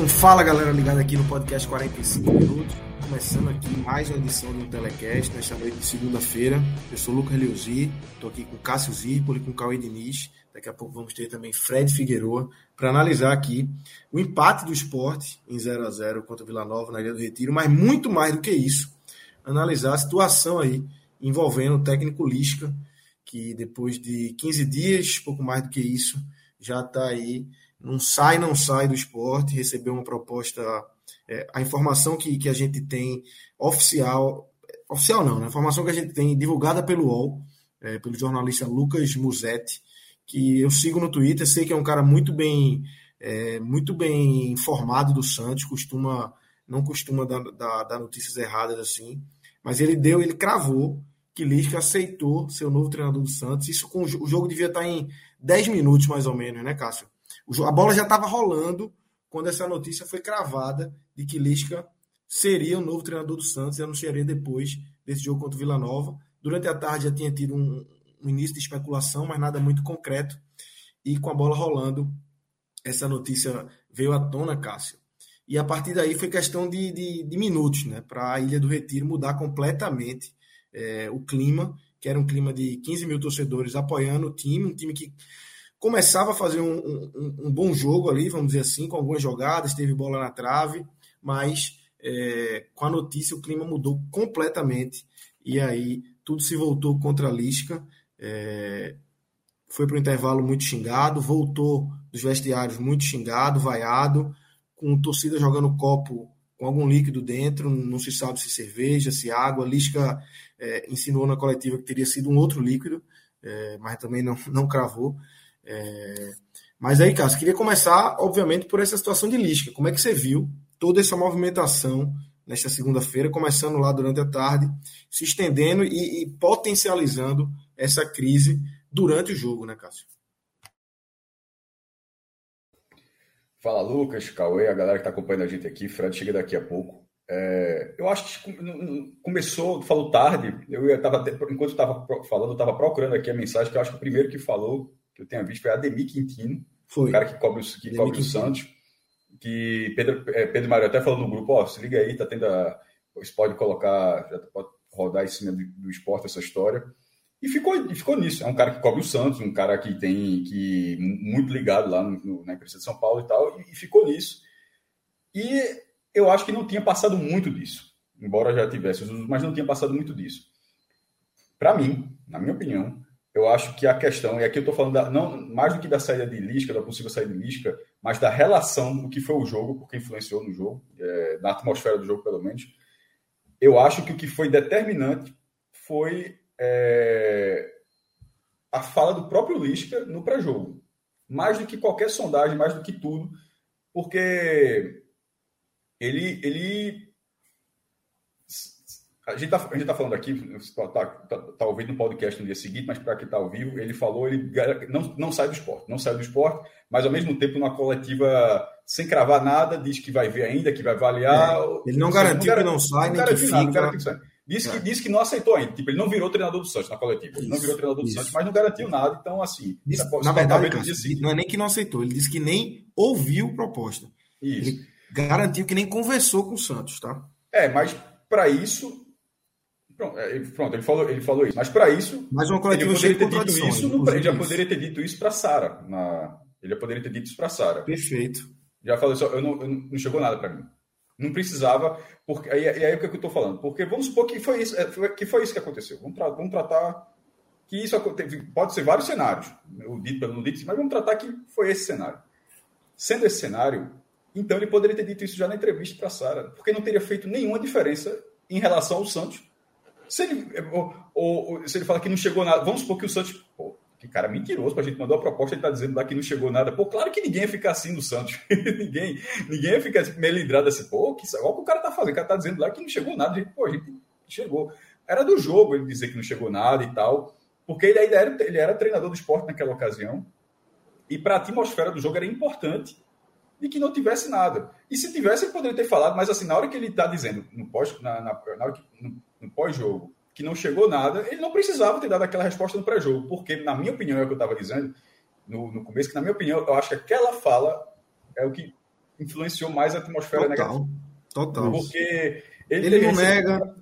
Então fala galera ligada aqui no podcast 45 minutos, começando aqui mais uma edição do Telecast, nesta noite de segunda-feira. Eu sou o Lucas Leuzi, estou aqui com Cássio Zirpoli, com Cauê Diniz, daqui a pouco vamos ter também Fred Figueroa, para analisar aqui o empate do esporte em 0 a 0 contra o Vila Nova na Ilha do Retiro, mas muito mais do que isso, analisar a situação aí envolvendo o técnico Lisca, que depois de 15 dias, pouco mais do que isso, já está aí não sai, não sai do esporte, recebeu uma proposta. É, a informação que, que a gente tem oficial, oficial não, né? a informação que a gente tem divulgada pelo UOL, é, pelo jornalista Lucas Musetti, que eu sigo no Twitter, sei que é um cara muito bem, é, muito bem informado do Santos, costuma, não costuma dar, dar, dar notícias erradas assim, mas ele deu, ele cravou que Lisca aceitou ser o novo treinador do Santos. Isso com o jogo devia estar em 10 minutos mais ou menos, né, Cássio? A bola já estava rolando quando essa notícia foi cravada de que Lisca seria o novo treinador do Santos e anunciaria depois desse jogo contra o Vila Nova. Durante a tarde já tinha tido um, um início de especulação, mas nada muito concreto. E com a bola rolando, essa notícia veio à tona, Cássio. E a partir daí foi questão de, de, de minutos, né? Para a Ilha do Retiro mudar completamente é, o clima, que era um clima de 15 mil torcedores apoiando o time, um time que começava a fazer um, um, um, bom jogo ali, vamos dizer assim, com algumas jogadas, teve bola na trave, mas é, com a notícia o clima mudou completamente e aí tudo se voltou contra a Lisca. É, foi para o intervalo muito xingado, voltou dos vestiários muito xingado, vaiado, com torcida jogando copo com algum líquido dentro, não se sabe se cerveja, se água. Lisca é, insinuou na coletiva que teria sido um outro líquido, é, mas também não, não cravou. É... Mas aí, Cássio, queria começar, obviamente, por essa situação de Lisca. Como é que você viu toda essa movimentação nesta segunda-feira, começando lá durante a tarde, se estendendo e, e, potencializando essa crise durante o jogo, né, Cássio? Fala, Lucas, Cauê, a galera que está acompanhando a gente aqui. Fred chega daqui a pouco. É, eu acho que começou, falou tarde. Eu estava enquanto estava falando, eu estava procurando aqui a mensagem que eu acho que o primeiro que falou que eu tenha visto foi Ademir Quintino, foi. o cara que cobre, que cobre o Santos. Que Pedro, é, Pedro Mário até falou no grupo: Ó, oh, se liga aí, tá tendo a. Você pode colocar, já pode rodar em cima do, do esporte essa história. E ficou, e ficou nisso. É um cara que cobre o Santos, um cara que tem que muito ligado lá no, na imprensa de São Paulo e tal, e, e ficou nisso. E eu acho que não tinha passado muito disso, embora já tivesse, mas não tinha passado muito disso. Para mim, na minha opinião, eu acho que a questão, e aqui eu estou falando da, não mais do que da saída de Lisca, da possível saída de Lisca, mas da relação do que foi o jogo, porque influenciou no jogo, é, na atmosfera do jogo, pelo menos. Eu acho que o que foi determinante foi é, a fala do próprio Lisca no pré-jogo. Mais do que qualquer sondagem, mais do que tudo, porque ele, ele a gente está tá falando aqui, está tá, tá, tá, ouvindo um podcast no dia seguinte, mas para quem está ao vivo, ele falou, ele não, não sai do esporte, não sai do esporte, mas ao mesmo tempo, numa coletiva sem cravar nada, diz que vai ver ainda, que vai avaliar. É, ele não garantiu que não sai, nem que fica. Nada, que sai. Disse, é. que, disse que não aceitou ainda. Tipo, ele não virou treinador do Santos na coletiva. Ele não virou treinador do Santos, mas não garantiu nada. Então, assim. Disse, na verdade, cara, não é nem que não aceitou, ele disse que nem ouviu proposta. Isso. Ele garantiu que nem conversou com o Santos, tá? É, mas para isso Pronto, é, pronto, ele, falou, ele falou isso. Mas para isso. Mas uma ele poderia ter dito isso. No, ele já poderia ter dito isso para Sara. Ele já poderia ter dito isso para Sara. Perfeito. Já falou isso, eu não, eu não chegou nada para mim. Não precisava. Porque, aí, aí o que eu estou falando? Porque vamos supor que foi isso, é, que, foi isso que aconteceu. Vamos, tra vamos tratar que isso pode ser vários cenários. O dito pelo dito, mas vamos tratar que foi esse cenário. Sendo esse cenário, Então ele poderia ter dito isso já na entrevista para Sara, porque não teria feito nenhuma diferença em relação ao Santos. Se ele, ou, ou, se ele fala que não chegou nada, vamos supor que o Santos. Pô, que cara mentiroso, a gente mandou a proposta, ele tá dizendo lá que não chegou nada. Pô, claro que ninguém ia ficar assim no Santos. ninguém, ninguém ia ficar melindrado assim, pô, que, olha o que o cara tá fazendo. O cara tá dizendo lá que não chegou nada. A gente, pô, a gente chegou. Era do jogo ele dizer que não chegou nada e tal, porque ele ainda era, ele era treinador do esporte naquela ocasião. E para a atmosfera do jogo era importante de que não tivesse nada. E se tivesse, ele poderia ter falado, mas assim, na hora que ele está dizendo, no pós, na, na, na hora que, no, no pós-jogo, que não chegou nada, ele não precisava ter dado aquela resposta no pré-jogo, porque, na minha opinião, é o que eu estava dizendo no, no começo, que, na minha opinião, eu acho que aquela fala é o que influenciou mais a atmosfera total, negativa. Total. Porque ele, ele não nega.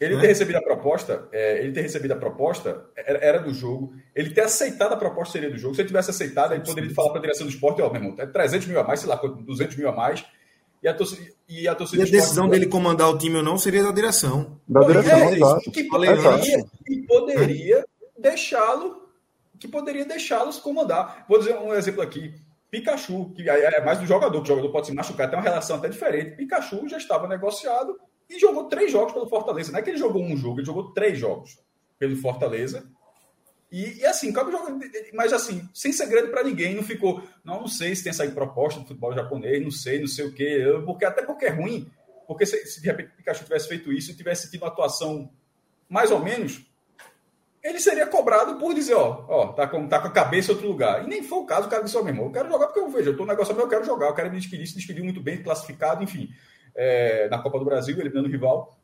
Ele é. ter recebido a proposta, é, ele ter recebido a proposta era, era, do jogo. Ele ter aceitado a proposta seria do jogo. Se ele tivesse aceitado, ele poderia falar para a direção do esporte: Ó, oh, meu irmão, é 300 mil a mais, sei lá, 200 mil a mais. E a, torcida, e a, torcida e a decisão dele comandar o time ou não seria da direção. Da direção, é. Que poderia, que poderia deixá-lo, que poderia deixá-los comandar. Vou dizer um exemplo aqui. Pikachu, que é mais do jogador, que o jogador pode se machucar, tem uma relação até diferente. Pikachu já estava negociado e jogou três jogos pelo Fortaleza. Não é que ele jogou um jogo, ele jogou três jogos pelo Fortaleza. E, e assim, acaba jogando, mas assim, sem segredo para ninguém, não ficou. Não, não sei se tem essa proposta do futebol japonês, não sei, não sei o quê. Porque, até porque é ruim. Porque se, se de repente o Pikachu tivesse feito isso e tivesse tido uma atuação mais ou menos, ele seria cobrado por dizer, ó, ó, tá com, tá com a cabeça em outro lugar. E nem foi o caso, o cara disse, ó, meu irmão, eu quero jogar porque eu vejo, eu tô no negócio meu, eu quero jogar, eu quero me despedir, se despediu muito bem, classificado, enfim é, na Copa do Brasil, eliminando o rival.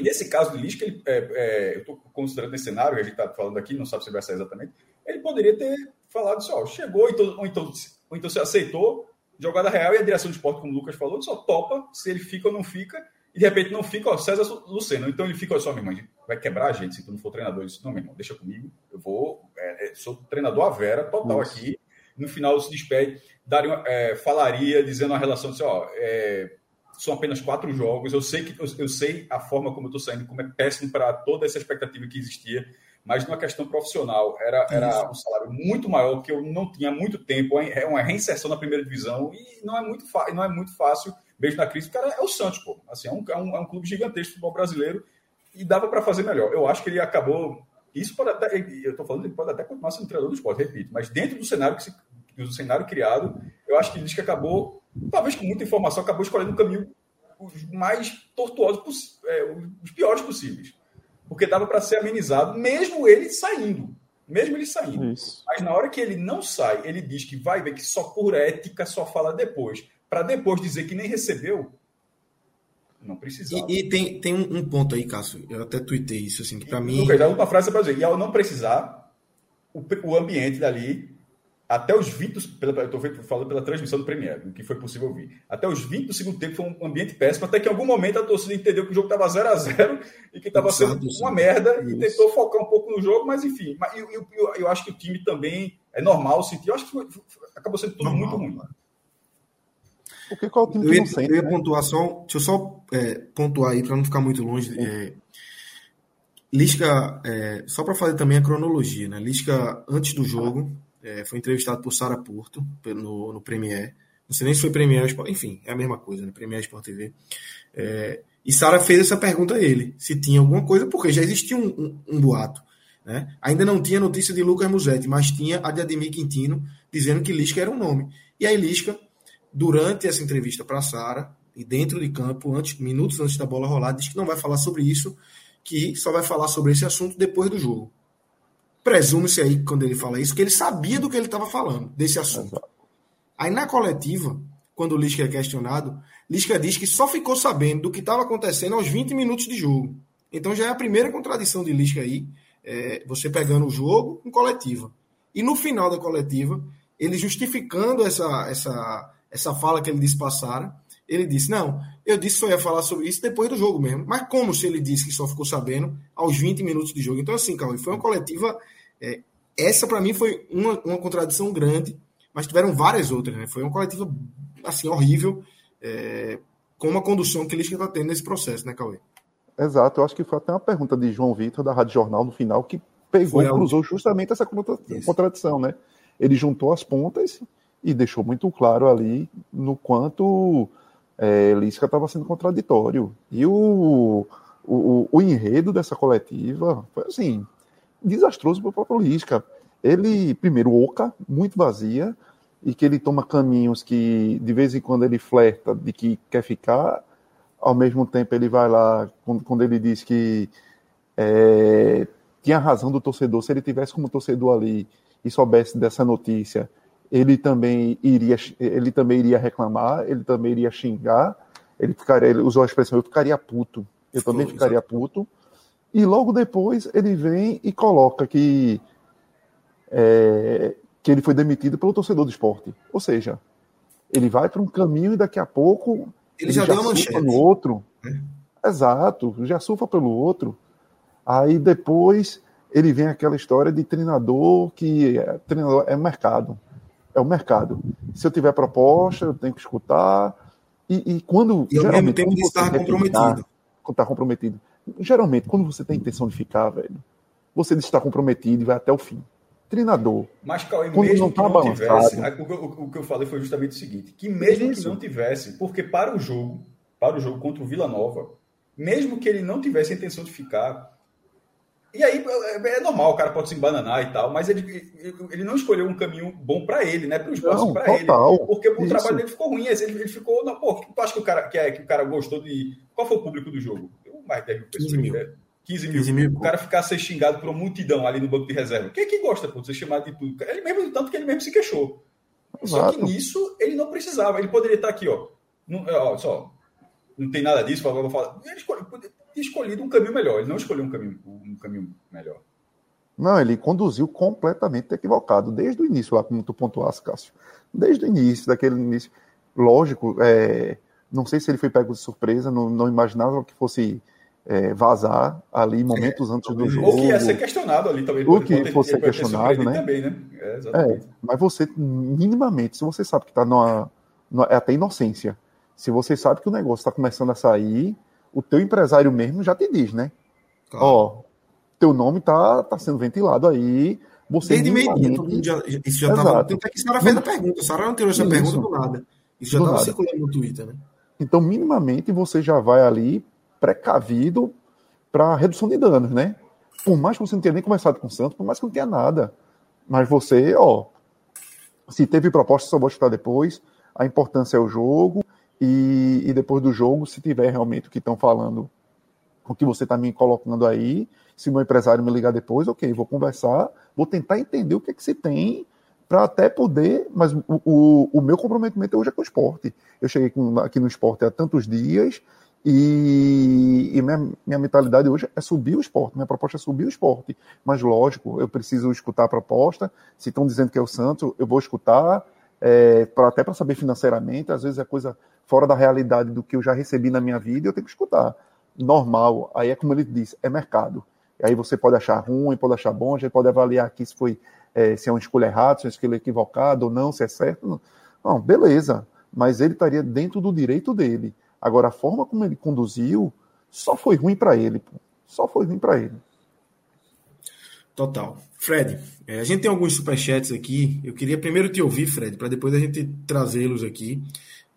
E nesse caso do Lisca, ele, é, é, eu estou considerando esse cenário, que a gente está falando aqui, não sabe se vai sair exatamente, ele poderia ter falado assim, ó, chegou, então, ou, então, ou então se aceitou, jogada real, e a direção de esporte, como o Lucas falou, só topa se ele fica ou não fica, e de repente não fica, ó, César Luceno. Então ele fica, só, meu irmão, vai quebrar a gente se tu não for treinador. Ele disse, não, meu irmão, deixa comigo, eu vou, é, é sou treinador a vera, total Isso. aqui. No final se despede, daria, é, falaria, dizendo a relação, assim, ó, é, são apenas quatro jogos. Eu sei que eu, eu sei a forma como eu estou saindo, como é péssimo para toda essa expectativa que existia, mas numa questão profissional era, era um salário muito maior que eu não tinha muito tempo. É uma reinserção na primeira divisão e não é muito, não é muito fácil, mesmo na crise. O cara é o Santos, pô. Assim, é, um, é, um, é um clube gigantesco de futebol brasileiro e dava para fazer melhor. Eu acho que ele acabou. Isso pode até. Eu estou falando, ele pode até continuar sendo treinador do esporte, repito, mas dentro do cenário que se, do cenário criado, eu acho que ele diz que acabou talvez com muita informação, acabou escolhendo um caminho os mais tortuosos, é, os piores possíveis. Porque dava para ser amenizado, mesmo ele saindo. Mesmo ele saindo. Isso. Mas na hora que ele não sai, ele diz que vai ver que só por ética só fala depois. Para depois dizer que nem recebeu, não precisava. E, e tem, tem um, ponto aí, Cássio, eu até tuitei isso, assim, que para mim. Lucas, uma frase para dizer, e ao não precisar, o, o ambiente dali até os 20, pela, eu estou falando pela transmissão do Premier, o que foi possível ouvir. Até os 20 do segundo tempo foi um ambiente péssimo, até que em algum momento a torcida entendeu que o jogo estava 0 a 0 e que estava sendo uma merda Isso. e tentou focar um pouco no jogo, mas enfim. Eu, eu, eu, eu, acho que o time também é normal sentir. Eu acho que foi, acabou sendo tudo normal, muito ruim. Porque qual time eu ia, eu ia né? pontuar só, deixa eu só é, pontuar aí para não ficar muito longe. É, Lisca, é, só para fazer também a cronologia, né? Lisca antes do jogo é, foi entrevistado por Sara Porto no, no Premier. Não sei nem se foi Premier, enfim, é a mesma coisa, né? Premier Sport TV. É, e Sara fez essa pergunta a ele, se tinha alguma coisa, porque já existia um, um, um boato. Né? Ainda não tinha notícia de Lucas Musetti, mas tinha a de Ademir Quintino dizendo que Lisca era um nome. E aí Lisca, durante essa entrevista para Sara, e dentro de campo, antes, minutos antes da bola rolar, disse que não vai falar sobre isso, que só vai falar sobre esse assunto depois do jogo. Presume-se aí, quando ele fala isso, que ele sabia do que ele estava falando, desse assunto. Exato. Aí na coletiva, quando o Lisca é questionado, Lisca diz que só ficou sabendo do que estava acontecendo aos 20 minutos de jogo. Então já é a primeira contradição de Lisca aí, é, você pegando o jogo em coletiva. E no final da coletiva, ele justificando essa, essa, essa fala que ele disse passar, ele disse: Não, eu disse que só ia falar sobre isso depois do jogo mesmo. Mas como se ele disse que só ficou sabendo aos 20 minutos de jogo? Então, assim, Cauê, foi uma coletiva. É, essa, para mim, foi uma, uma contradição grande, mas tiveram várias outras. Né? Foi uma coletiva, assim, horrível, é, com uma condução que ele está tendo nesse processo, né, Cauê? Exato, eu acho que foi até uma pergunta de João Vitor, da Rádio Jornal, no final, que pegou e cruzou justamente essa contradição, né? Ele juntou as pontas e deixou muito claro ali no quanto é, Lisca estava sendo contraditório. E o, o, o, enredo dessa coletiva foi assim, desastroso para o próprio Lisca. Ele, primeiro, oca, muito vazia, e que ele toma caminhos que de vez em quando ele flerta de que quer ficar, ao mesmo tempo ele vai lá, quando, quando ele diz que é, tinha razão do torcedor, se ele tivesse como torcedor ali e soubesse dessa notícia, ele também iria, ele também iria reclamar, ele também iria xingar, ele ficaria, ele usou a expressão, eu ficaria puto, eu também ficaria puto, e logo depois ele vem e coloca que é, que ele foi demitido pelo torcedor do esporte. Ou seja, ele vai para um caminho e daqui a pouco ele, ele já, já deu manchete. no outro. É. Exato, já surfa pelo outro. Aí depois ele vem aquela história de treinador que é, treinador é mercado. É o mercado. Se eu tiver proposta, eu tenho que escutar. E, e quando. E ao mesmo tempo está comprometido. Está comprometido. Geralmente, quando você tem intenção de ficar, velho, você está comprometido e vai até o fim treinador. Mas, Cauê, mesmo não que tá não tivesse, o, o, o, que eu falei foi justamente o seguinte, que mesmo Isso. que não tivesse, porque para o jogo, para o jogo contra o Vila Nova, mesmo que ele não tivesse a intenção de ficar, e aí é, é normal, o cara pode se embananar e tal, mas ele, ele não escolheu um caminho bom para ele, né? Para o esporte, para ele. Porque o Isso. trabalho dele ficou ruim. Ele, ele ficou. Não, pô, tu acha que o cara que, é, que o cara gostou de. Qual foi o público do jogo? Mais de 10 mil pessoas. Mil. Né? 15 mil. 15 mil. O cara ficar ser xingado por uma multidão ali no banco de reserva. Quem é que gosta pô, de ser chamado de tudo? Ele mesmo, tanto que ele mesmo se queixou. Exato. Só que nisso ele não precisava. Ele poderia estar aqui, ó. Não, ó só, não tem nada disso, eu vou falar. Ele escolheu, ter escolhido um caminho melhor. Ele não escolheu um caminho, um caminho melhor. Não, ele conduziu completamente equivocado, desde o início, lá como tu pontuaste, Cássio. Desde o início, daquele início. Lógico, é, não sei se ele foi pego de surpresa, não, não imaginava que fosse é, vazar ali momentos é, antes do jogo. Ou que ia ser questionado ali também. Ou que fosse ser questionado, né? Também, né? É, é, mas você, minimamente, se você sabe que está numa, numa, É até inocência. Se você sabe que o negócio está começando a sair, o teu empresário mesmo já te diz, né? Claro. Ó, teu nome tá, tá sendo ventilado aí. Você Desde meio dia, isso já estava. Tanto é que a Sara fez a pergunta. A Sara não tirou essa isso. pergunta do nada. Isso já estava circulando no Twitter, né? Então, minimamente, você já vai ali precavido para redução de danos, né? Por mais que você não tenha nem conversado com o Santos, por mais que não tenha nada. Mas você, ó, se teve proposta, só vou escutar depois. A importância é o jogo. E, depois do jogo, se tiver realmente o que estão falando, o que você está me colocando aí, se meu empresário me ligar depois, ok, vou conversar, vou tentar entender o que é que se tem para até poder, mas o, o, o, meu comprometimento hoje é com o esporte. Eu cheguei com, aqui no esporte há tantos dias, e, e minha, minha, mentalidade hoje é subir o esporte, minha proposta é subir o esporte. Mas, lógico, eu preciso escutar a proposta. Se estão dizendo que é o Santos, eu vou escutar, é, pra, até para saber financeiramente. Às vezes é coisa fora da realidade do que eu já recebi na minha vida e eu tenho que escutar. Normal, aí é como ele disse, é mercado. Aí você pode achar ruim, pode achar bom, a gente pode avaliar aqui se foi é, se é uma escolha errada, se é uma escolha equivocada ou não, se é certo. Não, não beleza. Mas ele estaria dentro do direito dele. Agora, a forma como ele conduziu só foi ruim para ele. Pô. Só foi ruim para ele. Total. Fred, é, a gente tem alguns superchats aqui. Eu queria primeiro te ouvir, Fred, para depois a gente trazê-los aqui.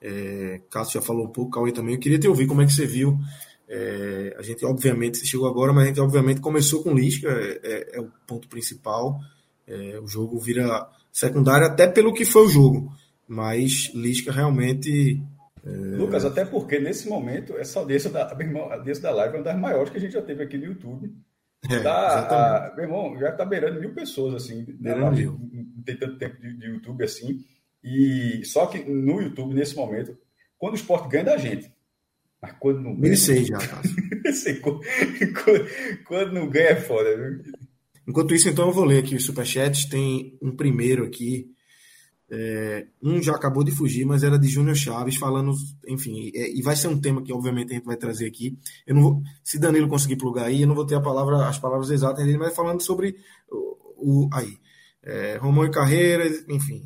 É, Cássio já falou um pouco, Cauê também. Eu queria te ouvir como é que você viu. É, a gente, obviamente, você chegou agora, mas a gente, obviamente, começou com Lisca, é, é, é o ponto principal. É, o jogo vira secundário, até pelo que foi o jogo. Mas Lisca realmente é... Lucas, até porque nesse momento essa audiência da, a audiência da live é uma das maiores que a gente já teve aqui no YouTube. É, tá, a, meu irmão, já está beirando mil pessoas, assim, né, mil. não tem tanto tempo de, de, YouTube assim. E só que no YouTube, nesse momento, quando o esporte ganha da gente, mas quando não ganha. sei já, quando, quando não ganha é foda, viu? Enquanto isso, então, eu vou ler aqui os superchats. Tem um primeiro aqui é, um já acabou de fugir, mas era de Júnior Chaves, falando, enfim, é, e vai ser um tema que obviamente a gente vai trazer aqui. Eu não vou, se Danilo conseguir plugar aí, eu não vou ter a palavra, as palavras exatas dele, mas falando sobre o, o aí. É, Romão e Carreira, enfim,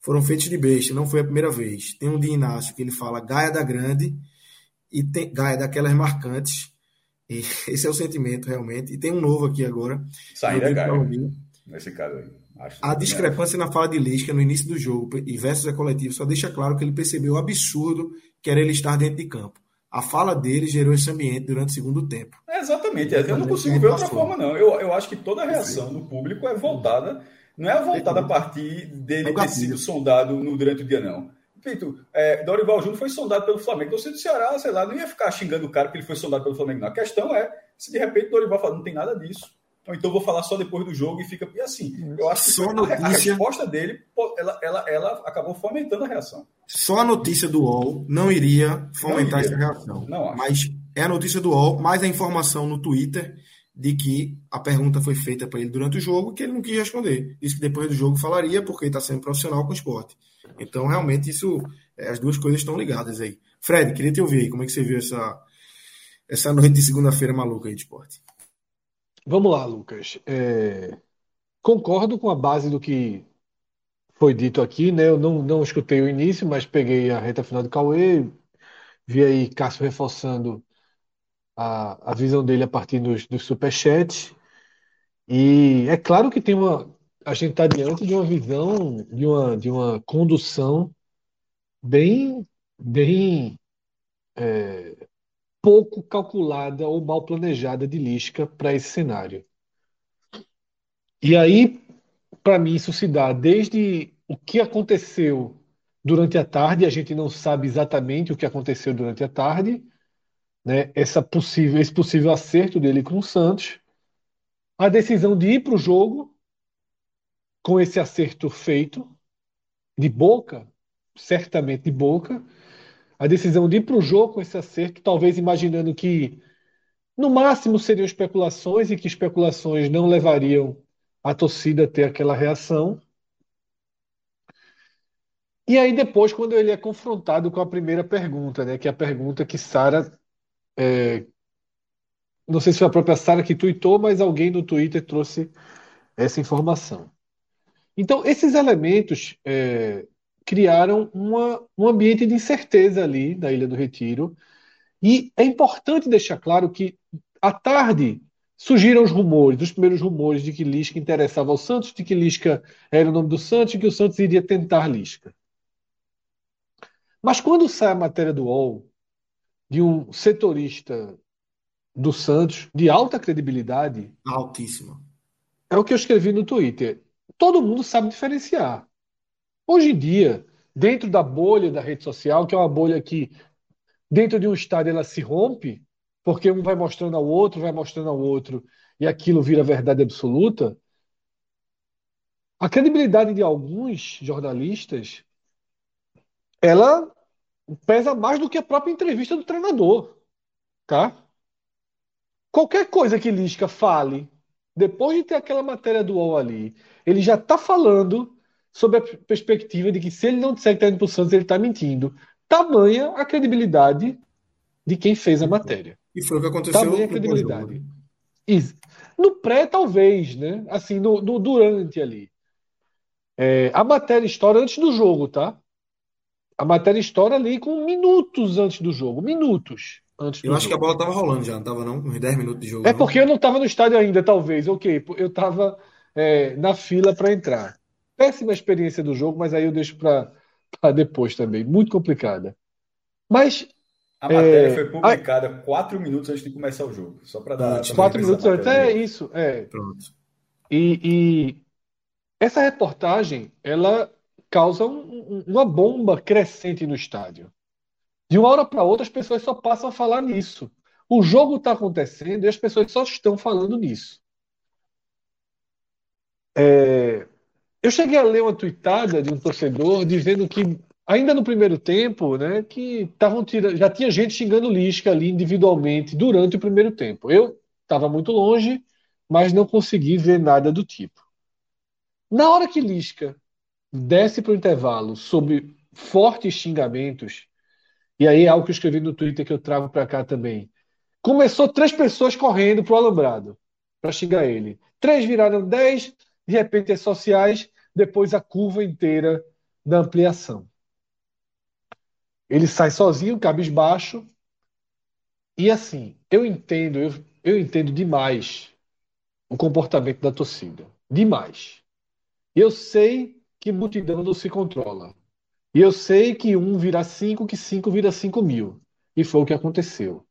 foram feitos de besta, não foi a primeira vez. Tem um de Inácio que ele fala Gaia da Grande e tem Gaia daquelas marcantes. E esse é o sentimento realmente. E tem um novo aqui agora. Saída Gaia. Nesse caso aí. A discrepância na fala de Lisca no início do jogo e versus a coletivo só deixa claro que ele percebeu o absurdo que era ele estar dentro de campo. A fala dele gerou esse ambiente durante o segundo tempo. É exatamente. Eu não consigo ver outra forma, não. Eu, eu acho que toda a reação do público é voltada, não é voltada a partir dele é ter sido sondado no, durante o dia, não. Feito, é, Dorival Júnior foi sondado pelo Flamengo. Então, se do Ceará, sei lá, não ia ficar xingando o cara porque ele foi sondado pelo Flamengo. Não. A questão é se de repente Dorival fala, não tem nada disso. Então, vou falar só depois do jogo e fica. E assim, eu acho que só notícia... a, resposta dele, ela, ela, ela acabou fomentando a reação. Só a notícia do UOL não iria fomentar não iria. essa reação. Não acho. Mas é a notícia do UOL, mais a informação no Twitter de que a pergunta foi feita para ele durante o jogo que ele não quis responder. Disse que depois do jogo falaria porque ele está sendo profissional com o esporte. Então, realmente, isso, é, as duas coisas estão ligadas aí. Fred, queria te ouvir aí. Como é que você viu essa, essa noite de segunda-feira maluca aí de esporte? Vamos lá, Lucas. É... Concordo com a base do que foi dito aqui, né? Eu não, não escutei o início, mas peguei a reta final do Cauê, vi aí Cássio reforçando a, a visão dele a partir dos, dos superchats. E é claro que tem uma. A gente está diante de uma visão, de uma, de uma condução bem, bem é, pouco calculada ou mal planejada de Lisca para esse cenário. E aí, para mim, isso se dá desde o que aconteceu durante a tarde, a gente não sabe exatamente o que aconteceu durante a tarde, né? Essa possível, esse possível acerto dele com o Santos, a decisão de ir para o jogo com esse acerto feito, de boca, certamente de boca, a decisão de ir para o jogo com esse acerto, talvez imaginando que no máximo seriam especulações e que especulações não levariam a torcida a ter aquela reação. E aí depois, quando ele é confrontado com a primeira pergunta, né, que é a pergunta que Sara, é, não sei se foi a própria Sara que tweetou, mas alguém no Twitter trouxe essa informação. Então, esses elementos é, criaram uma, um ambiente de incerteza ali na Ilha do Retiro. E é importante deixar claro que, à tarde, surgiram os rumores, os primeiros rumores de que Lisca interessava ao Santos, de que Lisca era o nome do Santos e que o Santos iria tentar Lisca. Mas quando sai a matéria do UOL, de um setorista do Santos, de alta credibilidade. Altíssima. É o que eu escrevi no Twitter. Todo mundo sabe diferenciar. Hoje em dia, dentro da bolha da rede social, que é uma bolha que, dentro de um estádio, ela se rompe, porque um vai mostrando ao outro, vai mostrando ao outro, e aquilo vira verdade absoluta. A credibilidade de alguns jornalistas, ela pesa mais do que a própria entrevista do treinador, tá? Qualquer coisa que Lisca fale, depois de ter aquela matéria do UOL ali, ele já está falando sob a perspectiva de que se ele não disser que está indo para o Santos, ele está mentindo. Tamanha a credibilidade de quem fez a matéria. E foi o que aconteceu Tamanha a credibilidade. Isso. No pré, talvez, né? Assim, no, no durante ali. É, a matéria estoura antes do jogo, tá? A matéria estoura ali com minutos antes do jogo. Minutos antes do Eu acho jogo. que a bola estava rolando já, não estava não? Uns 10 minutos de jogo. É não? porque eu não estava no estádio ainda, talvez. Ok, eu estava é, na fila para entrar péssima experiência do jogo, mas aí eu deixo para depois também. Muito complicada. Mas. A matéria é, foi publicada a... quatro minutos antes de começar o jogo. Só para dar. Quatro minutos antes. É isso. É. Pronto. E, e, essa reportagem ela causa um, uma bomba crescente no estádio. De uma hora para outra, as pessoas só passam a falar nisso. O jogo está acontecendo e as pessoas só estão falando nisso. É, eu cheguei a ler uma tweetada de um torcedor dizendo que, ainda no primeiro tempo, né, que estavam tirando, já tinha gente xingando Lisca ali individualmente durante o primeiro tempo. Eu estava muito longe, mas não consegui ver nada do tipo. Na hora que Lisca desce para o intervalo sob fortes xingamentos, e aí é algo que eu escrevi no Twitter que eu trago para cá também. Começou três pessoas correndo para o alambrado para xingar ele. Três viraram dez, de repente as sociais, depois a curva inteira da ampliação. Ele sai sozinho, cabisbaixo, e assim, eu entendo, eu, eu entendo demais o comportamento da torcida. Demais. Eu sei que multidão não se controla. E eu sei que um vira cinco, que cinco vira cinco mil. E foi o que aconteceu.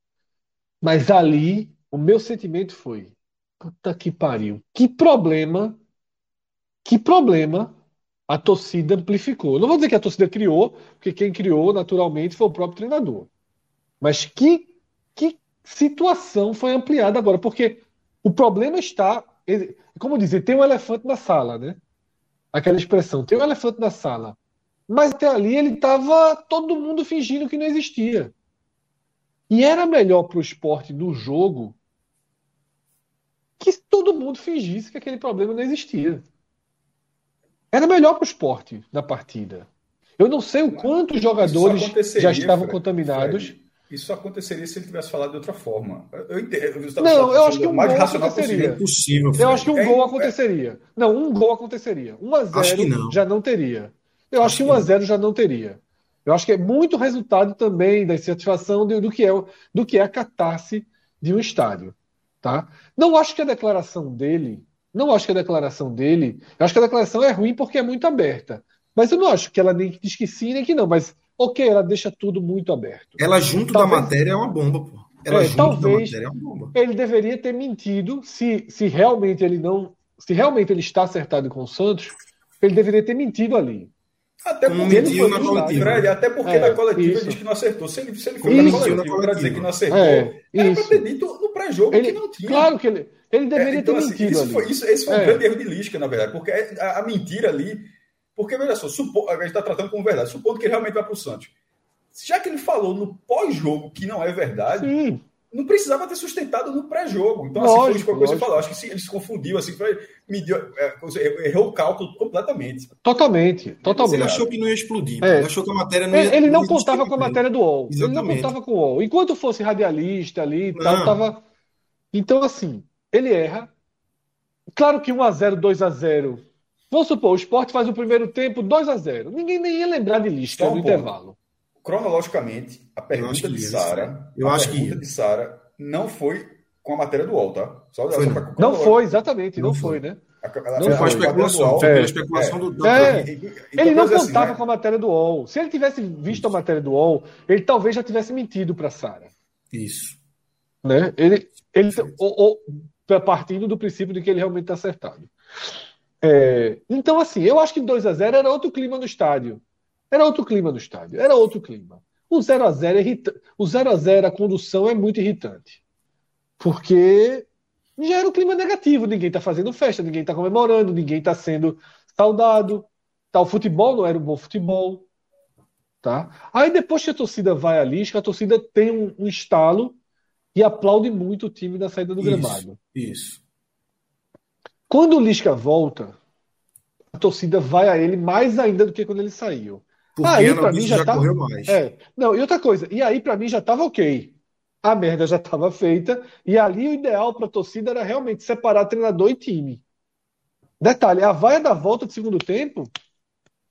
Mas ali, o meu sentimento foi: puta que pariu. Que problema, que problema a torcida amplificou. Não vou dizer que a torcida criou, porque quem criou naturalmente foi o próprio treinador. Mas que, que situação foi ampliada agora? Porque o problema está. Como dizer, tem um elefante na sala, né? Aquela expressão, tem um elefante na sala. Mas até ali ele estava todo mundo fingindo que não existia. E era melhor para o esporte do jogo que todo mundo fingisse que aquele problema não existia. Era melhor para o esporte na partida. Eu não sei o quanto os jogadores já estavam Fred, contaminados. Fred, isso aconteceria se ele tivesse falado de outra forma. Eu entendo. Eu não, eu acho que um mais gol aconteceria. Possível, eu acho que um é, gol aconteceria. É... Não, um gol aconteceria. 1 a 0 já não teria. Eu acho, acho que 1 a 0 já não teria. Eu acho que é muito resultado também da insatisfação do, do, que, é, do que é a catarse de um estádio. Tá? Não acho que a declaração dele, não acho que a declaração dele, eu acho que a declaração é ruim porque é muito aberta. Mas eu não acho que ela nem diz que sim, nem que não. Mas, ok, ela deixa tudo muito aberto. Ela junto talvez, da matéria é uma bomba, pô. Ela é, junto talvez da matéria é uma bomba. Ele deveria ter mentido se, se realmente ele não. Se realmente ele está acertado com o Santos, ele deveria ter mentido ali. Até porque ele foi na coletiva. Fred, até porque é, na coletiva ele disse que não acertou. Se ele, se ele foi na coletiva para dizer que não acertou, é, era para ter dito no pré-jogo que não tinha. Claro que ele, ele deveria é, então, ter assim, mentido. Isso foi, isso, esse foi um é. grande erro de Lisca, na verdade, porque a, a mentira ali. Porque, veja só, supo, a gente está tratando como verdade, supondo que ele realmente vai para o Santos. Já que ele falou no pós-jogo que não é verdade, Sim não precisava ter sustentado no pré-jogo. Então, lógico, assim, foi o que você falou. Acho que ele se confundiu, assim, foi, mediu, é, errou o cálculo completamente. Totalmente, totalmente. Ele achou que não ia explodir. É. Ele achou que a matéria não ia. Ele não contava com a matéria do UOL. Exatamente. Ele não contava com o UOL. Enquanto fosse radialista ali e tal, tava. Então, assim, ele erra. Claro que 1x0, 2x0. Vamos supor, o esporte faz o primeiro tempo 2x0. Ninguém nem ia lembrar de lista no intervalo cronologicamente, a pergunta de Sara, eu acho que de Sara não foi com a matéria do UOL, tá? Só, foi, só não. não foi, exatamente, não, não foi, né? A, não foi a especulação, foi a especulação é, do, é. Ele não assim, contava assim, com a matéria do UOL. Se ele tivesse visto Isso. a matéria do UOL, ele talvez já tivesse mentido para Sara. Isso. Né? Ele, ele ou, ou, partindo do princípio de que ele realmente está acertado. É, então, assim, eu acho que 2 a 0 era outro clima no estádio. Era outro clima no estádio, era outro clima. O 0 a 0 é irrita... o 0 a 0 a condução é muito irritante. Porque já era um clima negativo, ninguém está fazendo festa, ninguém está comemorando, ninguém está sendo saudado. Tá, o futebol não era um bom futebol. Tá? Aí depois que a torcida vai ali, a torcida tem um, um estalo e aplaude muito o time da saída do isso, gramado. Isso. Quando o Lisca volta, a torcida vai a ele mais ainda do que quando ele saiu. Porque aí para mim já, já tá... correu mais. É. Não, e outra coisa, e aí para mim já estava ok. A merda já estava feita e ali o ideal para a torcida era realmente separar treinador e time. Detalhe, a vaia da volta do segundo tempo,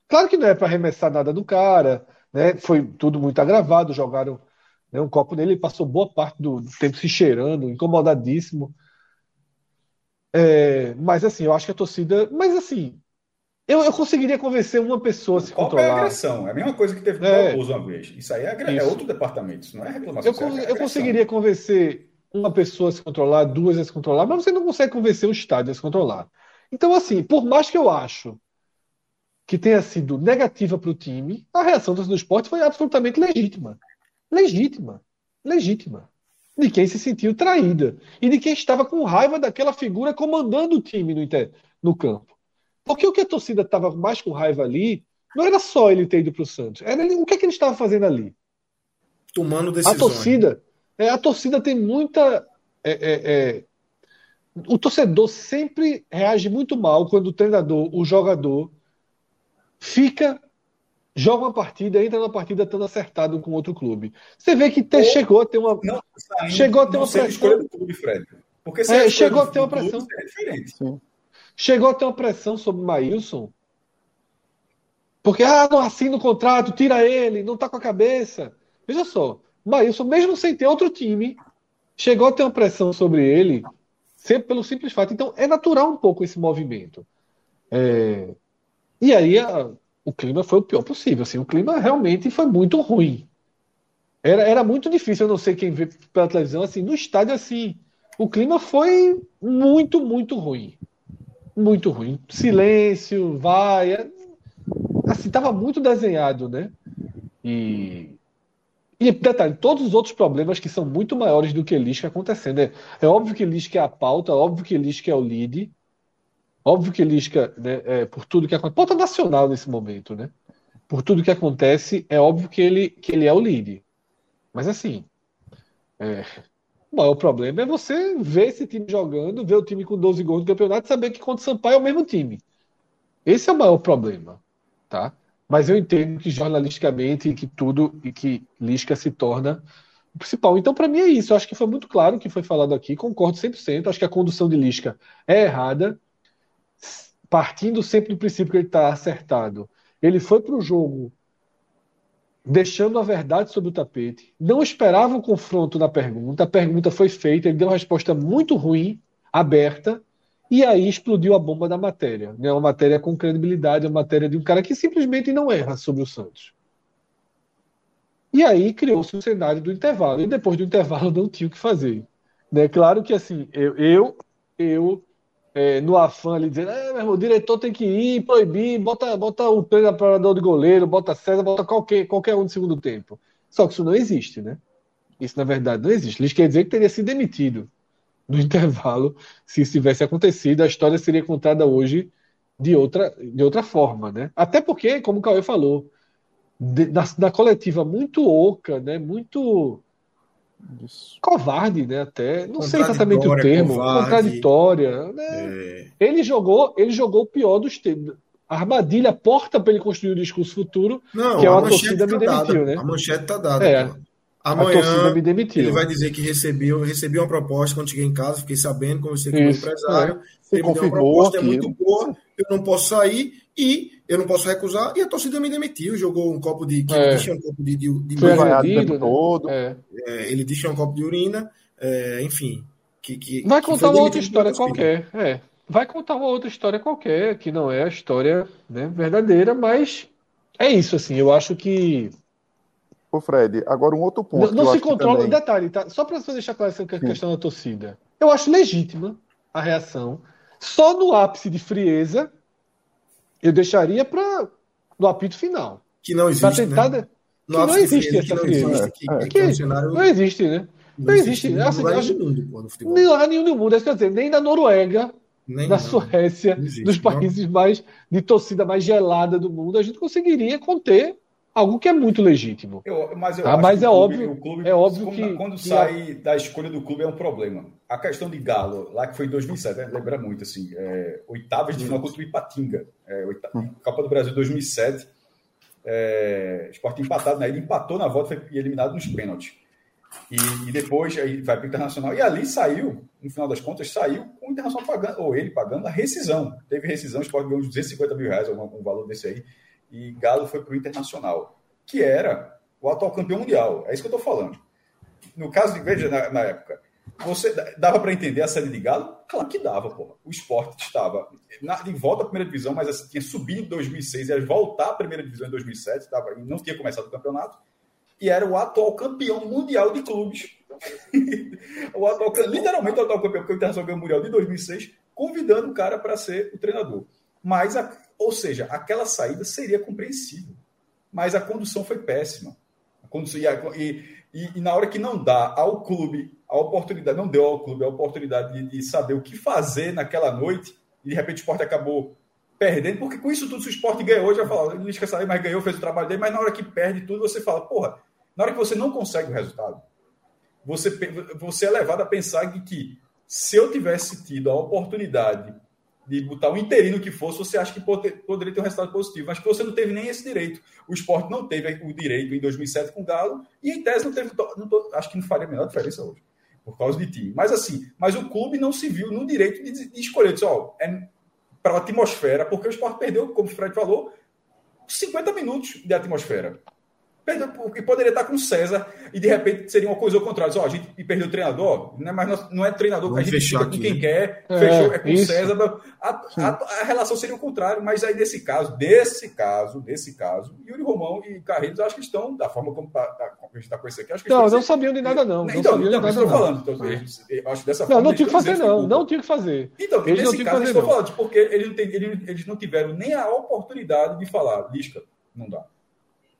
claro que não é para arremessar nada do cara, né? Foi tudo muito agravado, jogaram né, um copo nele, ele passou boa parte do, do tempo se cheirando, incomodadíssimo. É, mas assim, eu acho que a torcida. Mas assim, eu, eu conseguiria convencer uma pessoa a se controlar. é agressão. É a mesma coisa que teve no é. Barroso uma vez. Isso aí é, é, outro departamento. Isso não é reclamação. Eu, é eu conseguiria convencer uma pessoa a se controlar, duas a se controlar, mas você não consegue convencer o estádio a se controlar. Então, assim, por mais que eu acho que tenha sido negativa para o time, a reação do esporte foi absolutamente legítima. Legítima. Legítima. De quem se sentiu traída. E de quem estava com raiva daquela figura comandando o time no, no campo. Porque o que a torcida estava mais com raiva ali não era só ele ter ido para o Santos. Era ele, o que, é que ele estava fazendo ali? Tomando decisões. A torcida, é, a torcida tem muita. É, é, é, o torcedor sempre reage muito mal quando o treinador, o jogador, fica, joga uma partida, entra na partida estando acertado com outro clube. Você vê que te, chegou a ter uma. Não, chegou a ter uma pressão. Do clube, Fred. Porque é, chegou a ter uma pressão. É diferente. Sim. Chegou a ter uma pressão sobre o Maílson. Porque, ah, não assina o contrato, tira ele, não tá com a cabeça. Veja só, o Maílson, mesmo sem ter outro time, chegou a ter uma pressão sobre ele, sempre pelo simples fato. Então, é natural um pouco esse movimento. É, e aí a, o clima foi o pior possível. Assim, o clima realmente foi muito ruim. Era, era muito difícil, eu não sei quem vê pela televisão, assim, no estádio, assim, o clima foi muito, muito ruim. Muito ruim. Silêncio, vai. É, assim, estava muito desenhado, né? E, e detalhe, todos os outros problemas que são muito maiores do que Lisca acontecendo. É, é óbvio que Lisca é a pauta, óbvio que Lisca é o lead, óbvio que Lisca, né, é, por tudo que acontece, pauta nacional nesse momento, né? Por tudo que acontece, é óbvio que ele, que ele é o lead. Mas assim, é, o maior problema é você ver esse time jogando, ver o time com 12 gols no campeonato e saber que contra o Sampaio é o mesmo time. Esse é o maior problema, tá? Mas eu entendo que jornalisticamente que tudo e que Lisca se torna o principal. Então, para mim é isso. Eu acho que foi muito claro o que foi falado aqui. Concordo 100%. Acho que a condução de Lisca é errada, partindo sempre do princípio que ele está acertado. Ele foi para o jogo deixando a verdade sobre o tapete, não esperava o confronto na pergunta, a pergunta foi feita, ele deu uma resposta muito ruim, aberta, e aí explodiu a bomba da matéria. Né? Uma matéria com credibilidade, uma matéria de um cara que simplesmente não erra sobre o Santos. E aí criou-se o cenário do intervalo. E depois do intervalo não tinha o que fazer. Né? Claro que assim, eu, eu, eu é, no afã ali dizendo, é, meu irmão, o diretor tem que ir, proibir, bota, bota o preparador de goleiro, bota César, bota qualquer, qualquer um de segundo tempo. Só que isso não existe, né? Isso, na verdade, não existe. Isso quer dizer que teria sido demitido no intervalo se isso tivesse acontecido. A história seria contada hoje de outra, de outra forma, né? Até porque, como o Cauê falou, de, da coletiva muito oca, né? Muito isso. Covarde, né? Até. Não sei exatamente o termo. Covarde, contraditória. Né? É... Ele jogou, ele jogou o pior dos tempos. A armadilha porta para ele construir o discurso futuro, não, que é uma torcida tá me demitiu, dada. né? A manchete tá dada. É. Amanhã, a torcida me demitiu. Ele vai dizer que recebeu, recebi uma proposta quando cheguei em casa, fiquei sabendo, conversei com o empresário. É. Ele confirmou uma proposta, é muito boa, eu não posso sair e eu não posso recusar. E a torcida me demitiu, jogou um copo de. É. Disse, um copo de, de, de Foi urina. agredido, né? todo. É. É, ele disse um copo de urina, é, enfim. Que, que, Vai que contar foi uma outra história qualquer. É. Vai contar uma outra história qualquer, que não é a história né, verdadeira, mas é isso, assim. Eu acho que Ô, Fred, agora um outro ponto. Não, que não se que controla. também- Detalhe, tá? Só para você deixar claro essa questão da torcida. Eu acho legítima a reação. Só no ápice de frieza, eu deixaria para no apito final. Que não existe. tentar. Né? que não ápice de existe essa não existe, que, É. que é um cenário. Não existe, né? não existe. em Assim, lugar acho- do mundo, pô, no. Nem lugar nenhum no mundo. É isso que eu quero dizer, nem na Noruega, Nem, na não. Suécia, Não existe, dos não. países mais de torcida mais gelada do mundo, a gente conseguiria conter algo que é muito legítimo. Eu, mas eu Tá, acho mas que é o clube- óbvio- clube, é óbvio quando, que- quando que sai da escolha do clube é um problema. A questão de Galo, lá que foi em 2007, né, lembra muito assim, é, oitavas de final contra o Ipatinga, é, oita- Copa do Brasil 2007, é, Sport empatado, né, ele empatou na volta foi eliminado nos pênaltis. E, e depois aí vai para o Internacional. E ali saiu, no final das contas, saiu com o Internacional pagando, ou ele pagando a rescisão. Teve rescisão, o Sport ganhou uns 250 mil reais, um, um valor desse aí. E Galo foi para o Internacional, que era o atual campeão mundial. É isso que eu estou falando. No caso de, veja, na, na época, você dava para entender a série de Galo? Claro que dava, porra. O esporte estava na, de volta à primeira divisão, mas assim, tinha subido em 2006 e ia voltar à primeira divisão em 2007, tava, não tinha começado o campeonato e era o atual campeão mundial de clubes. o atual, literalmente o atual campeão, porque o Internacional ganhou o Mundial de 2006, convidando o cara para ser o treinador. Mas, a, ou seja, aquela saída seria compreensível. Mas a condução foi péssima. A condução, e, e- e- na hora que não dá ao clube a oportunidade, não deu ao clube a oportunidade de, de saber o que fazer naquela noite, e de repente o esporte acabou perdendo, porque com isso tudo, se o esporte ganhou, já fala, o Lisca saiu, mas ganhou, fez o trabalho dele, mas na hora que perde tudo, você fala, porra, na hora que você não consegue o resultado, você, você é levado a pensar que, que se eu tivesse tido a oportunidade de botar um interino que fosse, você acha que pode- poderia ter um resultado positivo, mas você não teve nem esse direito. O esporte não teve o direito em 2007 com o Galo, e em tese não teve, não tô- acho que não faria a menor diferença hoje, por causa de time. Mas assim, mas o clube não se viu no direito de, de escolher, disse, ó, é para a atmosfera, porque o esporte perdeu, como o Fred falou, 50 minutos de atmosfera. Perdeu porque poderia estar com o César e de repente seria uma coisa ao contrário. Ó, a gente perdeu o treinador, né? mas não é treinador que a gente fica com quem quer, é, fechou, é com o César. A, a, a, relação seria o contrário, mas aí nesse caso, desse caso, desse caso, Yuri Romão e Carreiros acho que estão, da forma como, tá, tá, como a gente está com isso aqui, acho que Não, não sabiam de nada, não. Então, não, não, não estou falando. Então, eu acho dessa não, forma. Não, tinha que fazer, não. Não tinha que fazer. Então, eles nesse caso, fazer, estou falando, porque eles não, tem, eles, eles não tiveram nem a oportunidade de falar, Lisca, não dá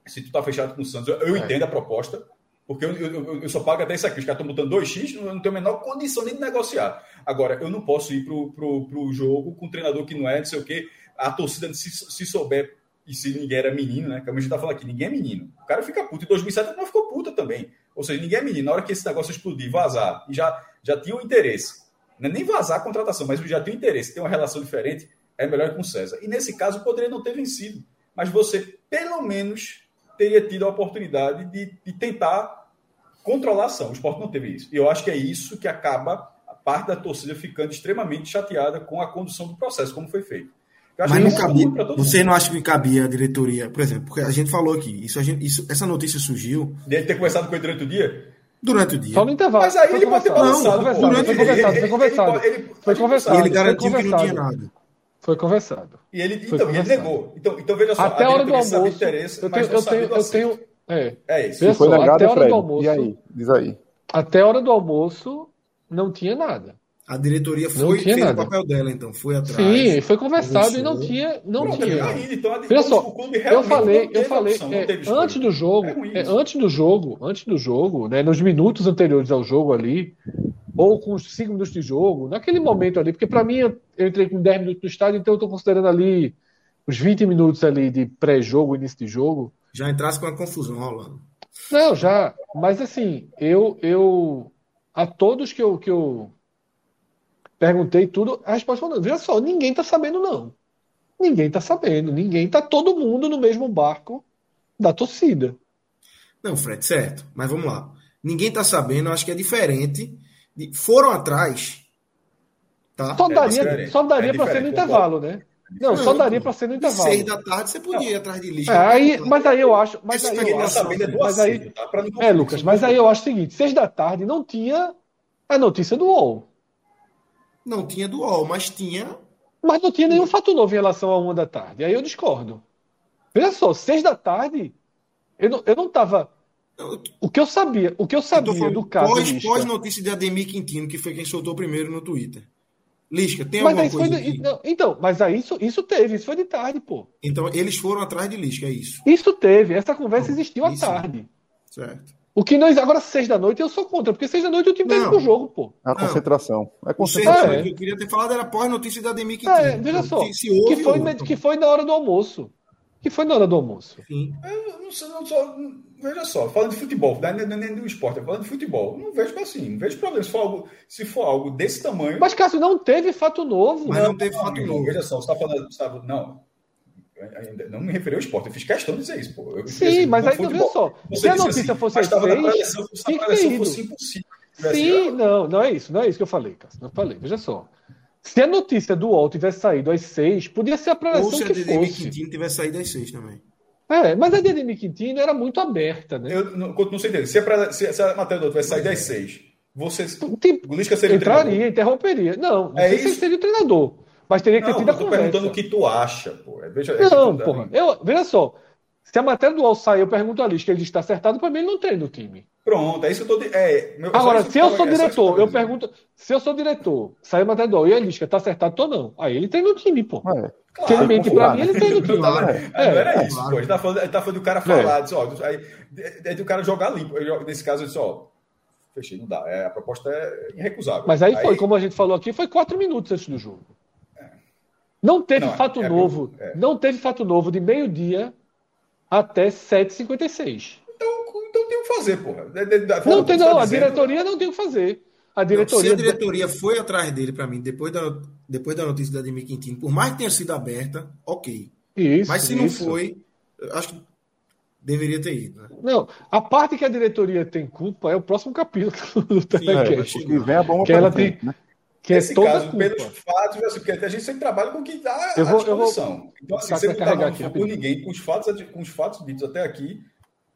se tu está fechado com o Santos, eu, eu é. entendo a proposta, porque eu, eu, eu, só pago até isso aqui. Os caras estão botando 2x, eu não tenho a menor condição nem de negociar. Agora, eu não posso ir pro, pro, pro jogo com um treinador que não é, não sei o quê. A torcida, se, se souber, e se ninguém era menino, né? Como a gente tá falando aqui, ninguém é menino. O cara fica puto. Em 2007 não ficou puta também. Ou seja, ninguém é menino. Na hora que esse negócio explodir, vazar, e já, já tinha o interesse, não é nem vazar a contratação, mas já tinha o interesse, tem uma relação diferente, é melhor com o César. E nesse caso, poderia não ter vencido. Mas você, pelo menos, teria tido a oportunidade de, de tentar controlar a ação. O esporte não teve isso. E eu acho que é isso que acaba a parte da torcida ficando extremamente chateada com a condução do processo, como foi feito. Mas não cabia. Você mundo. não acha que cabia a diretoria, por exemplo, porque a gente falou aqui, isso, a gente, isso essa notícia surgiu. Dele ter começado com ele durante o dia? Durante o dia. Só no intervalo. Mas aí foi ele pode ter balançado. Não, durante foi conversado, foi conversado. Ele, ele, foi conversado. E ele garantiu que não tinha nada. Foi conversado. E ele, então, ele negou. Então, então veja só. Até a hora do almoço. Interesse, eu tenho, eu tenho, eu tenho, é, é isso. Veja foi negado, até a hora Fred. do almoço. E aí? Diz aí. Até a hora do almoço não tinha nada. A diretoria foi fez nada. o papel dela, então, foi atrás. Sim, foi conversado e não tinha, não Pronto, tinha. Aí, então, Veja só, eu falei, eu falei, opção, é, antes do jogo, é, é antes do jogo, antes do jogo, né, nos minutos anteriores ao jogo ali, ou com os 5 minutos de jogo, naquele momento ali, porque para mim eu entrei com 10 minutos no estádio, então eu estou considerando ali os 20 minutos ali de pré-jogo, início de jogo. Já entrasse com a confusão rolando. Não, já, mas assim, eu eu a todos que eu que eu perguntei tudo, a resposta foi: veja só, ninguém está sabendo não. Ninguém está sabendo, ninguém está todo mundo no mesmo barco da torcida. Não, Fred, certo. Mas vamos lá. Ninguém está sabendo, acho que é diferente foram atrás. Tá? Só daria, é só daria é para ser no intervalo, né? Não, não, só daria para ser no intervalo. Seis da tarde você podia ir atrás de lixo. É, aí, mas aí eu acho. Mas aí eu acho. Mas aí, tá? é, Lucas, mas aí eu acho o seguinte: seis da tarde não tinha a notícia do UOL. Não tinha do UOL, mas tinha. Mas não tinha nenhum fato novo em relação a uma da tarde. Aí eu discordo. Veja só, seis da tarde, eu não, eu não tava o que eu sabia, o que eu sabia eu do caso. Pós, Lisca, pós notícia de Ademir Quintino, que foi quem soltou primeiro no Twitter. Lisca, tem mas alguma coisa. De, não, então, mas aí isso, isso teve, isso foi de tarde, pô. Então, eles foram atrás de Lisca, é isso. Isso teve, essa conversa existiu à tarde. Certo. O que nós, agora, seis da noite, eu sou contra, porque seis da noite o time tá pro jogo, pô. É a concentração. É a concentração. É. que eu queria ter falado era pós notícia da Ademir Quintino. É, veja só. Se que, foi, que foi na hora do almoço. Que foi na hora do almoço. Sim. Eu não, sei, não sou veja só, falando de futebol, não é nem do esporte, é falando de futebol. Não vejo assim, não vejo problema. Se for algo, se for algo desse tamanho. Mas, Cássio, não teve fato novo. Mas não, não teve fato novo. Veja só, você está falando. Você tá, não. Ainda não me referi ao esporte, eu fiz questão de dizer isso, pô. Eu, Sim, assim, mas aí tu veja só. se a notícia assim, fosse às seis, tinha que ter fosse impossível. Sim, não, não é isso, não é isso que eu falei, Cássio. Não falei, veja só. Se a notícia do UOL tivesse saído às seis, podia ser a preleção que fosse. Ou se a Quintino tivesse saído às seis também. É, mas a de Ademir Quintino era muito aberta, né? Eu não, não sei entender. Se, é pra, se, se a matéria do outro vai sair das seis, você. Tipo, o Lisca seria Entraria, interromperia. Não, não é sei isso? se seria o treinador. Mas teria que ter tido a conversa. perguntando o que tu acha, pô. É, veja, não, porra. Eu, veja só. Se a matéria do UOL sair, eu pergunto a Lisca, ele está acertado, para mim ele não treina o time. Pronto, é isso que eu estou. É, Agora, se eu sou diretor, eu pergunto. Se eu sou diretor, sai a matéria do UOL e a Lisca está acertado ou não? Aí ele treina o time, pô. É. Claro, ele mente pra mim, ele tem time. Claro. É, é, não era isso, claro. pô. Ele tá falando, ele tá falando do cara falar, é. Disse, ó, aí, é do cara jogar limpo. Nesse caso, eu disse, ó, fechei, não dá. É, a proposta é irrecusável. Mas aí, aí, foi, como a gente falou aqui, foi quatro minutos antes do jogo. É. Não teve não, fato é, novo. É. Não teve fato novo de meio-dia até 7h56. Então, então tem o que fazer, porra. Não tem, não. Tá a diretoria não tem o que fazer. A diretoria... Não, se a diretoria foi atrás dele, para mim, depois da, depois da notícia da Ademir Quintino, por mais que tenha sido aberta, ok. Isso, Mas se isso. não foi, acho que deveria ter ido. Né? Não, a parte que a diretoria tem culpa é o próximo capítulo do Telecast. É, que vem a bomba que ela tem, né? Que Nesse é toda caso, culpa. pelos fatos, assim, porque a gente sempre trabalha com o que dá eu vou. Eu vou, então, assim, você não está por ninguém, com os, fatos, com os fatos ditos até aqui,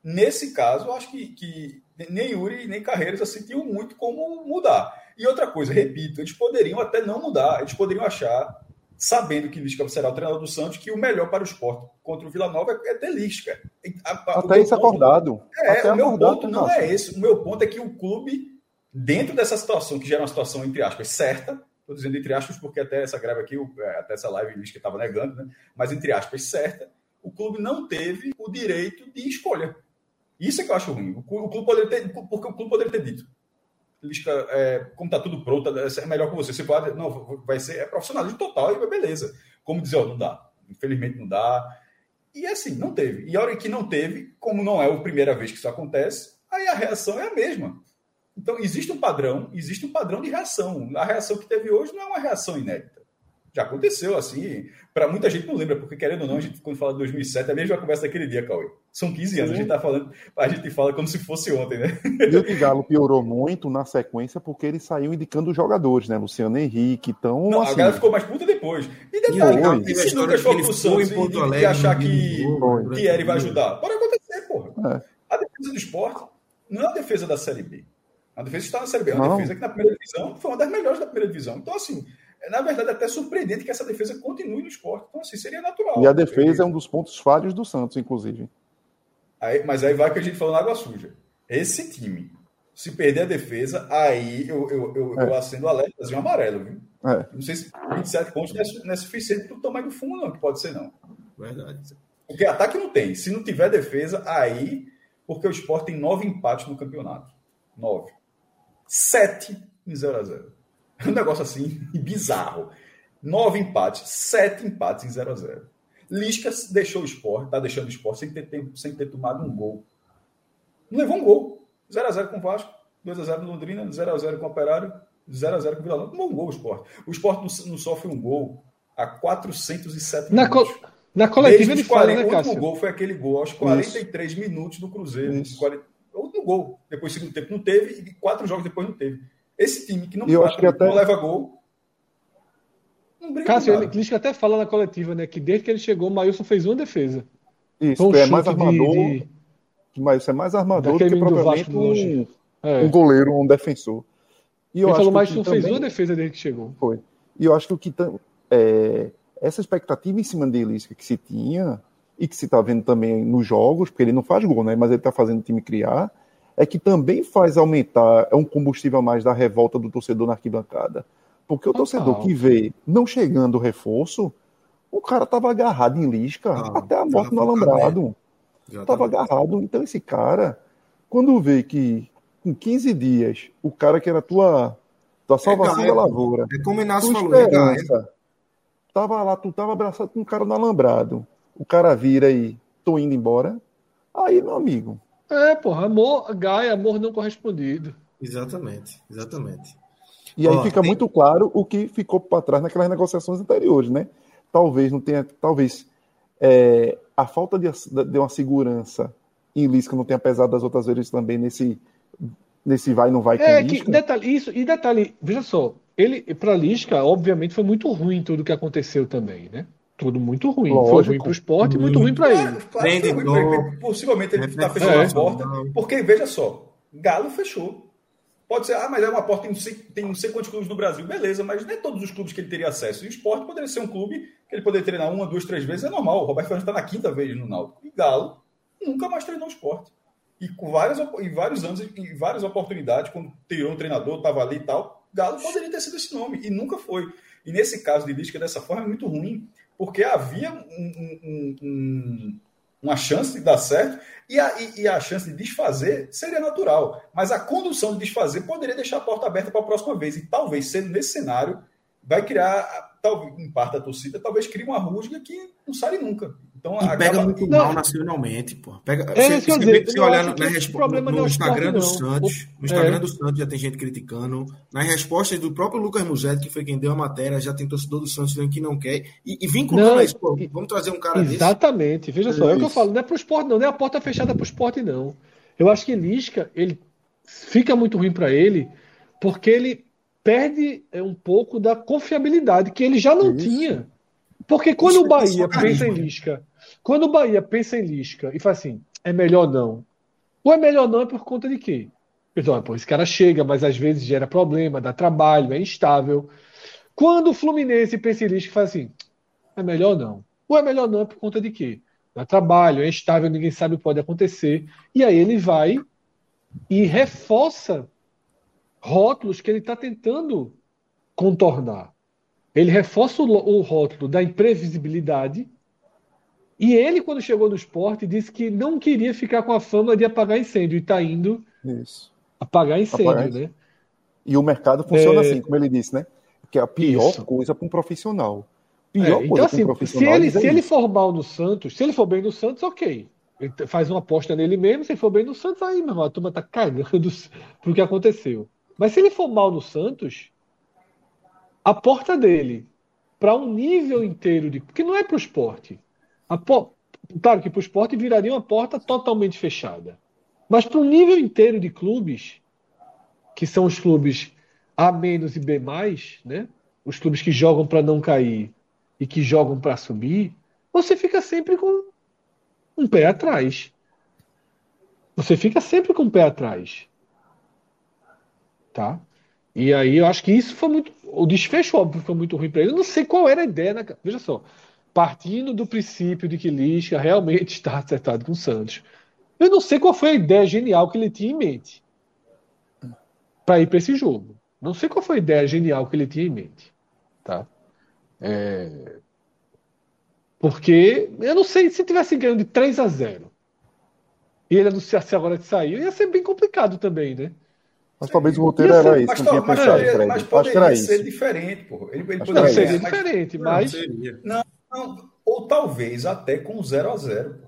Nesse caso, eu acho que, que nem Yuri nem Carreiras tinham muito como mudar. E outra coisa, repito, eles poderiam até não mudar, eles poderiam achar, sabendo que Lisca será o treinador do Santos, que o melhor para o esporte contra o Vila Nova é ter Lisca. Até isso ponto, acordado. É, até o meu acordado, ponto não é esse. O meu ponto é que o clube, dentro dessa situação, que gera uma situação, entre aspas, certa, estou dizendo entre aspas porque até essa greve aqui, é, até essa live Lisca estava negando, né? mas entre aspas, certa, o clube não teve o direito de escolha. Isso é que eu acho ruim. O clube poderia ter, porque o clube poderia ter dito. Lisca, é, como está tudo pronto, é melhor com você. Você pode, não, vai ser é profissionalismo total e beleza. Como dizer, não dá. Infelizmente não dá. E assim, não teve. E a hora que não teve, como não é a primeira vez que isso acontece, aí a reação é a mesma. Então, existe um padrão, existe um padrão de reação. A reação que teve hoje não é uma reação inédita. Já aconteceu, assim. Para muita gente não lembra, porque querendo ou não, a gente, quando fala de 2007, é a mesma conversa daquele dia, Cauê. São 15 anos, a gente tá falando, a gente fala como se fosse ontem, né? E o Galo piorou muito na sequência porque ele saiu indicando os jogadores, né? Luciano Henrique, então. Não, assim... a galera ficou mais puta depois. E detalhe, e, e se Lucas for pro Santos e, Alegre, e achar que, que ele vai ajudar? Pode acontecer, porra. É. A defesa do esporte não é a defesa da Série B. A defesa está na Série B, é uma não. defesa que na primeira divisão foi uma das melhores da primeira divisão. Então, assim, é, na verdade, até surpreendente que essa defesa continue no esporte. Então, assim, seria natural. E a defesa é um dos pontos falhos do Santos, inclusive. Aí, mas aí vai que a gente falou na água suja. Esse time, se perder a defesa, aí eu, eu, eu, é. eu acendo alertazinho amarelo, viu? É. Não sei se 27 pontos não é, não é suficiente para o tamanho do fundo, não, que pode ser, não. Verdade. Porque ataque não tem. Se não tiver defesa, aí. Porque o Sport tem nove empates no campeonato. Nove. Sete em 0 a 0 É um negócio assim bizarro. Nove empates, sete empates em 0 a 0 Lisca deixou o esporte, está deixando o esporte sem ter, sem ter tomado um gol. Não levou um gol. 0x0 com o Vasco, 2x0 no Londrina, 0x0 com o Operário, 0x0 com o Vila Nova. Tomou um gol o esporte. O esporte não, não, sofre um gol há 407 na minutos. Co na coletiva ele 40, fala, né, O último gol foi aquele gol aos 43 Isso. minutos do Cruzeiro. 40, o último gol. Depois, segundo tempo, não teve. E quatro jogos depois não teve. Esse time que não, faz, que até... não leva gol, Cássio, ele, Clisca até fala na coletiva, né? Que desde que ele chegou, o Mailson fez uma defesa. Isso, um é mais armador. De, de... Mas é mais armador do que propriamente um, é. um goleiro, um defensor. E eu ele falou, mas não fez uma defesa desde que chegou. Foi. E eu acho que o que é, essa expectativa em cima dele, que se tinha, e que se está vendo também nos jogos, porque ele não faz gol, né? Mas ele está fazendo o time criar, é que também faz aumentar, é um combustível a mais da revolta do torcedor na arquibancada. Porque o Total. torcedor que vê não chegando o reforço, o cara tava agarrado em lisca ah, até a morte no alambrado. Tava agarrado. Então esse cara, quando vê que em 15 dias o cara que era tua, tua salvação é, da lavoura, é como o Inácio falou, é é tava lá, tu tava abraçado com um cara no alambrado. O cara vira e tô indo embora. Aí, meu amigo. É, porra, amor, Gaia, amor não correspondido. Exatamente, exatamente. E aí fica tem... muito claro o que ficou para trás naquelas negociações anteriores, né? Talvez não tenha, talvez é, a falta de, de uma segurança em Lisca não tenha pesado das outras vezes também nesse nesse vai não vai é que detalhe isso e detalhe veja só ele para Lisca obviamente foi muito ruim tudo que aconteceu também né tudo muito ruim Lógico. foi ruim para o esporte muito, muito ruim para ele claro, possivelmente ele está fechando é. a porta porque veja só Galo fechou Pode ser, ah, mas é uma porta, tem não, sei, tem não sei quantos clubes no Brasil. Beleza, mas nem todos os clubes que ele teria acesso. E o esporte poderia ser um clube que ele poderia treinar uma, duas, três vezes, é normal. O Roberto Fernandes está na quinta vez no Náutico. E Galo nunca mais treinou o esporte. E com várias, em vários anos, em várias oportunidades, quando tirou um treinador, estava ali e tal, Galo poderia ter sido esse nome. E nunca foi. E nesse caso de Lisca, dessa forma, é muito ruim, porque havia um, um, um uma chance de dar certo e a, e, a chance de desfazer seria natural. Mas a condução de desfazer poderia deixar a porta aberta para a próxima vez. E talvez, sendo nesse cenário, vai criar, talvez, em parte a torcida, talvez crie uma rusga que não sai nunca. Então, e acaba... pega muito não. mal nacionalmente, pô. Pega, é, se, se, dizer, se olhar na resposta no, no Instagram do Santos, no Instagram é. do Santos já tem gente criticando. Nas respostas do próprio Lucas Musetti, que foi quem deu a matéria, já tem torcedor do Santos dizendo que não quer. E, e vinculando isso, pô, vamos trazer um cara Exatamente. Desse. Veja só, é o que eu falo, não é pro esporte, não, não é a porta fechada pro esporte, não. Eu acho que Lisca, ele fica muito ruim para ele, porque ele perde é, um pouco da confiabilidade que ele já não isso. tinha. Porque quando isso o Bahia pensa em Lisca quando o Bahia pensa em Lisca e faz assim, é melhor não. Ou é melhor não é por conta de quê? Então, pô, esse cara chega, mas às vezes gera problema, dá trabalho, é instável. Quando o Fluminense pensa em faz assim, é melhor não. Ou é melhor não é por conta de quê? Dá trabalho, é instável, ninguém sabe o que pode acontecer. E aí ele vai e reforça rótulos que ele está tentando contornar. Ele reforça o, o rótulo da imprevisibilidade. E ele, quando chegou no esporte, disse que não queria ficar com a fama de apagar incêndio. E está indo Isso. apagar incêndio, apagar. né? E o mercado funciona é... assim, como ele disse, né? Que é a pior Isso. coisa para um profissional. Pior é, então, assim, se ele, se ele for mal no Santos, se ele for bem no Santos, ok. Ele faz uma aposta nele mesmo, se ele for bem no Santos, aí, meu irmão, a turma tá cagando pro que aconteceu. Mas se ele for mal no Santos, a porta dele para um nível inteiro de. que não é para o esporte. Claro que para o esporte viraria uma porta totalmente fechada. Mas para um nível inteiro de clubes, que são os clubes A e B, né? os clubes que jogam para não cair e que jogam para subir, você fica sempre com um pé atrás. Você fica sempre com um pé atrás. Tá? E aí eu acho que isso foi muito. O desfecho, óbvio, foi muito ruim para ele. Eu não sei qual era a ideia. Na... Veja só. Partindo do princípio de que Lisca realmente está acertado com o Santos. Eu não sei qual foi a ideia genial que ele tinha em mente para ir para esse jogo. Não sei qual foi a ideia genial que ele tinha em mente. Tá? É... Porque eu não sei se tivesse ganho de 3 a 0 e ele anunciasse agora de sair, ia ser bem complicado também, né? Mas talvez o roteiro era isso, mas, não tinha mas, poderia, mas poderia ser isso. diferente, pô. Ele, ele poderia ser diferente, mas. Não, não, ou talvez até com 0 a 0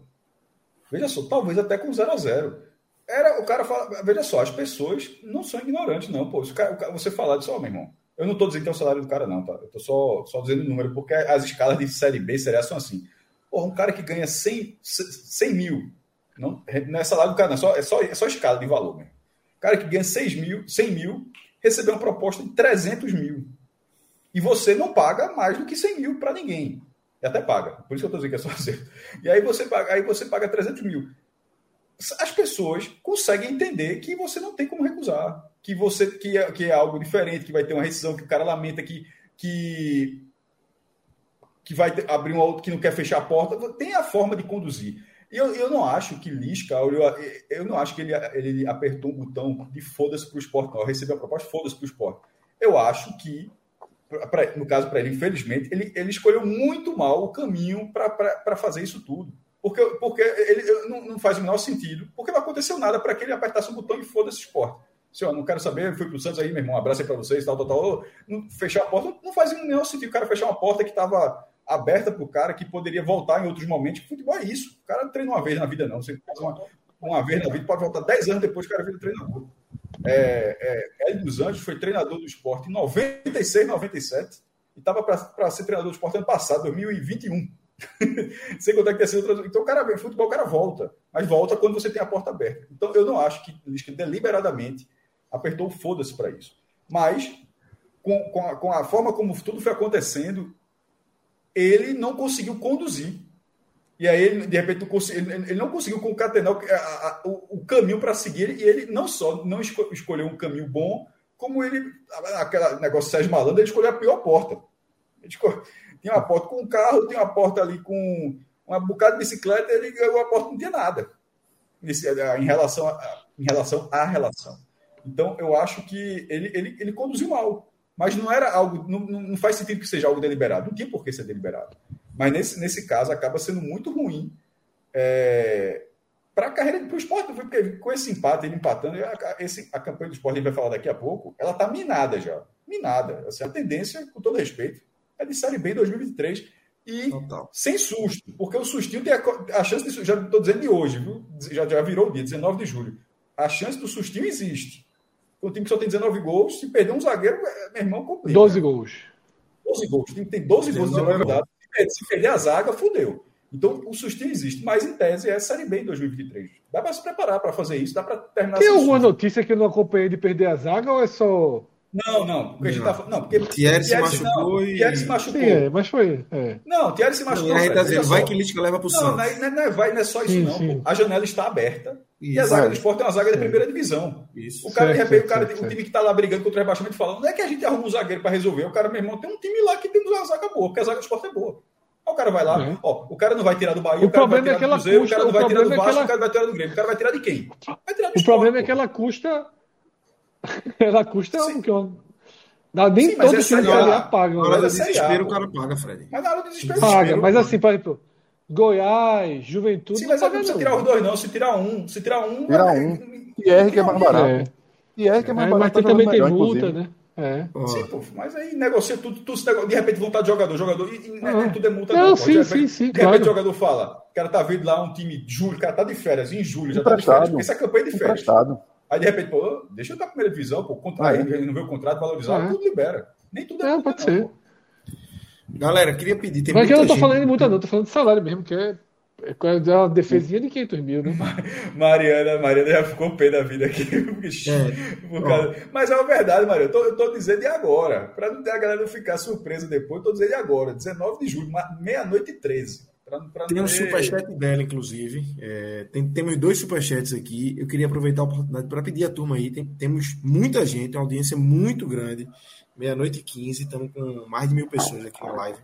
Veja só, talvez até com 0 a 0 Era, o cara fala, veja só, as pessoas não são ignorantes, não, pô. Cara, você falar disso, ó, meu irmão. Eu não estou dizendo que é o salário do cara, não, tá? Eu tô só, só dizendo o número, porque as escalas de Série B, Série A são assim. Porra, um cara que ganha 100, 100 mil, não, não é salário do cara, não, é só, é só, é só escala de valor, mesmo cara que ganha 6 mil, 100 mil, recebeu uma proposta de 300 mil. E você não paga mais do que 100 mil para ninguém. E até paga. Por isso que eu estou dizendo que é só acerto. E aí você paga, aí você paga 300 mil. As pessoas conseguem entender que você não tem como recusar. Que você que é, que é algo diferente, que vai ter uma rescisão, que o cara lamenta que, que, que vai abrir uma outra que não quer fechar a porta. Tem a forma de conduzir. Eu, eu não acho que Lisca, eu, eu não acho que ele, ele apertou um botão de foda-se para o esporte, não. Eu recebi a proposta, foda-se para o esporte. Eu acho que, pra, no caso para ele, infelizmente, ele, ele escolheu muito mal o caminho para fazer isso tudo. Porque, porque ele não, não, faz o menor sentido, porque não aconteceu nada para que ele apertasse o botão e foda-se esporte. Senhor, não quero saber, fui para o Santos aí, meu irmão, um abraço aí para vocês, tal, tal, tal. Não, fechar a porta, não, não faz o menor sentido o cara fechar uma porta que estava aberta para o cara que poderia voltar em outros momentos. Futebol é isso. O cara treina uma vez na vida, não. Você faz uma, uma vez na vida, pode voltar 10 anos depois que o cara vira treinador. É, é, Hélio dos Anjos foi treinador do esporte em 96, 97 e estava para ser treinador do esporte ano passado, 2021. Sem contar que ter sido. Então, o cara vem, futebol, o cara volta, mas volta quando você tem a porta aberta. Então, eu não acho que Lisca deliberadamente apertou foda-se para isso. Mas, com, com a, com, a, forma como tudo foi acontecendo, ele não conseguiu conduzir. E aí, ele, de repente, ele não conseguiu concatenar o, a, o, o caminho para seguir. E ele não só não escolheu um caminho bom, como ele, aquele negócio Sérgio Malandro, ele escolheu a pior porta. Escolheu, uma porta com um carro, tem uma porta ali com uma bocada de bicicleta, ele ganhou a porta não tinha nada nesse, em, relação a, em relação à relação. Então, eu acho que ele, ele, ele conduziu mal. Mas não era algo, não, não faz sentido que seja algo deliberado. Não tinha por que ser deliberado. Mas nesse, nesse caso acaba sendo muito ruim é, para a carreira para o esporte, porque com esse empate, ele empatando, a, esse, a campanha do esporte, a gente vai falar daqui a pouco, ela está minada já. Minada. Assim, a tendência, com todo respeito, é de Série B em 2023. E Total. sem susto, porque o sustinho tem a, a chance de. Já estou dizendo de hoje, viu? Já, já virou o dia, 19 de julho. A chance do sustinho existe um time que só tem 19 gols, se perder um zagueiro, é, meu irmão, complica. 12 gols. 12 gols. O time tem 12 gols de unidade. Se perder a zaga, fudeu. Então, o sustinho existe, mas em tese é Série B em 2023. Dá para se preparar para fazer isso, dá para terminar Tem alguma susto. notícia que eu não acompanhei de perder a zaga ou é só Não, não. Porque a gente tá, não, porque Thierry se machucou não, e- Thierry se machucou. Sim, é, mas foi. É. Não, Thierry se machucou. Não, e aí tá dizendo, vai que Lisca leva pro Não, Santos. não é, não é- vai, não é só isso, Sim, não. sim. pô. A janela está aberta. E a Isso. zaga do esporte é uma zaga de primeira divisão. Isso. O cara, de Certo, repente, o, cara, certo, o time que tá lá brigando contra o rebaixamento falando, não é que a gente arruma um zagueiro para resolver. O cara, meu irmão, tem um time lá que tem uma zaga boa, porque a zaga do esporte é boa. Aí o cara vai lá, É. ó, o cara não vai tirar do Bahia, O o, cara vai problema é tirar que ela do Cruzeiro, o custa- cara não o vai tirar do problema é que Vasco, ela- o cara vai tirar do Grêmio. O cara vai tirar de quem? Vai tirar do O Sport, problema é pô. que ela custa. Ela custa um que eu- Não, nem Sim, todo é time Série A. Paga. Na hora do Mas é Série A, desespero, o cara paga, Fred. Mas na hora do desespero, Paga, desespero, mas assim, por exemplo, Goiás, Juventude. Sim, mas não não precisa tirar os dois, não. Se tirar um, se tirar um. Tira vai- um. Thierry que é mais barato. É. Thierry que é mais É, barato. mas tem- também tem multa, né? É. Sim, pô, mas aí negocia tudo, nego- de repente vontade de jogador, jogador, e, e Ah. nem tudo é multa, Não, pô. sim, de repente, sim, sim, De repente claro. o jogador fala, o cara tá vindo lá um time de julho, o cara tá de férias, em julho, já tá de férias, porque isso é campanha de férias. Emprestado. Aí de repente, pô, deixa eu dar a primeira divisão, pô, contrair, Ah, não vê o contrato valorizado, Ah, é. tudo libera. Nem tudo é, É, multa, pode não, ser. pô. Galera, queria pedir. Tem Mas que eu não tô muita falando de gente- multa, não, tô falando de salário mesmo, que é, é uma defesinha de 500 mil, né? Mariana, Mariana já ficou pé da vida aqui. É. por causa- Mas é uma verdade, Mariana. Eu tô, eu tô dizendo de agora. Para não ter a galera não ficar surpresa depois, eu tô dizendo de agora. 19 de julho, meia-noite e 13. Pra, pra Tem um ter- superchat dela, inclusive. É, tem- temos dois superchats aqui. Eu queria aproveitar a oportunidade para pedir a turma aí. Tem- temos muita gente, uma audiência muito grande. Meia-noite e 15, estamos com mais de mil pessoas aqui na live.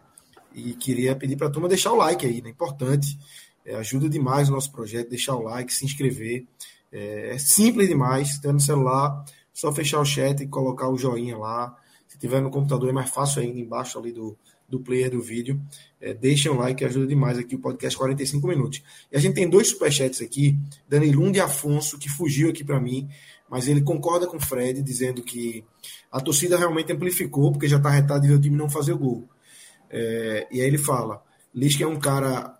E queria pedir para a turma deixar o like aí, né? Importante. É, ajuda demais o nosso projeto, deixar o like, se inscrever. É, é simples demais. Tiver no celular, só fechar o chat e colocar o joinha lá. Se tiver no computador, é mais fácil ainda, embaixo ali do, do player do vídeo. É, deixem o like, ajuda demais aqui o podcast 45 minutos. E a gente tem dois superchats aqui, Danilum de Afonso, que fugiu aqui para mim, mas ele concorda com o Fred, dizendo que a torcida realmente amplificou, porque já está retado de o time não fazer o gol. É, e aí ele fala, Lisca é um cara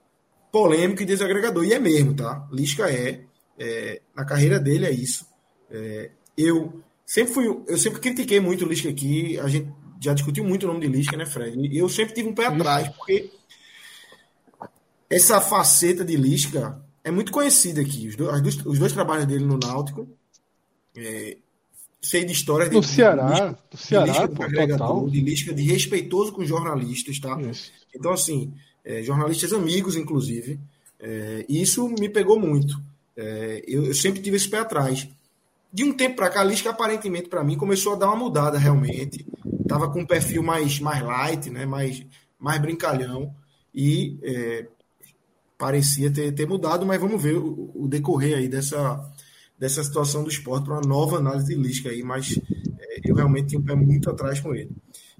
polêmico e desagregador, e é mesmo, tá? Lisca é, é, na carreira dele é isso. É, eu sempre fui, eu sempre critiquei muito o Lisca aqui, a gente já discutiu muito o nome de Lisca, né, Fred? E eu sempre tive um pé atrás, porque essa faceta de Lisca é muito conhecida aqui. Os, dois, os dois trabalhos dele no Náutico. é, sei de histórias de, No de Ceará, Lisca- no de Ceará, Lisca pô, total. de Lisca de respeitoso com jornalistas, tá? Isso. Então, assim, é, jornalistas amigos, inclusive, é, isso me pegou muito. É, eu, eu sempre tive esse pé atrás. De um tempo para cá, a Lisca, aparentemente, para mim, começou a dar uma mudada realmente. Tava com um perfil mais, mais light, né? mais, mais brincalhão, e é, parecia ter, ter mudado, mas vamos ver o, o decorrer aí dessa, dessa situação do esporte para uma nova análise de Lisca aí, mas é, eu realmente tinha um pé muito atrás com ele.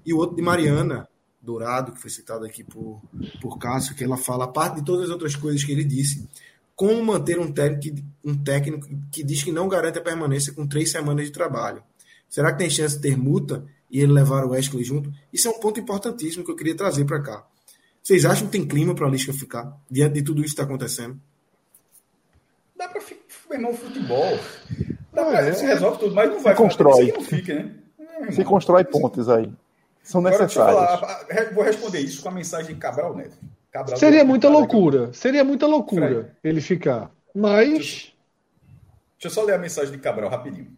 E o outro de Mariana, Dourado, que foi citado aqui por, por Cássio, que ela fala, a parte de todas as outras coisas que ele disse, como manter um técnico, um técnico que diz que não garante a permanência com três semanas de trabalho. Será que tem chance de ter multa e ele levar o Wesley junto? Isso é um ponto importantíssimo que eu queria trazer para cá. Vocês acham que tem clima para a Lisca ficar diante de tudo isso que está acontecendo? Dá pra ficar, meu irmão, futebol. Dá pra, é. se resolve tudo, mas não vai constrói. ficar. Que não fique, né? É, Se constrói pontes aí. São necessárias. falar, vou responder isso com a mensagem de Cabral Neto. Cabral Seria Neto, muita loucura. Seria muita Fred. loucura ele ficar. Mas. Deixa eu só ler a mensagem de Cabral rapidinho.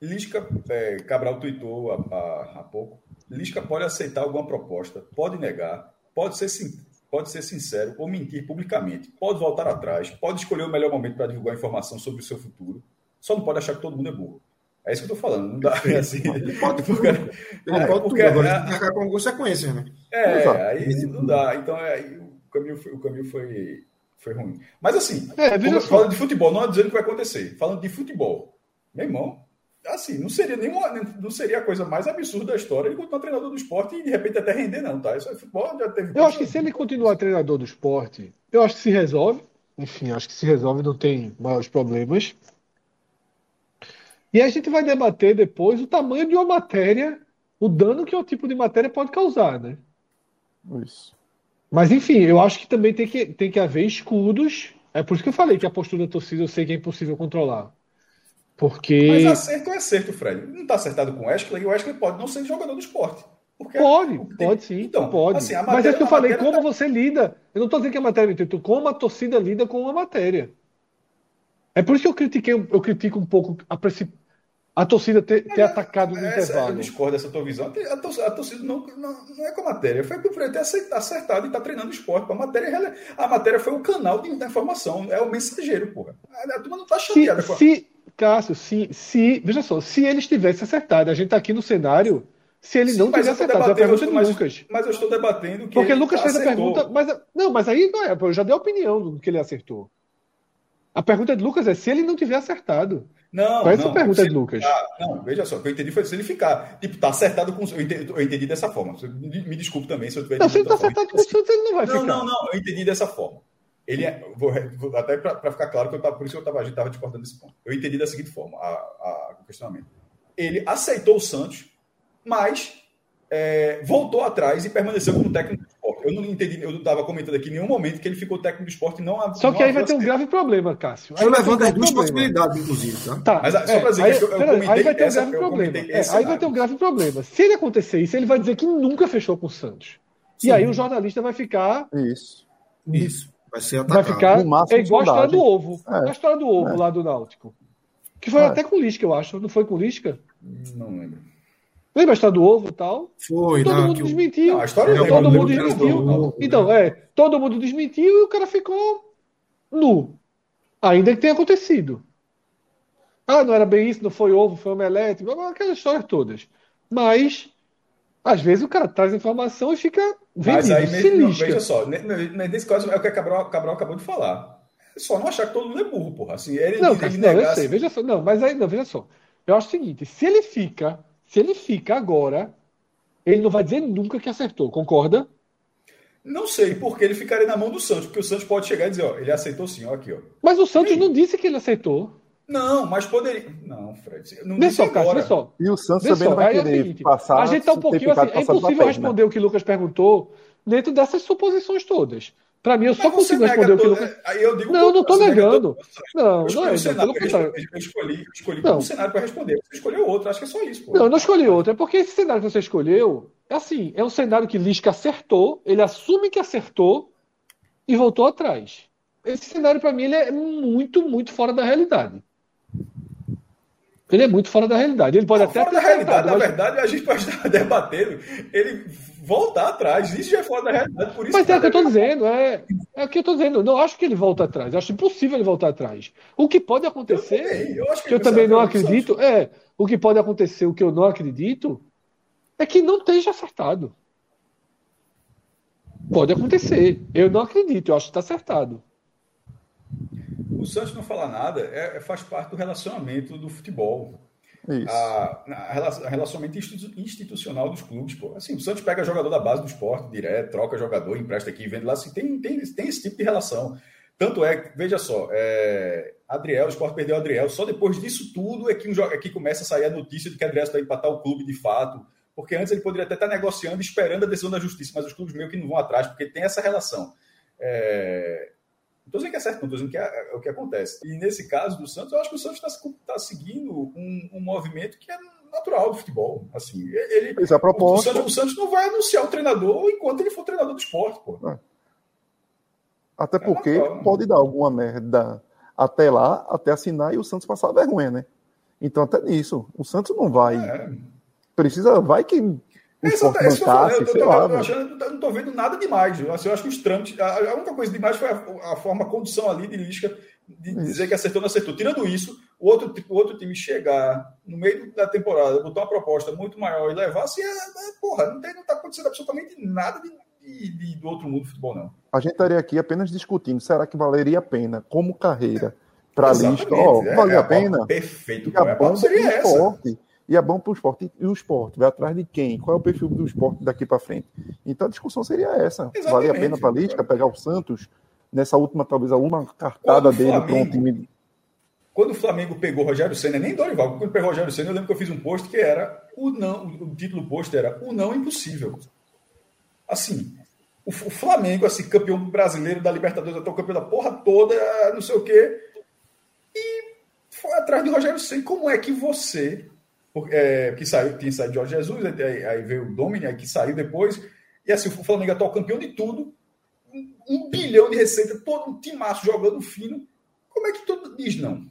Lisca, é, Cabral tweetou há, há- há pouco. Lisca pode aceitar alguma proposta, pode negar, pode ser, sin- pode ser sincero ou mentir publicamente, pode voltar atrás, pode escolher o melhor momento para divulgar informação sobre o seu futuro. Só não pode achar que todo mundo é burro. É isso que eu estou falando. Não dá assim. Ele pode tudo. Ele É, pode porque tudo. Agora é- tem que marcar com consequências, né? É, Exato. aí não dá. Então é, aí o caminho foi, o caminho foi, foi ruim. Mas assim, É, falando de futebol, não é dizendo que vai acontecer. Falando de futebol, meu irmão, assim, não seria nenhuma, não seria a coisa mais absurda da história ele continuar treinador do esporte e de repente até render, não, tá? Isso é futebol, já teve. Eu acho que se ele continuar treinador do esporte, eu acho que se resolve. Enfim, acho que se resolve, não tem maiores problemas. E a gente vai debater depois o tamanho de uma matéria, o dano que o tipo de matéria pode causar, né? Isso. Mas enfim, eu acho que também tem que, tem que haver escudos. É por isso que eu falei que a postura da torcida eu sei que é impossível controlar. Porque Mas acerto é acerto, Fred. Não está acertado com o Wesley e o Wesley pode não ser jogador do esporte. Porque Pode, tem- pode sim, Então, pode. assim, a Mas é matéria- que eu a falei, matéria como tá- você lida. Eu não estou dizendo que a matéria é como a torcida lida com uma matéria. É por isso que eu critiquei, eu critico um pouco a, preci- a torcida ter, ter atacado no essa, intervalo. Eu discordo dessa tua visão. A torcida, a torcida não, não, não, é com a matéria. Foi por ter acertado e está treinando esporte. A matéria, a matéria foi o canal de informação. É o mensageiro, porra. A, a turma não está chateada se, com a... se, Cássio, se, se. Veja só, se eles tivessem acertado, a gente está aqui no cenário. Se ele Sim, não tivesse acertado, a pergunta é de mas- Lucas. Mas eu estou debatendo que. Porque Lucas fez a acertou. pergunta, mas não, mas aí não é, eu já dei a opinião do que ele acertou. A pergunta de Lucas é se ele não tiver acertado. Não, Qual é não, pergunta se de Lucas? ficar- não, veja só, o que eu entendi foi se ele ficar. Tipo, tá acertado com. Eu entendi, eu entendi dessa forma. Me desculpe também se eu tiver Não, se ele tá acertado com o Santos, ele não vai Não, ficar. não, não, eu entendi dessa forma. Ele é, vou, vou- até para ficar claro que eu tava, por isso que eu tava, a gente estava discordando desse ponto. Eu entendi da seguinte forma a, a- o questionamento. Ele aceitou o Santos, mas é, voltou atrás e permaneceu como técnico do esporte. Eu não entendi, eu não estava comentando aqui em nenhum momento que ele ficou técnico do esporte e não Só não que aí vai ter um grave problema, Cássio. Aí Eu vai ter um levanto as grave duas problema. possibilidades, inclusive, tá? Tá, Mas, só é, pra dizer aí, que eu- eu aí vai ter um essa- grave problema. É, esse aí vai cenário. ter um grave problema. Se ele acontecer isso, ele vai dizer que nunca fechou com o Santos. E Sim. aí o jornalista vai ficar. Isso. Isso. Vai ser Vai atacado. ficar. No máximo, É igual a história do ovo. É. A história do ovo É. lá do Náutico. Que foi É. até com Lisca, eu acho. Não foi com Lisca? Não lembro. Lembra a história do ovo e tal? Foi, Todo não, mundo que desmentiu. Não, a história Todo lembro, eu mundo desmentiu. do- do- Então, é, todo mundo desmentiu e o cara ficou nu. Ainda que tenha acontecido. Ah, não era bem isso, não foi ovo, foi omelete, aquelas histórias todas. Mas, às vezes o cara traz informação e fica Mas vendido, aí, mesmo, não, lisca. veja só, ne- ne- nesse caso é o que a Cabral, Cabral acabou de falar. É só não achar que todo mundo é burro, porra. Assim, ele, Não, ele cara, não, eu negar, sei, veja só. Não, mas aí, não, veja só. Eu acho o seguinte, se ele fica, se ele fica agora, ele não vai dizer nunca que acertou, concorda? Não sei, porque ele ficaria na mão do Santos, porque o Santos pode chegar e dizer, ó, ele aceitou sim, ó, aqui, ó. Mas o Santos Sim. não disse que ele aceitou. Não, mas poderia. Não, Fred. Não Vê só, Cássio, agora. vê só. E o Santos Vê também só, não vai é querer seguinte, passar. a gente tá um pouquinho assim, é impossível responder o que o Lucas perguntou dentro dessas suposições todas. Para mim, eu só Mas você consigo responder o que Lucas. Aí eu digo, Não, não nega negando. todo- Não, Eu não escolhi é, um não, cenário, eu escolhi, eu escolhi, eu escolhi Não. um cenário para responder. Você escolheu outro, acho que é só isso, pô. Não, eu não escolhi outro. É porque esse cenário que você escolheu, é assim, é um cenário que Lisca acertou, ele assume que acertou e voltou atrás. Esse cenário, para mim, ele é muito, muito fora da realidade. Ele é muito fora da realidade. Ele pode até fora ter da realidade, acertado, na mas- verdade, a gente pode estar debatendo ele voltar atrás. Isso já é fora da realidade, por isso Mas é o que eu estou dizendo, é, é o que eu estou dizendo. Eu não acho que ele volta atrás. Eu acho impossível ele voltar atrás. O que pode Eu acontecer, também, eu acho que eu ele também não acredito, é, o que pode acontecer, o que eu não acredito, é que não esteja acertado. Pode acontecer. Eu não acredito, eu acho que está acertado. O Santos não fala nada, é, é- faz parte do relacionamento do futebol. Isso. A, a a relacionamento institu- institucional dos clubes, pô. Assim, o Santos pega jogador da base do esporte direto, troca jogador, empresta aqui, vende lá. Assim, tem, tem, tem esse tipo de relação. Tanto é que, veja só, é, Adriel, o esporte perdeu o Adriel. Só depois disso tudo é que, um, é que começa a sair a notícia de que Adriel está para tal clube de fato. Porque antes ele poderia até estar negociando, esperando a decisão da justiça, mas os clubes meio que não vão atrás, porque tem essa relação. É, estou dizendo que é certo, não estou dizendo que é, é o que acontece. E nesse caso do Santos, eu acho que o Santos está seguindo um, um movimento que é natural do futebol. Assim, ele, o. Santos, o Santos não vai anunciar o treinador enquanto ele for treinador do esporte, pô. Até porque natural. pode dar alguma merda até lá, até assinar e o Santos passar vergonha, né? Então, até nisso. O Santos não vai. É. Precisa. Vai que o Esse, esporte esse que eu falei, eu, sei eu, lá. eu, velho. achando, eu não estou vendo nada demais. Eu, assim, eu acho que os trâmites. A, a única coisa demais foi a, a forma, a condução ali de Lisca de dizer que acertou, não acertou. Tirando isso, o outro, o outro time chegar no meio da temporada, botar uma proposta muito maior e levar, assim, é, é, porra, não está acontecendo absolutamente nada de, de- de- do outro mundo do futebol, não. A gente estaria aqui apenas discutindo. Será que valeria a pena, como carreira, para a Exatamente. lista? Ó, É, valia é a pena? Perfeito. E a é, seria pro essa. E é bom para o esporte. E o esporte vai atrás de quem? Qual é o perfil do esporte daqui para frente? Então a discussão seria essa. Exatamente. Valia a pena para a Lisca pegar o Santos nessa última, talvez a última cartada dele para um time. Quando o Flamengo pegou Rogério Senna, nem Dorival, quando pegou Rogério Senna, eu lembro que eu fiz um post que era o não, o título do post era o não impossível. Assim, o, o Flamengo, assim, campeão brasileiro da Libertadores, até o campeão da porra toda, não sei o quê, e foi atrás de Rogério Senna. Como é que você, porque, é, que saiu, tinha saído Jorge Jesus, aí, aí veio o Domini, aí que saiu depois, e assim, o Flamengo é atual campeão de tudo, um, um bilhão de receita, todo um timaço jogando fino, como é que tu diz não?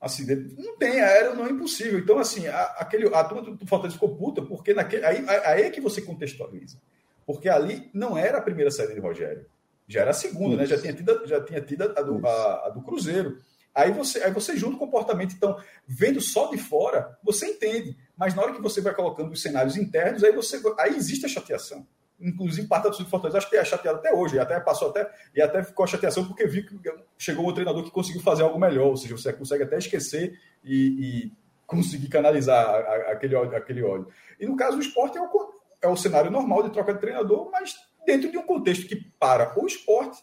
Assim, não tem, aéreo não é impossível. Então, assim, a, aquele, a turma do Fortaleza ficou puta, porque naquele, aí, aí é que você contextualiza. Porque ali não era a primeira série de Rogério. Já era a segunda, né? Já tinha tido, já tinha tido a, do, a, a do Cruzeiro. Aí você, aí você junta o comportamento. Então, vendo só de fora, você entende. Mas na hora que você vai colocando os cenários internos, aí você aí existe a chateação. Inclusive, parte da torcida do Fortaleza, acho que é chateado até hoje, e até passou até, e até ficou a chateação porque viu que chegou um treinador que conseguiu fazer algo melhor, ou seja, você consegue até esquecer e, e conseguir canalizar aquele aquele ódio. E no caso do esporte é o, é o cenário normal de troca de treinador, mas dentro de um contexto que, para o esporte,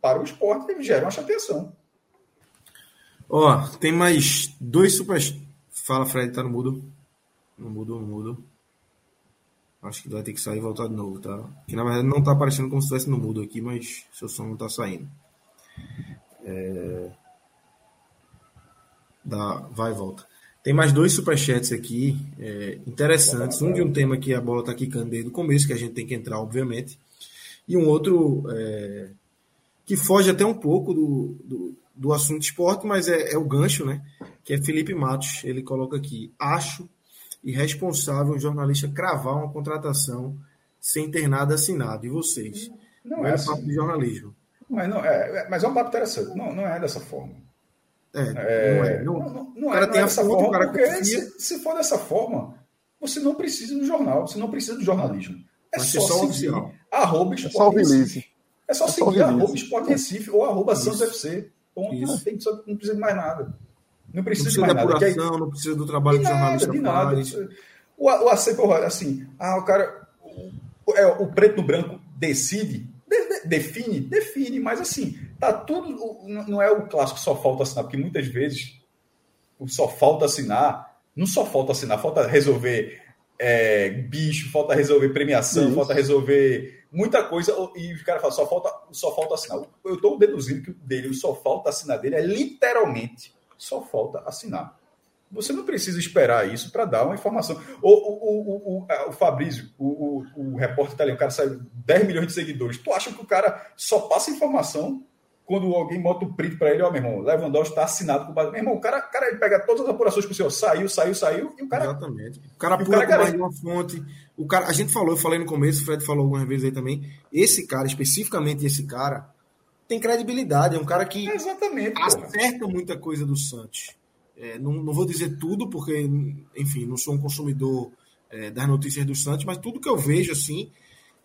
para o esporte, gera uma chateação. Ó, tem mais dois super. Fala, Fred, tá no mudo. No mudo, no mudo. Acho que vai ter que sair e voltar de novo, tá? Que na verdade não tá aparecendo como se estivesse no mudo aqui, mas seu som não tá saindo. É... Dá... Vai e volta. Tem mais dois superchats aqui é, interessantes. Um de um tema que a bola tá quicando desde o começo, que a gente tem que entrar, obviamente. E um outro é... que foge até um pouco do, do, do assunto esporte, mas é, é o gancho, né? Que é Felipe Matos. Ele coloca aqui: acho irresponsável um jornalista cravar uma contratação sem ter nada assinado. E vocês? Não é, é assim. papo de jornalismo. Mas, não, é, é, mas é um papo interessante. Não, não é dessa forma. É, é não é. Não, não, não o cara é, tem a dessa forma, forma porque se, se, for dessa forma, você não precisa do jornal, você não precisa do jornalismo. É só, só seguir oficial. arroba é só Recife. É só é seguir arroba Sport Recife ou arroba Santos FC. Ponto. Não, tem, não precisa de mais nada. Não precisa, não precisa de mais apuração, nada. Aí, não precisa do trabalho de, de jornalista. De nada. O, o AC, assim, ah, o cara. O, é, o preto no branco decide, de, de, define, define, mas assim, tá tudo. Não é o clássico só falta assinar, porque muitas vezes o só falta assinar, não só falta assinar, falta resolver é, bicho, falta resolver premiação, Isso. falta resolver muita coisa, e os caras falam, só falta, só falta assinar. Eu estou deduzindo que o dele, o só falta assinar dele é literalmente só falta assinar. Você não precisa esperar isso para dar uma informação. O, o, o, o, o Fabrício, o, o, o repórter italiano, o cara sai 10 milhões de seguidores. Tu acha que o cara só passa informação quando alguém bota o print para ele, ó, oh, meu irmão, Lewandowski está assinado com base. Meu irmão, o cara, cara ele pega todas as apurações com o senhor, saiu, saiu, saiu, e o cara. Exatamente. O cara pula o cara mais uma fonte. O cara, a gente falou, eu falei no começo, o Fred falou algumas vezes aí também. Esse cara, especificamente esse cara, tem credibilidade, é um cara que Exatamente, acerta porra. muita coisa do Santos. É, não, não, vou dizer tudo, porque, enfim, não sou um consumidor é, das notícias do Santos, mas tudo que eu vejo, assim,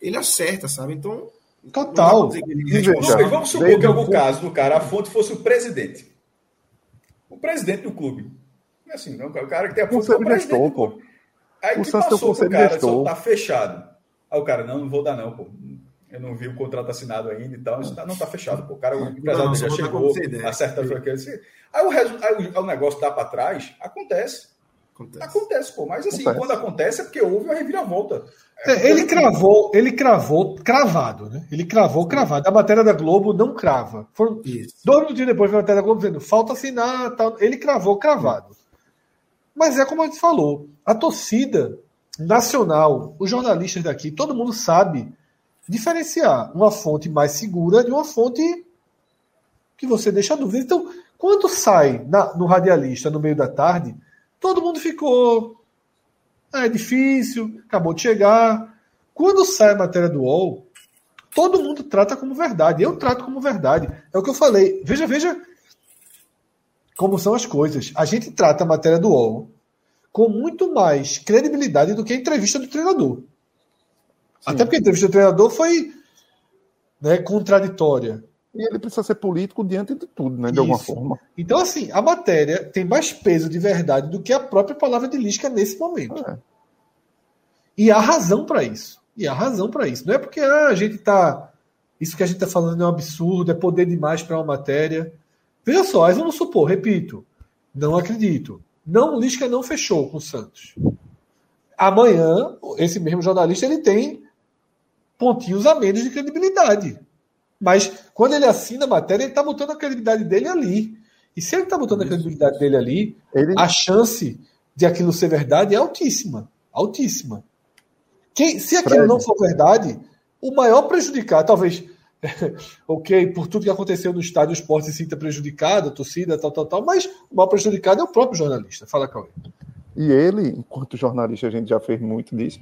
ele acerta, sabe? Então. Total. Veja, vamos supor que, em algum caso do cara, a fonte fosse o presidente. O presidente do clube. Assim, não, o cara que tem a fonte. O gestor, pô. Aí o que passou pro cara, só tá fechado. Aí o cara, não, não vou dar, não, pô eu não vi o contrato assinado ainda e tal, isso tá, não está fechado. Pô. O cara, o empresário já chegou, acerta a franquia. Aí o, aí o negócio dá para trás, acontece. Acontece. acontece, pô. Mas assim, acontece. quando acontece é porque houve uma reviravolta. É, ele cravou, ele cravou cravado, né? Ele cravou cravado. A matéria da Globo não crava. Foram Isso. dois dias depois da matéria da Globo dizendo falta assinar, tal. ele cravou cravado. Mas é como a gente falou, a torcida nacional, os jornalistas daqui, todo mundo sabe diferenciar uma fonte mais segura de uma fonte que você deixa dúvida. Então, quando sai na, no radialista no meio da tarde, todo mundo ficou. Ah, é difícil, acabou de chegar. Quando sai a matéria do UOL, todo mundo trata como verdade. Eu trato como verdade. É o que eu falei. Veja, veja como são as coisas. A gente trata a matéria do UOL com muito mais credibilidade do que a entrevista do treinador. Até porque a entrevista do treinador foi né, contraditória. E ele precisa ser político diante de tudo, né? De Isso. alguma forma. Então, assim, a matéria tem mais peso de verdade do que a própria palavra de Lisca nesse momento. É. E há razão para isso. E há razão para isso. Não é porque ah, a gente está. Isso que a gente está falando é um absurdo, é poder demais para uma matéria. Veja só, aí vamos supor, repito, não acredito. Não, Lisca não fechou com o Santos. Amanhã, esse mesmo jornalista ele tem pontinhos a menos de credibilidade. Mas quando ele assina a matéria, ele está botando a credibilidade dele ali. E se ele está botando a credibilidade dele ali, ele... a chance de aquilo ser verdade é altíssima. Altíssima. Quem, se aquilo Fred. não for verdade, o maior prejudicado, talvez ok, por tudo que aconteceu no estádio, o esporte se sinta prejudicado, a torcida, tal, tal, tal, mas o mal prejudicado é o próprio jornalista. Fala, Cauê. E ele, enquanto jornalista, a gente já fez muito disso,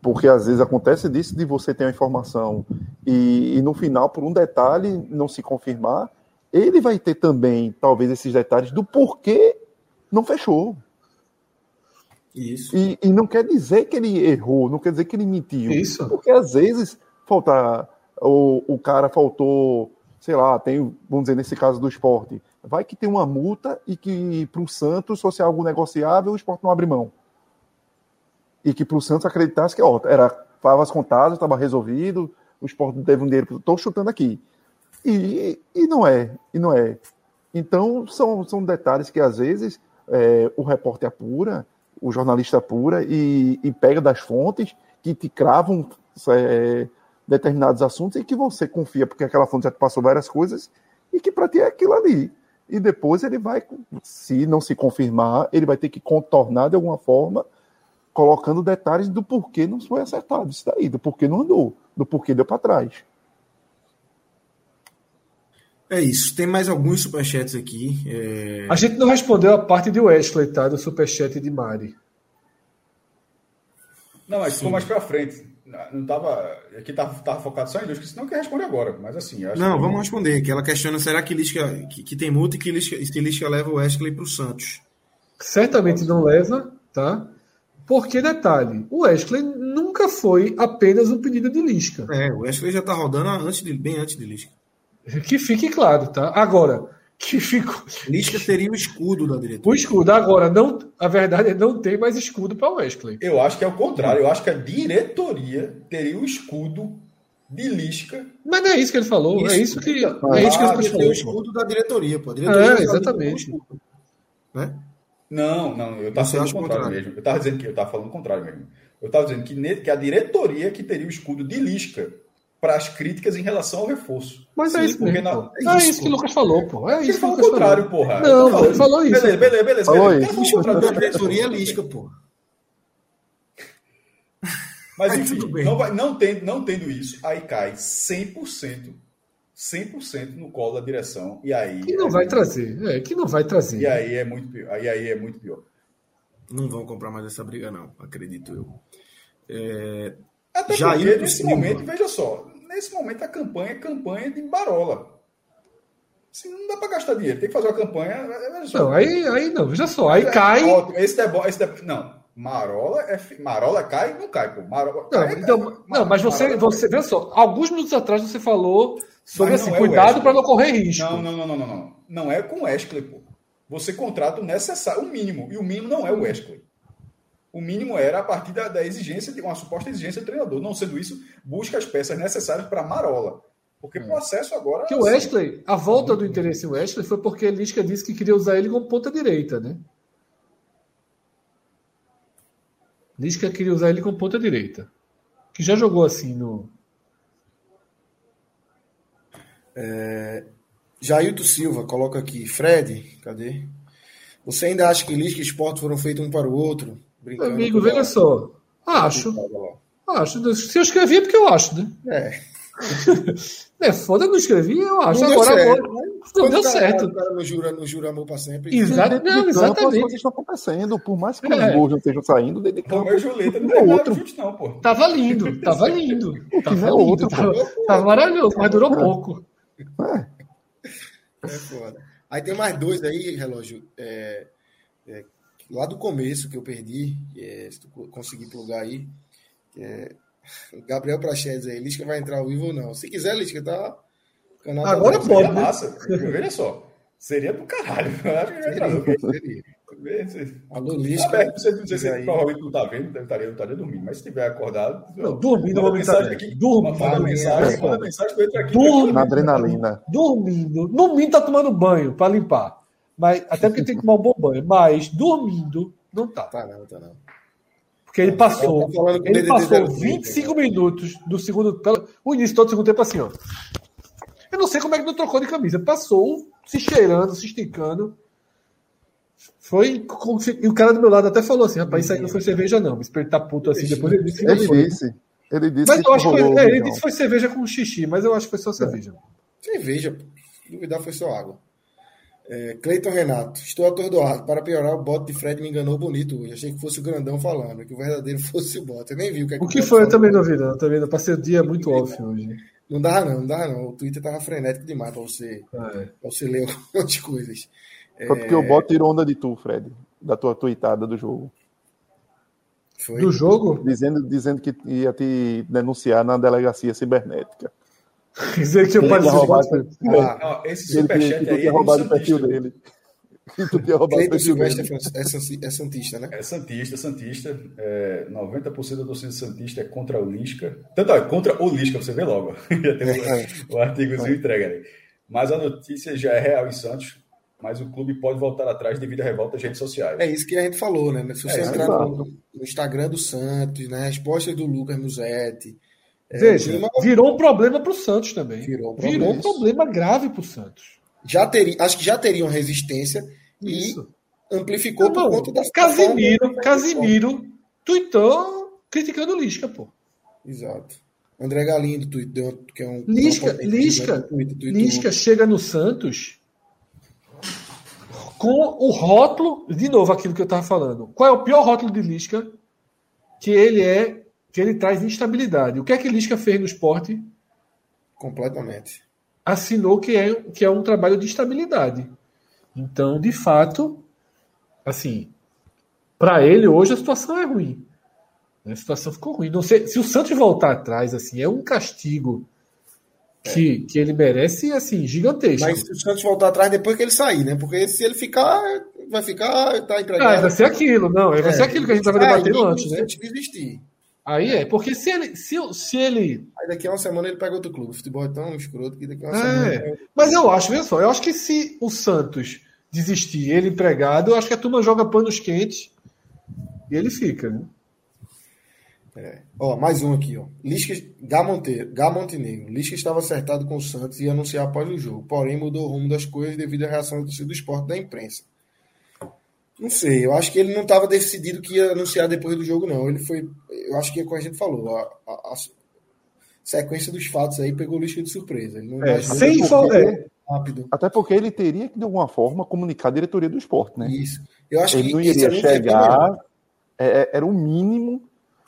porque às vezes acontece disso de você ter uma informação e, e no final, por um detalhe, não se confirmar, ele vai ter também, talvez, esses detalhes do porquê não fechou. Isso. E, e não quer dizer que ele errou, não quer dizer que ele mentiu. Isso. Porque às vezes falta. O, o cara faltou, sei lá, tem, vamos dizer, nesse caso do esporte, vai que tem uma multa e que para o Santos, se fosse algo negociável, o esporte não abre mão. E que para o Santos acreditasse que, ó, era favas contadas, estava resolvido, o esporte teve um dinheiro. Estou chutando aqui. E, e não é, e não é. Então, são, são detalhes que às vezes é, o repórter apura, o jornalista apura e, e pega das fontes que te cravam é, determinados assuntos e que você confia, porque aquela fonte já te passou várias coisas e que para ti é aquilo ali. E depois ele vai, se não se confirmar, ele vai ter que contornar de alguma forma, colocando detalhes do porquê não foi acertado isso daí, do porquê não andou, do porquê deu para trás. É isso. Tem mais alguns superchats aqui. É... A gente não respondeu a parte de Wesley, tá? Do superchat de Mari. Não, mas ficou mais pra frente. Não tava. Aqui tava, tava focado só em Lisca, senão que responde agora. Mas assim. não, que... vamos responder. Que ela questiona: será que Lisca que, que tem multa e que Lisca, que Lisca leva o Wesley pro Santos? Certamente não leva, tá? Porque, detalhe, o Wesley nunca foi apenas um pedido de Lisca. É, o Wesley já tá rodando antes de, bem antes de Lisca. Que fique claro, tá? Agora, que ficou. Lisca teria o escudo da diretoria. O escudo. Agora, não, a verdade é não tem mais escudo para o Wesley. Eu acho que é o contrário. Eu acho que a diretoria teria o escudo de Lisca. Mas não é isso que ele falou. Isso. É isso que, ah, é isso que ele falou. o escudo da diretoria, pô. diretoria é, exatamente. né? Não, não, eu estava falando o contrário, contrário, mesmo. Eu estava dizendo que eu estava falando o contrário mesmo. Eu estava dizendo que, que a diretoria que teria o escudo de Lisca para as críticas em relação ao reforço. Mas Sim, é isso mesmo. Na... É, isso, é isso que o Lucas falou, pô. É isso ele falou o contrário, falou. porra. Não, ele falou isso. Beleza, beleza, beleza. Falou beleza. isso. Falou da diretoria lisca, pô. Mas enfim, não, vai, não, tendo, não tendo isso, aí cai 100%, 100% no colo da direção. E aí. Que não é vai trazer. É, que não vai trazer. E aí é muito pior. Aí, aí é muito pior. Não vão comprar mais essa briga, não, acredito eu. É... Até Já porque, nesse momento, veja só, nesse momento a campanha é campanha de barola. Assim, não dá para gastar dinheiro, tem que fazer uma campanha. Não, aí, aí não, veja só, aí é, cai. Esse debate, esse debate, não, Marola é Marola cai não cai, pô. Marola, não, cai, então, cai. não, mas você, Marola você, veja só, alguns minutos atrás você falou sobre esse assim, é cuidado para não correr risco. Não, não, não, não, não, não. Não é com o Wesley, pô. Você contrata o necessário, o mínimo, e o mínimo não é o Wesley. O mínimo era a partir da, da exigência, de uma suposta exigência do treinador. Não sendo isso, busca as peças necessárias para Marola. Porque o processo agora. Que o Wesley, a volta do interesse em Wesley foi porque Lisca disse que queria usar ele como ponta direita, né? Lisca queria usar ele como ponta direita. Que já jogou assim no. É... Jailton Silva, coloca aqui. Fred, cadê? Você ainda acha que Lisca e Sport foram feitos um para o outro? Brincando Amigo, veja só. Acho. Acho. Se eu escrevi é porque eu acho, né? É. É foda, não escrevi, eu acho. Não Agora certo, agora, não deu cara, certo. O cara não jura, não jura amor pra sempre. Exato, não, exatamente. As coisas estão acontecendo, por mais que é. os gols não estejam saindo, dele campo. Não, Julieta não é outro. Chute, não, pô. Tava lindo, tava lindo. Tava lindo, outro, tava, tava maravilhoso, mas durou pouco. É. é foda. Aí tem mais dois aí, relógio. É, é, lá do começo que eu perdi, é, se tu conseguir plugar aí, é, Gabriel Prachedes aí, Lisca vai entrar ao vivo ou não? Se quiser, Lisca, tá. Canal tá Agora tá pode. Seria massa. Veja só. Seria do caralho. Eu acho que vai entrar. Seria. Alô, Lisca. Aberto, você não sei se provavelmente não tá vendo, deve estaria, estaria dormindo, mas se tiver acordado. Não, dormindo, manda mensagem aqui. Dormindo. Manda mensagem, manda mensagem eu entro aqui. Dormindo. Na adrenalina. Dormindo. Dormindo tá tomando banho para limpar. Mas, até porque tem que tomar um bom banho. Mas dormindo, não tá. Tá não, tá não. Porque ele passou, ele passou 25 minutos do segundo. O início todo do segundo tempo assim, ó. Eu não sei como é que não trocou de camisa. Passou se cheirando, se esticando. Foi. E o cara do meu lado até falou assim: rapaz, isso aí não foi cerveja, não. Me espertar puto assim. Depois ele disse é difícil. Ele disse Mas que eu acho que foi, é, ele disse que foi cerveja com xixi, mas eu acho que foi só cerveja. Cerveja, pô. Se duvidar, foi só água. É, Cleiton Renato, estou atordoado. Para piorar, o bote de Fred me enganou bonito hoje. Achei que fosse o grandão falando, que o verdadeiro fosse o bote. Eu nem vi o que é O que foi, eu também não vi, não. Também não. Passei o dia muito off hoje. Não dava não, não dava não. O Twitter tava frenético demais para você, É. pra você ler algumas coisas. Foi porque o bot tirou onda de tu, Fred, da tua tweetada do jogo. Foi. Do jogo, Dizendo, dizendo que ia te denunciar na delegacia cibernética. dizer que eu participei. Ah, Não, esse superchat tu aí é roubado o perfil Santista. dele. Que tu tinha roubado o Cleiton perfil Silvestre dele. é, San- é Santista, né? É Santista, Santista. É, 90% da torcida Santista é contra o Lisca. Tanto é contra o Lisca, você vê logo. Já tem o, o artigozinho entregue ali. Mas a notícia já é real em Santos, mas o clube pode voltar atrás devido à revolta das redes sociais. É isso que a gente falou, né? Se você É, entrar no, no Instagram do Santos, né? Respostas do Lucas Musetti. É, Veja, virou um problema pro Santos também. Virou um Virou um problema. problema grave pro Santos. já teria, acho que já teriam resistência e Isso. amplificou Não, por conta da Casimiro, forma- Casimiro tweetou criticando o Lisca, pô. Exato. André Galindo, tweetou, que é um. Lisca, Lisca, Twitter, Lisca chega no Santos com o rótulo, de novo aquilo que eu estava falando. Qual é o pior rótulo de Lisca? Que ele é, que ele traz instabilidade. O que é que Lisca fez no esporte? Completamente. Assinou que é, que é um trabalho de estabilidade. Então, de fato, assim, para ele hoje a situação é ruim. A situação ficou ruim. Não sei, se o Santos voltar atrás, assim, é um castigo que, que ele merece, assim, gigantesco. Mas se o Santos voltar atrás depois que ele sair, né? Porque se ele ficar, vai ficar, tá Ah, empregado. vai ser aquilo, não, vai É, ser aquilo que a gente estava Ah, debatendo antes, né? desistir. Aí é, porque se ele, se, se ele. Aí daqui a uma semana ele pega outro clube. O futebol é tão escroto que daqui a uma semana. É, mas eu acho, veja só, eu acho que se o Santos desistir, ele empregado, eu acho que a turma joga panos quentes e ele fica, né? Ó, mais um aqui, ó. Lisca, Montenegro. Lisca estava acertado com o Santos e ia anunciar após o jogo. Porém, mudou o rumo das coisas devido à reação do esporte da imprensa. Não sei, eu acho que ele não estava decidido que ia anunciar depois do jogo, não. Ele foi. Eu acho que é como a gente falou. A, a- a sequência dos fatos aí pegou o Lisca de surpresa. Ele não É, sem que fal- fosse é. rápido. Até porque ele teria que, de alguma forma, comunicar a diretoria do esporte, né? Isso. Eu acho Ele que não iria é chegar. é- é- era o mínimo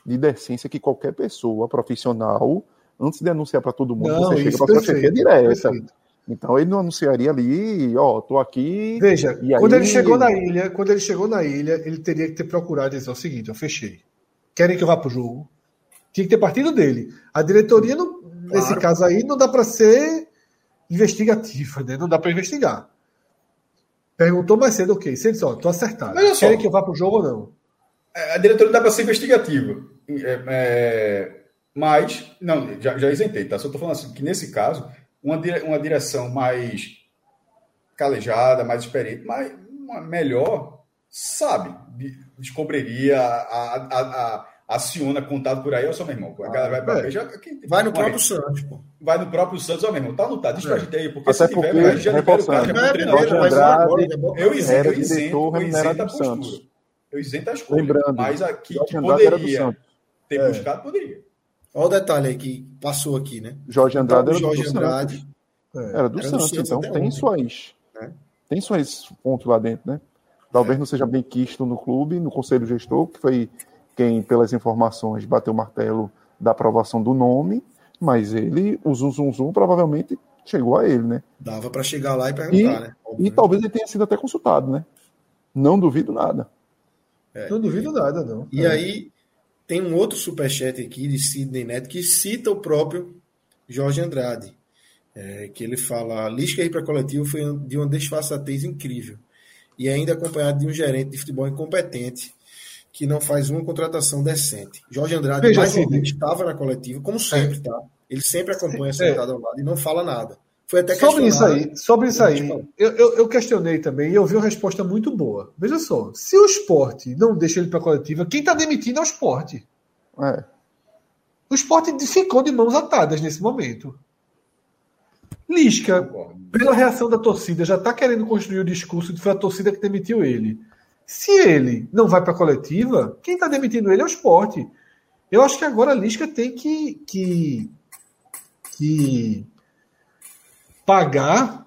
de decência que qualquer pessoa profissional, antes de anunciar para todo mundo, Não, você chega para perfeito, direta. perfeito. Então ele não anunciaria ali, ó, tô aqui. Veja, E quando aí- ele chegou na ilha, quando ele chegou na ilha, ele teria que ter procurado dizer o seguinte: eu fechei. Querem que eu vá pro jogo? Tinha que ter partido dele. A diretoria, não- nesse caso aí, não dá para ser investigativa, né? Não dá para investigar. Perguntou mais cedo, ok. Se ele disse, ó, tô acertado. Mas olha só. Querem que eu vá pro jogo ou não? A diretoria dá para ser investigativa. É, é, mas, não, já, já isentei, tá? Só estou falando assim, que nesse caso, uma, dire- uma direção mais calejada, mais experiente, mais, uma melhor, sabe, de- descobriria, a, a, a, a, aciona contato por aí, ó, só meu irmão. A galera vai pra é. beijar. Vai no próprio Santos, pô. Vai no próprio Santos, ó, meu irmão. Tá no tá, diz pra gente aí, porque Até se tiver, porque, velho, já libera o cara, já é É, treinador. mas Andrade agora, bota Eu isento, eu isento, eu isento a postura. Santos. Eu isento a escolha. Lembrando, mas aqui que poderia ter É. buscado, poderia. Olha o detalhe aí que passou aqui, né? Jorge Andrade era O Jorge do Andrade. Santos. É. Era do Era do Santos, então tem ontem. suas. É. Tem suas pontos lá dentro, né? Talvez não seja bem quisto no clube, no conselho gestor, que foi quem, pelas informações, bateu o martelo da aprovação do nome, mas ele, o zum zum zum, provavelmente chegou a ele, né? Dava pra chegar lá e perguntar, né? Óbvio, E né? talvez ele tenha sido até consultado, né? Não duvido nada. Não duvido nada, não. E aí tem um outro superchat aqui de Sidney Neto que cita o próprio Jorge Andrade. é, que ele fala: Lisca ir para coletivo foi de uma desfaçatez incrível. E ainda acompanhado de um gerente de futebol incompetente que não faz uma contratação decente. Jorge Andrade Veja, mais Sidney. estava na coletiva, como sempre, tá? Ele sempre acompanha É. sentado ao lado e não fala nada. Foi até Sobre isso aí, sobre isso aí, eu, eu, eu questionei também e eu vi uma resposta muito boa. Veja só, se o esporte não deixa ele para a coletiva, quem está demitindo é o esporte. É. O esporte ficou de mãos atadas nesse momento. Lisca, pela reação da torcida, já está querendo construir o discurso de que foi a torcida que demitiu ele. Se ele não vai para a coletiva, quem está demitindo ele é o esporte. Eu acho que agora a Lisca tem que, que, que pagar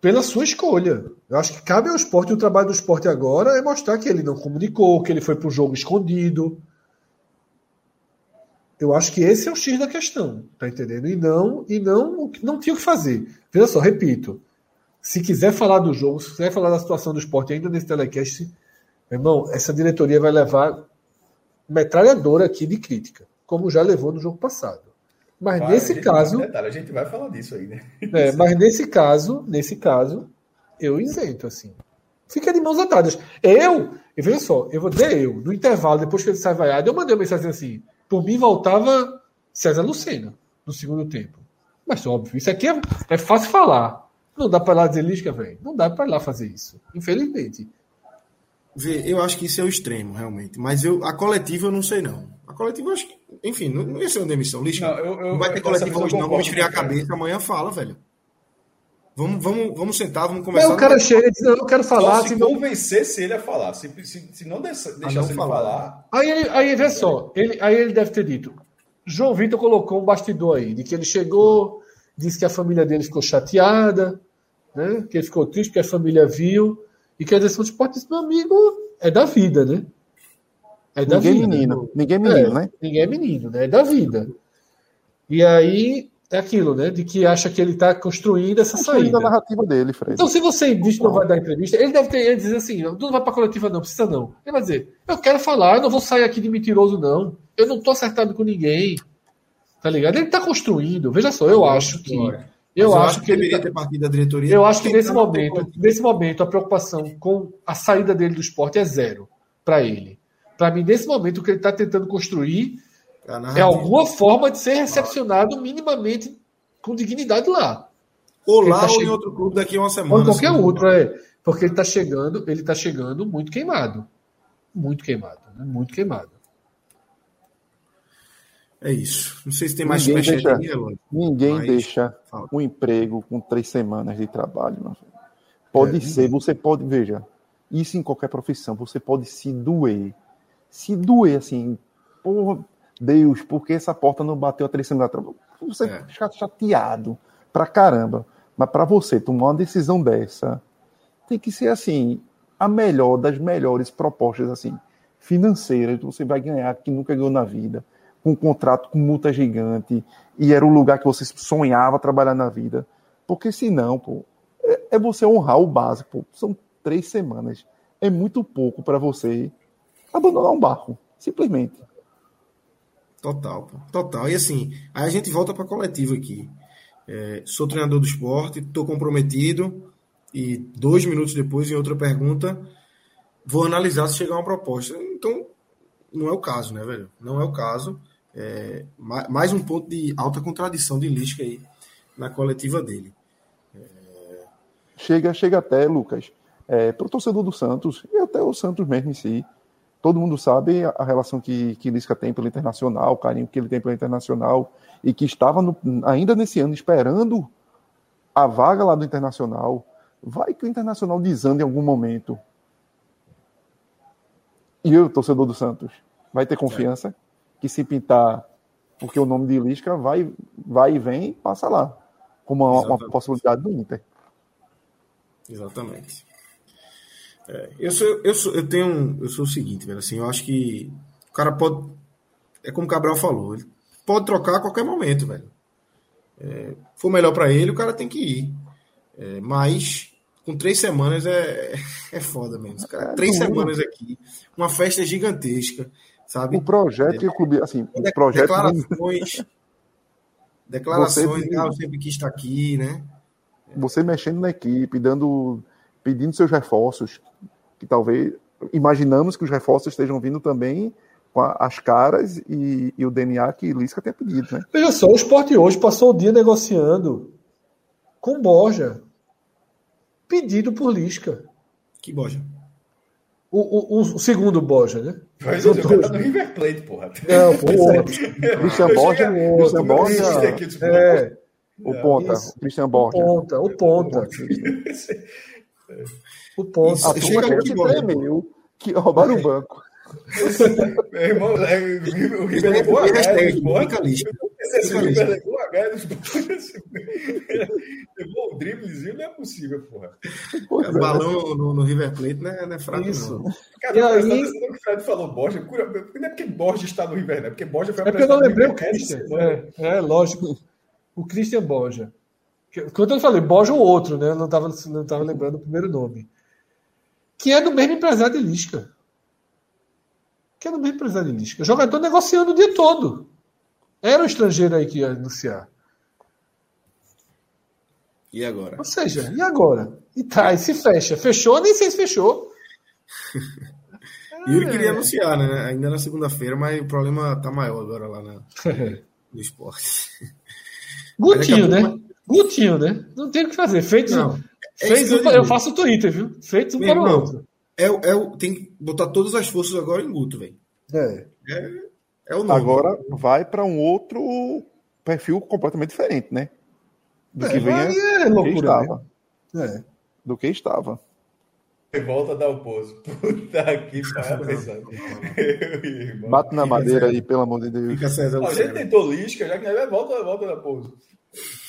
pela sua escolha. Eu acho que cabe ao esporte, o trabalho do esporte agora é mostrar que ele não comunicou, que ele foi para o jogo escondido. Eu acho que esse é o X da questão, tá entendendo? E não, e não, não tinha o que fazer. Veja só, repito, se quiser falar do jogo, se quiser falar da situação do esporte ainda nesse telecast, meu irmão, essa diretoria vai levar metralhadora aqui de crítica, como já levou no jogo passado. Mas nesse caso. Detalhe, a gente vai falar disso aí, né? É, mas nesse caso, nesse caso, eu isento, assim. Fica de mãos atadas. Eu, e veja só, eu vou dizer eu, no intervalo, depois que ele sai vaiado, eu mandei uma mensagem assim: por mim voltava César Lucena no segundo tempo. Mas óbvio, isso aqui é, é fácil falar. Não dá para lá dizer Lisca, velho. Não dá para lá fazer isso. Infelizmente. Vê, eu acho que isso é o extremo, realmente. Mas eu, a coletiva eu não sei, não. A coletiva, acho que. Enfim, não, não ia ser uma demissão. Lisca, não, eu, eu, não vai ter coletiva hoje, não. Vamos esfriar a cabeça. Amanhã fala, velho. Vamos, vamos, vamos sentar, vamos conversar. Não, o cara chega e diz, eu quero falar. Só se não... convencesse ele a falar. Se, se, se não deixasse ah, ele falar. falar. Aí, ele, aí vê só, ele, aí ele deve ter dito. João Vitor colocou um bastidor aí, de que ele chegou, disse que a família dele ficou chateada, né? Que ele ficou triste que a família viu. E que a direção de esporte disse, meu amigo, é da vida, né? É da ninguém vida. Menino. Ninguém é menino, é, né? Ninguém é menino, né? É da vida. E aí é aquilo, né? De que acha que ele está construindo essa construindo saída. a narrativa dele, Fred. Então, se você diz que não vai dar entrevista, ele deve ter ele dizer assim: não vai para coletiva, não, precisa não. Ele vai dizer: eu quero falar, eu não vou sair aqui de mentiroso, não. Eu não estou acertado com ninguém. Tá ligado? Ele está construindo. Veja só, eu acho que. Eu, eu acho, que, deveria tá, ter partido da diretoria. Eu acho que nesse momento, nesse momento, a preocupação com a saída dele do esporte é zero para ele. Para mim, nesse momento, o que ele está tentando construir é alguma forma de ser recepcionado minimamente com dignidade lá. Ou lá tá ou che... em outro clube daqui a uma semana. Ou qualquer outro, é. Porque ele está chegando, ele está chegando muito queimado. Muito queimado, né? muito queimado. É isso. Não sei se tem mais ninguém deixa, aí, Ninguém mas... deixa Fala. um emprego com três semanas de trabalho. Pode é, ser, você pode, veja, isso em qualquer profissão, você pode se doer. Se doer assim, por Deus, porque essa porta não bateu a três semanas atrás? Você é. fica chateado pra caramba. Mas para você tomar uma decisão dessa, tem que ser assim, a melhor das melhores propostas assim, financeiras que você vai ganhar que nunca ganhou na vida com um contrato com multa gigante e era o lugar que você sonhava trabalhar na vida. Porque senão, pô, é, é você honrar o básico. Pô. São três semanas. É muito pouco para você abandonar um barco, simplesmente. Total, total. E assim, aí a gente volta para coletiva aqui. É, sou treinador do esporte, estou comprometido e dois minutos depois, em outra pergunta, vou analisar se chegar uma proposta. Então, não é o caso, né, velho? Não é o caso. É, mais um ponto de alta contradição de Lisca aí na coletiva dele. É... Chega, chega até, Lucas, é, para o torcedor do Santos, e até o Santos mesmo em si, todo mundo sabe a relação que, que Lisca tem pelo Internacional, o carinho que ele tem pelo Internacional, e que estava no, ainda nesse ano esperando a vaga lá do Internacional. Vai que o Internacional desanda em algum momento. E o torcedor do Santos vai ter confiança? É que se pintar, porque o nome de Lisca vai, vai e vem, passa lá, como uma, uma possibilidade do Inter. Exatamente. É, eu, sou, eu, sou, eu tenho eu sou o seguinte, velho, assim, eu acho que o cara pode, é como o Cabral falou, ele pode trocar a qualquer momento, velho. É, for melhor para ele, o cara tem que ir. É, mas com três semanas é, é foda mesmo. Cara. É, três semanas aqui, uma festa gigantesca sabe? O projeto que o clube, assim, o projeto declarações, declarações, você, ah, eu sempre quis estar aqui, né? Você mexendo na equipe, dando, pedindo seus reforços, que talvez imaginamos que os reforços estejam vindo também com as caras e, e o DNA que Lisca tem pedido, né? Veja só, o esporte hoje passou o dia negociando com Borja, pedido por Lisca. Que Borja? O, o, o, segundo Borja, né? Mas o jogador do River Plate, porra. Não, outro. Christian Borja, Christian Borja. É. O ponta, o Christian Borja. O ponta, o ponta. O ponta. A turma que tremeu, que roubaram o banco. Meu irmão, o River levou a Fica lixo. Fica lixo. Levou um driblezinho, não é possível, porra. o é, balão no, no, River Plate não é, não é fraco, Isso. não. Cara, e aí... Tá que o Fred falou Borja. Não é porque Borja está no River, né? Porque Borja foi É porque eu não lembrei o Christian. É, é, lógico. O Christian Borja. Quando eu falei Borja ou outro, né? Eu não estava não tava lembrando o primeiro nome. Que é do mesmo empresário de Lisca. Que é do mesmo empresário de Lisca. Jogador negociando o dia todo. Era o estrangeiro aí que ia anunciar. E agora? Ou seja, e agora? E tá, e se fecha. Fechou, nem sei se fechou. Yuri é. queria anunciar, né? Ainda na segunda-feira, mas o problema tá maior agora lá na, no esporte. Gutinho, né? Gutinho, né? Não tem o que fazer. Feito, Não, é fez um, eu, eu, faço o Twitter, viu? Feito um para o outro. É, é, tem que botar todas as forças agora em Guto, velho. É. é. É o nome. Agora vai para um outro perfil completamente diferente, né? Do é, que vem é, do que estava. Né? É. Do que estava. Volta da oposto. Puta que pariu. Bate na madeira aí, pelo amor de Deus. Fica César A gente tentou Lisca, já que não é volta, volta da oposto. fica,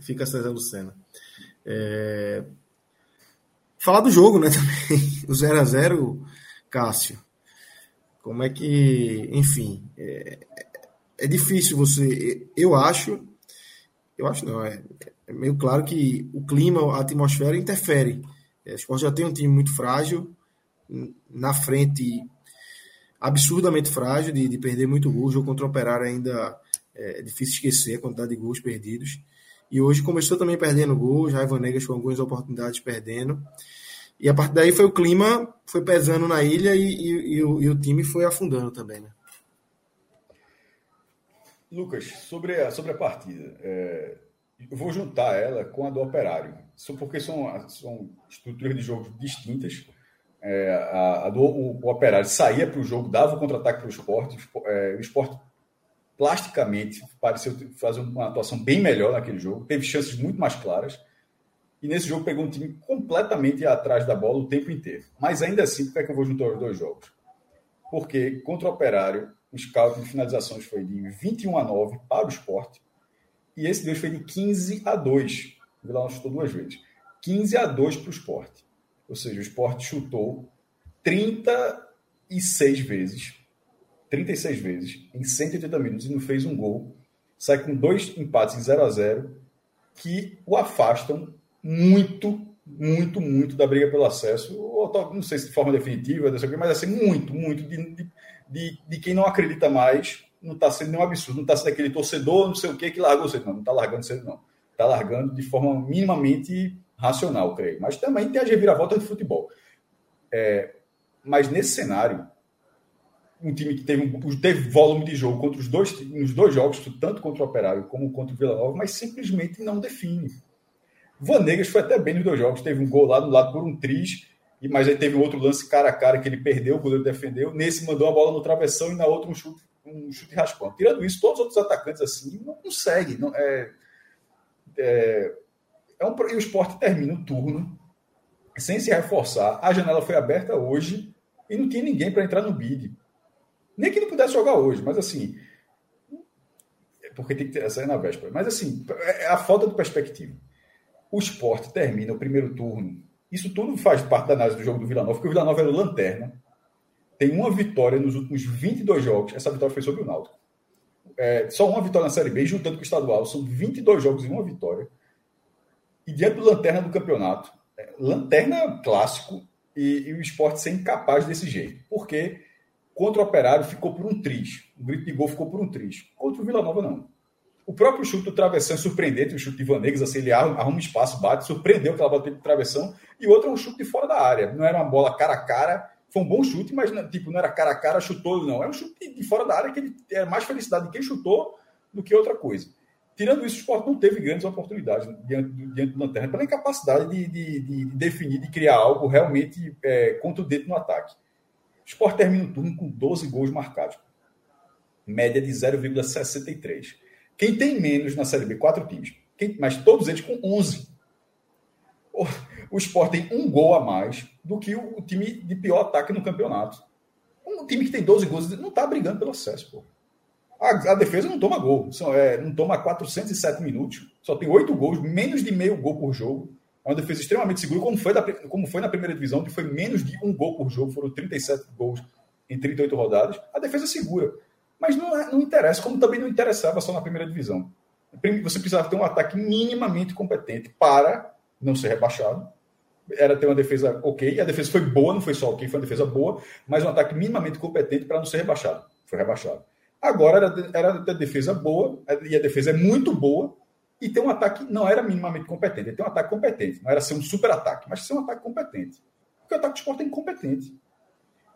fica César Lucena. É... Falar do jogo, né, também. O 0x0, Cássio. Como é que, enfim, é, é difícil você. Eu acho, eu acho não, é, é, meio claro que o clima, a atmosfera interfere. É, o esporte já tem um time muito frágil, na frente absurdamente frágil, de, de perder muito gol. O jogo contra o Operário ainda é, é difícil esquecer a quantidade de gols perdidos. E hoje começou também perdendo gols, Raiva Negas com algumas oportunidades perdendo. E a partir daí foi o clima, foi pesando na ilha e, e, e, o, e o, time foi afundando também, né? Lucas, sobre a, sobre a partida, é, eu vou juntar ela com a do Operário, porque são, são estruturas de jogo distintas. É, a, a, do o, o Operário saía para o jogo, dava o contra-ataque para o esporte, é, o esporte plasticamente pareceu fazer uma atuação bem melhor naquele jogo, teve chances muito mais claras. E nesse jogo pegou um time completamente atrás da bola o tempo inteiro. Mas ainda assim, por que, é que eu vou juntar os dois jogos? Porque contra o Operário, o scout de finalizações foi de 21 a 9 para o esporte. E esse Deus foi de 15 a 2. O Vila chutou duas vezes. 15 a 2 para o esporte. Ou seja, o esporte chutou 36 vezes. 36 vezes em 180 minutos e não fez um gol. Sai com dois empates em 0 a 0 que o afastam muito, muito, muito da briga pelo acesso, ou não sei se de forma definitiva, mas assim, muito, muito de, de, de quem não acredita mais, não está sendo nenhum absurdo, não está sendo aquele torcedor, não sei o que, que largou cedo, não, não está largando cedo, não. Está largando de forma minimamente racional, creio. Mas também tem a reviravolta de futebol. É, mas nesse cenário, um time que teve, teve volume de jogo contra os dois, nos dois jogos, tanto contra o Operário como contra o Vila Nova, mas simplesmente não define. Vanegas foi até bem nos dois jogos, teve um gol lá do lado por um triz, mas aí teve um outro lance cara a cara que ele perdeu, o goleiro defendeu. Nesse mandou a bola no travessão e na outra um chute, um chute raspão. Tirando isso, todos os outros atacantes assim não conseguem. Não, é, é, é um, e o esporte termina o turno sem se reforçar. A janela foi aberta hoje e não tinha ninguém para entrar no bid. Nem que não pudesse jogar hoje, mas assim. Porque tem que ter essa na véspera. Mas assim, é a falta de perspectiva o esporte termina o primeiro turno. Isso tudo faz parte da análise do jogo do Vila Nova, porque o Vila Nova era lanterna. Tem uma vitória nos últimos 22 jogos. Essa vitória foi sobre o Náutico. É, só uma vitória na Série B, juntando com o estadual. São 22 jogos e uma vitória. E diante do lanterna do campeonato, é, lanterna clássico, e, e, o esporte ser incapaz desse jeito. Porque contra o Operário ficou por um triz. O grito de gol ficou por um triz. Contra o Vila Nova, não. O próprio chute do travessão é surpreendente, o chute de Vanegas, assim, ele arruma, espaço, bate, surpreendeu aquela bola de travessão, e outro é um chute de fora da área. Não era uma bola cara a cara, foi um bom chute, mas tipo, não era cara a cara, chutou, não. É um chute de fora da área que ele é mais felicidade de quem chutou do que outra coisa. Tirando isso, o Sport não teve grandes oportunidades diante, diante do Lanterna, pela incapacidade de, de, de, definir, de criar algo realmente é, contundente no ataque. Sport termina o turno com 12 gols marcados, média de 0,63. Quem tem menos na Série B? Quatro times. Quem, mas todos eles com 11. O, o Sport tem um gol a mais do que o, o time de pior ataque no campeonato. um time que tem 12 gols não está brigando pelo acesso, pô. A, a, defesa não toma gol, só, é, não toma 407 minutos, só tem 8 gols, menos de meio gol por jogo. É uma defesa extremamente segura, como foi, da, como foi na primeira divisão, que foi menos de um gol por jogo, foram 37 gols em 38 rodadas. A defesa é segura. Mas não, é, não interessa, como também não interessava só na primeira divisão. Você precisava ter um ataque minimamente competente para não ser rebaixado. Era ter uma defesa ok, a defesa foi boa, não foi só ok, foi uma defesa boa, mas um ataque minimamente competente para não ser rebaixado. Foi rebaixado. Agora era, era ter defesa boa, e a defesa é muito boa, e ter um ataque não era minimamente competente, ter um ataque competente. Não era ser um super ataque, mas ser um ataque competente. Porque o ataque de esporte é incompetente.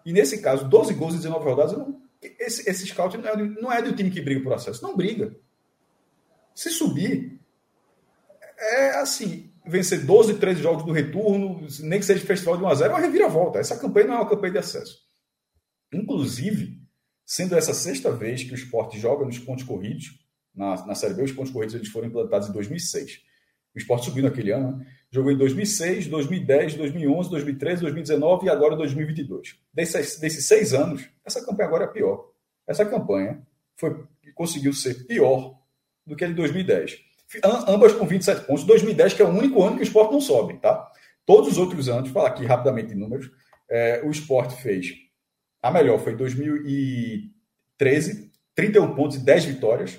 E nesse caso, 12 gols em 19 rodadas, não, esse, esse scout não é, não é do time que briga por acesso. Não briga. Se subir, é assim, vencer 12, 13 jogos do retorno, nem que seja festival de 1x0, é uma reviravolta. Essa campanha não é uma campanha de acesso. Inclusive, sendo essa sexta vez que o esporte joga nos pontos corridos, na, na Série B, os pontos corridos eles foram implantados em 2006. O esporte subiu naquele ano, né? Jogou em 2006, 2010, 2011, 2013, 2019 e agora 2022. Desses, desses seis anos, essa campanha agora é pior. Essa campanha foi, conseguiu ser pior do que a de 2010. Ambas com 27 pontos. 2010, que é o único ano que o esporte não sobe, tá? Todos os outros anos, falar aqui rapidamente em números, é, o esporte fez. A melhor foi 2013, 31 pontos e 10 vitórias.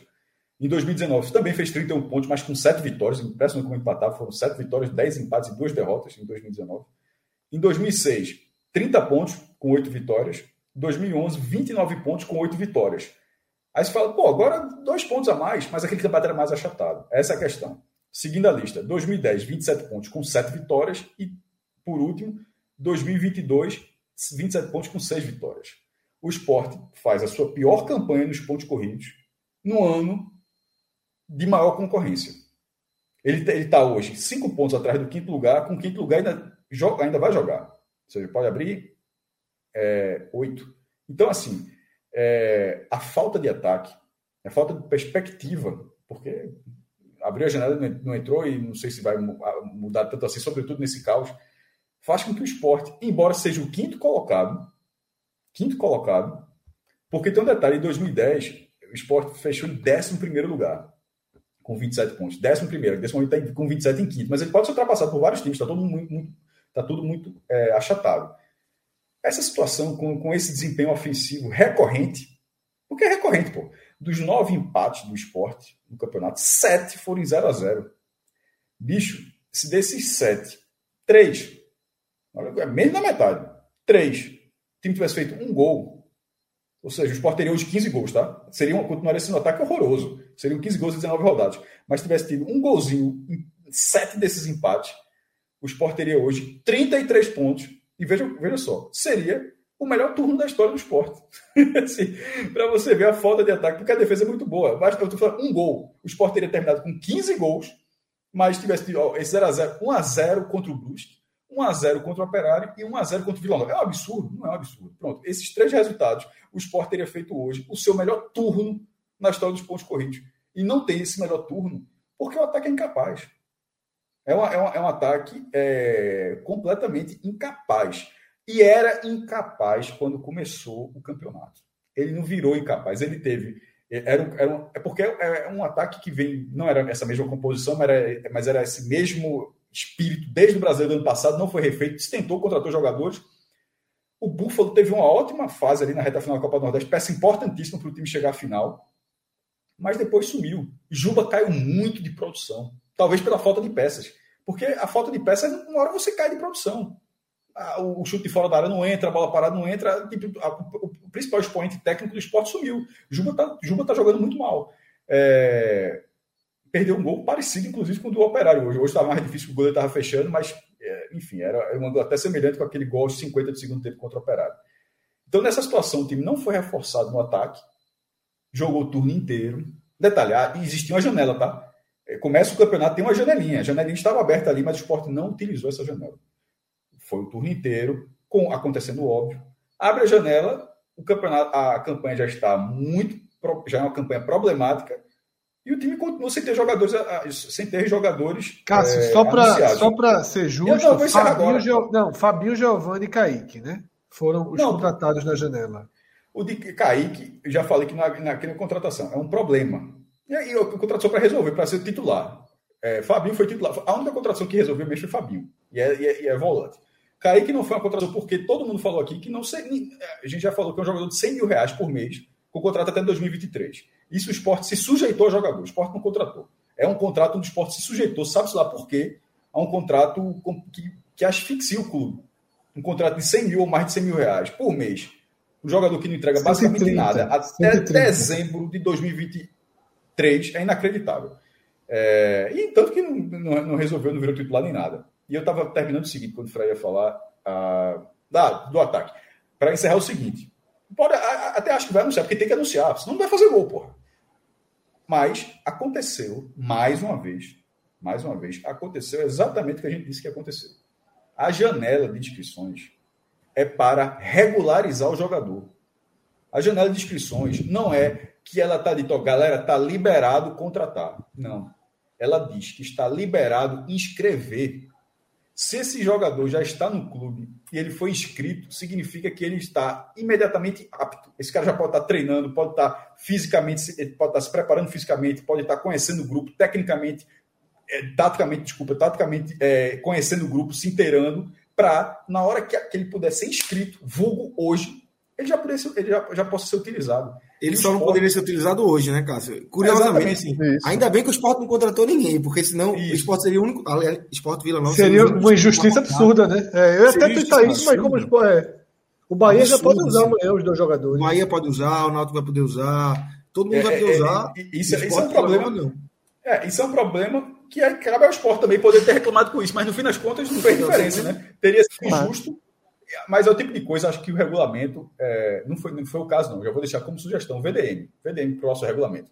Em 2019 também fez 31 pontos, mas com 7 vitórias. Impressionante como empatava. Foram 7 vitórias, 10 empates e 2 derrotas em 2019. Em 2006, 30 pontos com 8 vitórias. Em 2011, 29 pontos com 8 vitórias. Aí você fala, pô, agora dois pontos a mais, mas aquele campeonato era mais achatado. Essa é a questão. Seguindo a lista, 2010, 27 pontos com 7 vitórias. E, por último, 2022, 27 pontos com 6 vitórias. O esporte faz a sua pior campanha nos pontos corridos no ano de maior concorrência. Ele está hoje cinco pontos atrás do quinto lugar, com o quinto lugar ainda, joga, ainda vai jogar. Ou seja, pode abrir é, oito. Então, assim, é, a falta de ataque, a falta de perspectiva, porque abriu a janela não entrou e não sei se vai mudar tanto assim, sobretudo nesse caos, faz com que o esporte, embora seja o quinto colocado, quinto colocado, porque tem um detalhe, em 2010, o esporte fechou em décimo primeiro lugar com 27 pontos. Décimo primeiro, nesse momento está com 27 em quinto, mas ele pode ser ultrapassado por vários times, está tudo muito, muito, tá tudo muito é, achatado. Essa situação, com, com esse desempenho ofensivo recorrente, porque é recorrente, pô, dos nove empates do esporte no campeonato, sete foram em 0 a 0 Bicho, se desses sete, três, olha, menos da metade, três, o time tivesse feito um gol, ou seja, o Sport teria hoje 15 gols, tá? Seria continuaria sendo um ataque horroroso. Seriam 15 gols em 19 rodadas. Mas se tivesse tido um golzinho em 7 desses empates, o Sport teria hoje 33 pontos. E veja, veja só, seria o melhor turno da história do esporte. assim, para você ver a falta de ataque, porque a defesa é muito boa. Basta um gol. O Sport teria terminado com 15 gols, mas tivesse ó, esse 0x0, 1x0 contra o Brusque, 1x0 contra o Operário e 1x0 contra o Vila Nova. É um absurdo? Não é um absurdo. Pronto, esses três resultados o Sport teria feito hoje o seu melhor turno na história dos pontos corridos. E não tem esse melhor turno porque o ataque é incapaz. É, uma, é, uma, é um ataque é, completamente incapaz. E era incapaz quando começou o campeonato. Ele não virou incapaz, ele teve. Era, era um, é porque é um ataque que vem, não era essa mesma composição, mas era, mas era esse mesmo espírito desde o Brasil do ano passado, não foi refeito, se tentou, contratou jogadores, o Buffalo teve uma ótima fase ali na reta final da Copa do Nordeste, peça importantíssima para o time chegar à final, mas depois sumiu. Juba caiu muito de produção, talvez pela falta de peças, porque a falta de peças, uma hora você cai de produção. O chute de fora da área não entra, a bola parada não entra, tipo, o principal expoente técnico do esporte sumiu. Juba está Juba tá jogando muito mal. É... Perdeu um gol parecido, inclusive, com o do Operário hoje. Hoje estava mais difícil, o goleiro estava fechando, mas é, enfim, era um ângulo até semelhante com aquele gol aos 50 do segundo tempo contra o Operário. Então, nessa situação, o time não foi reforçado no ataque, jogou o turno inteiro. Detalhar, existia uma janela, tá? É, começa o campeonato, tem uma janelinha. A janelinha estava aberta ali, mas o esporte não utilizou essa janela. Foi o turno inteiro, com acontecendo óbvio. Abre a janela, o campeonato, a campanha já está muito, já é uma campanha problemática e o time continua sem ter jogadores, sem ter jogadores. Cássio, é, só para só para ser justo, não, Fabinho, Gio, não, Fabinho, Giovanni e Kaique, né? Foram os não, contratados na janela. O de Kaique, já falei que na, naquela contratação é um problema. E aí, a contratação para resolver, para ser titular. É, Fabinho foi titular. A única contratação que resolveu mesmo foi Fabinho. E é, e é, e é volante. Kaique não foi uma contratação porque todo mundo falou aqui que não sei. A gente já falou que é um jogador de 100 mil reais por mês, com contrato até 2023. Isso o esporte se sujeitou a jogador. O esporte não contratou. É um contrato onde o esporte se sujeitou, sabe-se lá por quê, a um contrato que, que asfixia o clube. Um contrato de 100 mil ou mais de 100 mil reais por mês. Um jogador que não entrega 130, basicamente nada até 130. dezembro de 2023 é inacreditável. É, e tanto que não, não, não, resolveu, não virou titular nem nada. E eu estava terminando o seguinte, quando o Frei ia falar ah, do ataque. Para encerrar o seguinte. Pode, até acho que vai anunciar, porque tem que anunciar, senão não vai fazer gol, porra. Mas aconteceu, mais uma vez, mais uma vez, aconteceu exatamente o que a gente disse que aconteceu. A janela de inscrições é para regularizar o jogador. A janela de inscrições não é que ela está dito, galera, está liberado contratar. Não. Ela diz que está liberado inscrever. Se esse jogador já está no clube e ele foi inscrito, significa que ele está imediatamente apto. Esse cara já pode estar treinando, pode estar fisicamente, pode estar se preparando fisicamente, pode estar conhecendo o grupo, tecnicamente, é, taticamente, desculpa, taticamente é, conhecendo o grupo, se inteirando, para, na hora que, que, ele puder ser inscrito, vulgo hoje, ele já, poder ele já, já possa ser utilizado. Ele só não poderia ser utilizado hoje, né, Cássio? Curiosamente, assim, ainda bem que o esporte não contratou ninguém, porque senão isso. o esporte seria o único. Aliás, esporte Vila Nova seria, seria uma injustiça absurda, né? É, eu ia até tentar isso, mas como o é, o Bahia absurdo, já pode usar amanhã os dois jogadores. O Bahia pode usar, o Náutico vai poder usar, todo mundo é, vai poder é, usar. isso, isso é um problema, não. É, isso é um problema que cabe ao esporte também poder ter reclamado com isso, mas no fim das contas não fez diferença, né? Teria sido injusto mas é o tipo de coisa, acho que o regulamento é, não, foi, não foi o caso, não. Já vou deixar como sugestão VDM, VDM para o nosso regulamento.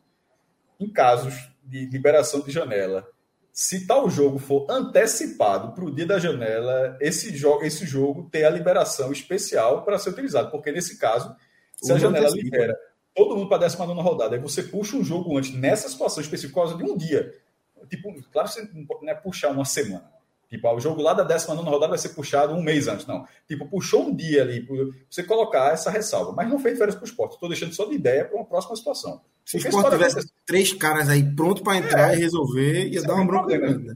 Em casos de liberação de janela, se tal jogo for antecipado para o dia da janela, esse jogo, esse jogo tem a liberação especial para ser utilizado, porque nesse caso, se a janela libera todo mundo para a 19 rodada, aí você puxa um jogo antes, nessa situação específica, por causa de um dia. Tipo, claro que você não é puxar uma semana Tipo, o jogo lá da 19 rodada vai ser puxado um mês antes. Não. Tipo, puxou um dia ali você colocar essa ressalva. Mas não fez diferença para o esporte. Estou deixando só de ideia para uma próxima situação. Se o esporte tivesse três caras aí pronto para entrar é, e resolver, ia dar uma bronca grande. Né?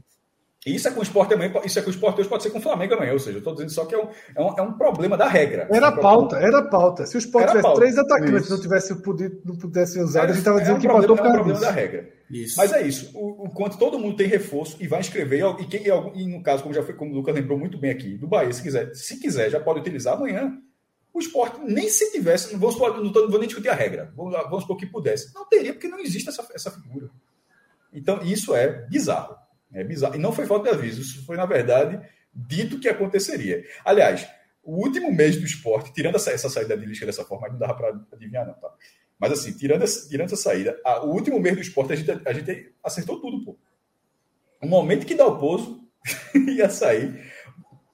Isso é com o esporte também, isso é com o esporte hoje, pode ser com o Flamengo também. Ou seja, eu estou dizendo só que é um, é um, é um problema da regra. Era um pauta, era pauta. Se o esporte tivesse pauta. três atacantes não tivesse podido, não pudesse usar, é, a gente estava dizendo é um que problema, é um problema da regra. Isso. Mas é isso. O, o, quanto todo mundo tem reforço e vai inscrever, e, quem, e, no caso, como já foi, como o Lucas lembrou muito bem aqui, do Bahia, se quiser, se quiser, já pode utilizar amanhã. O esporte, nem se tivesse, não, vamos, não, tô, não vou nem discutir a regra, vamos, vamos supor que pudesse. Não teria, porque não existe essa, essa figura. Então, isso é bizarro. É bizarro. E não foi falta de aviso, isso foi, na verdade, dito que aconteceria. Aliás, o último mês do esporte, tirando essa, essa saída de lista dessa forma, não dava para adivinhar, não, tá? Mas assim, tirando essa, tirando essa saída, a, o último mês do esporte a gente, a gente acertou tudo, pô. O momento que dá o pouso ia sair,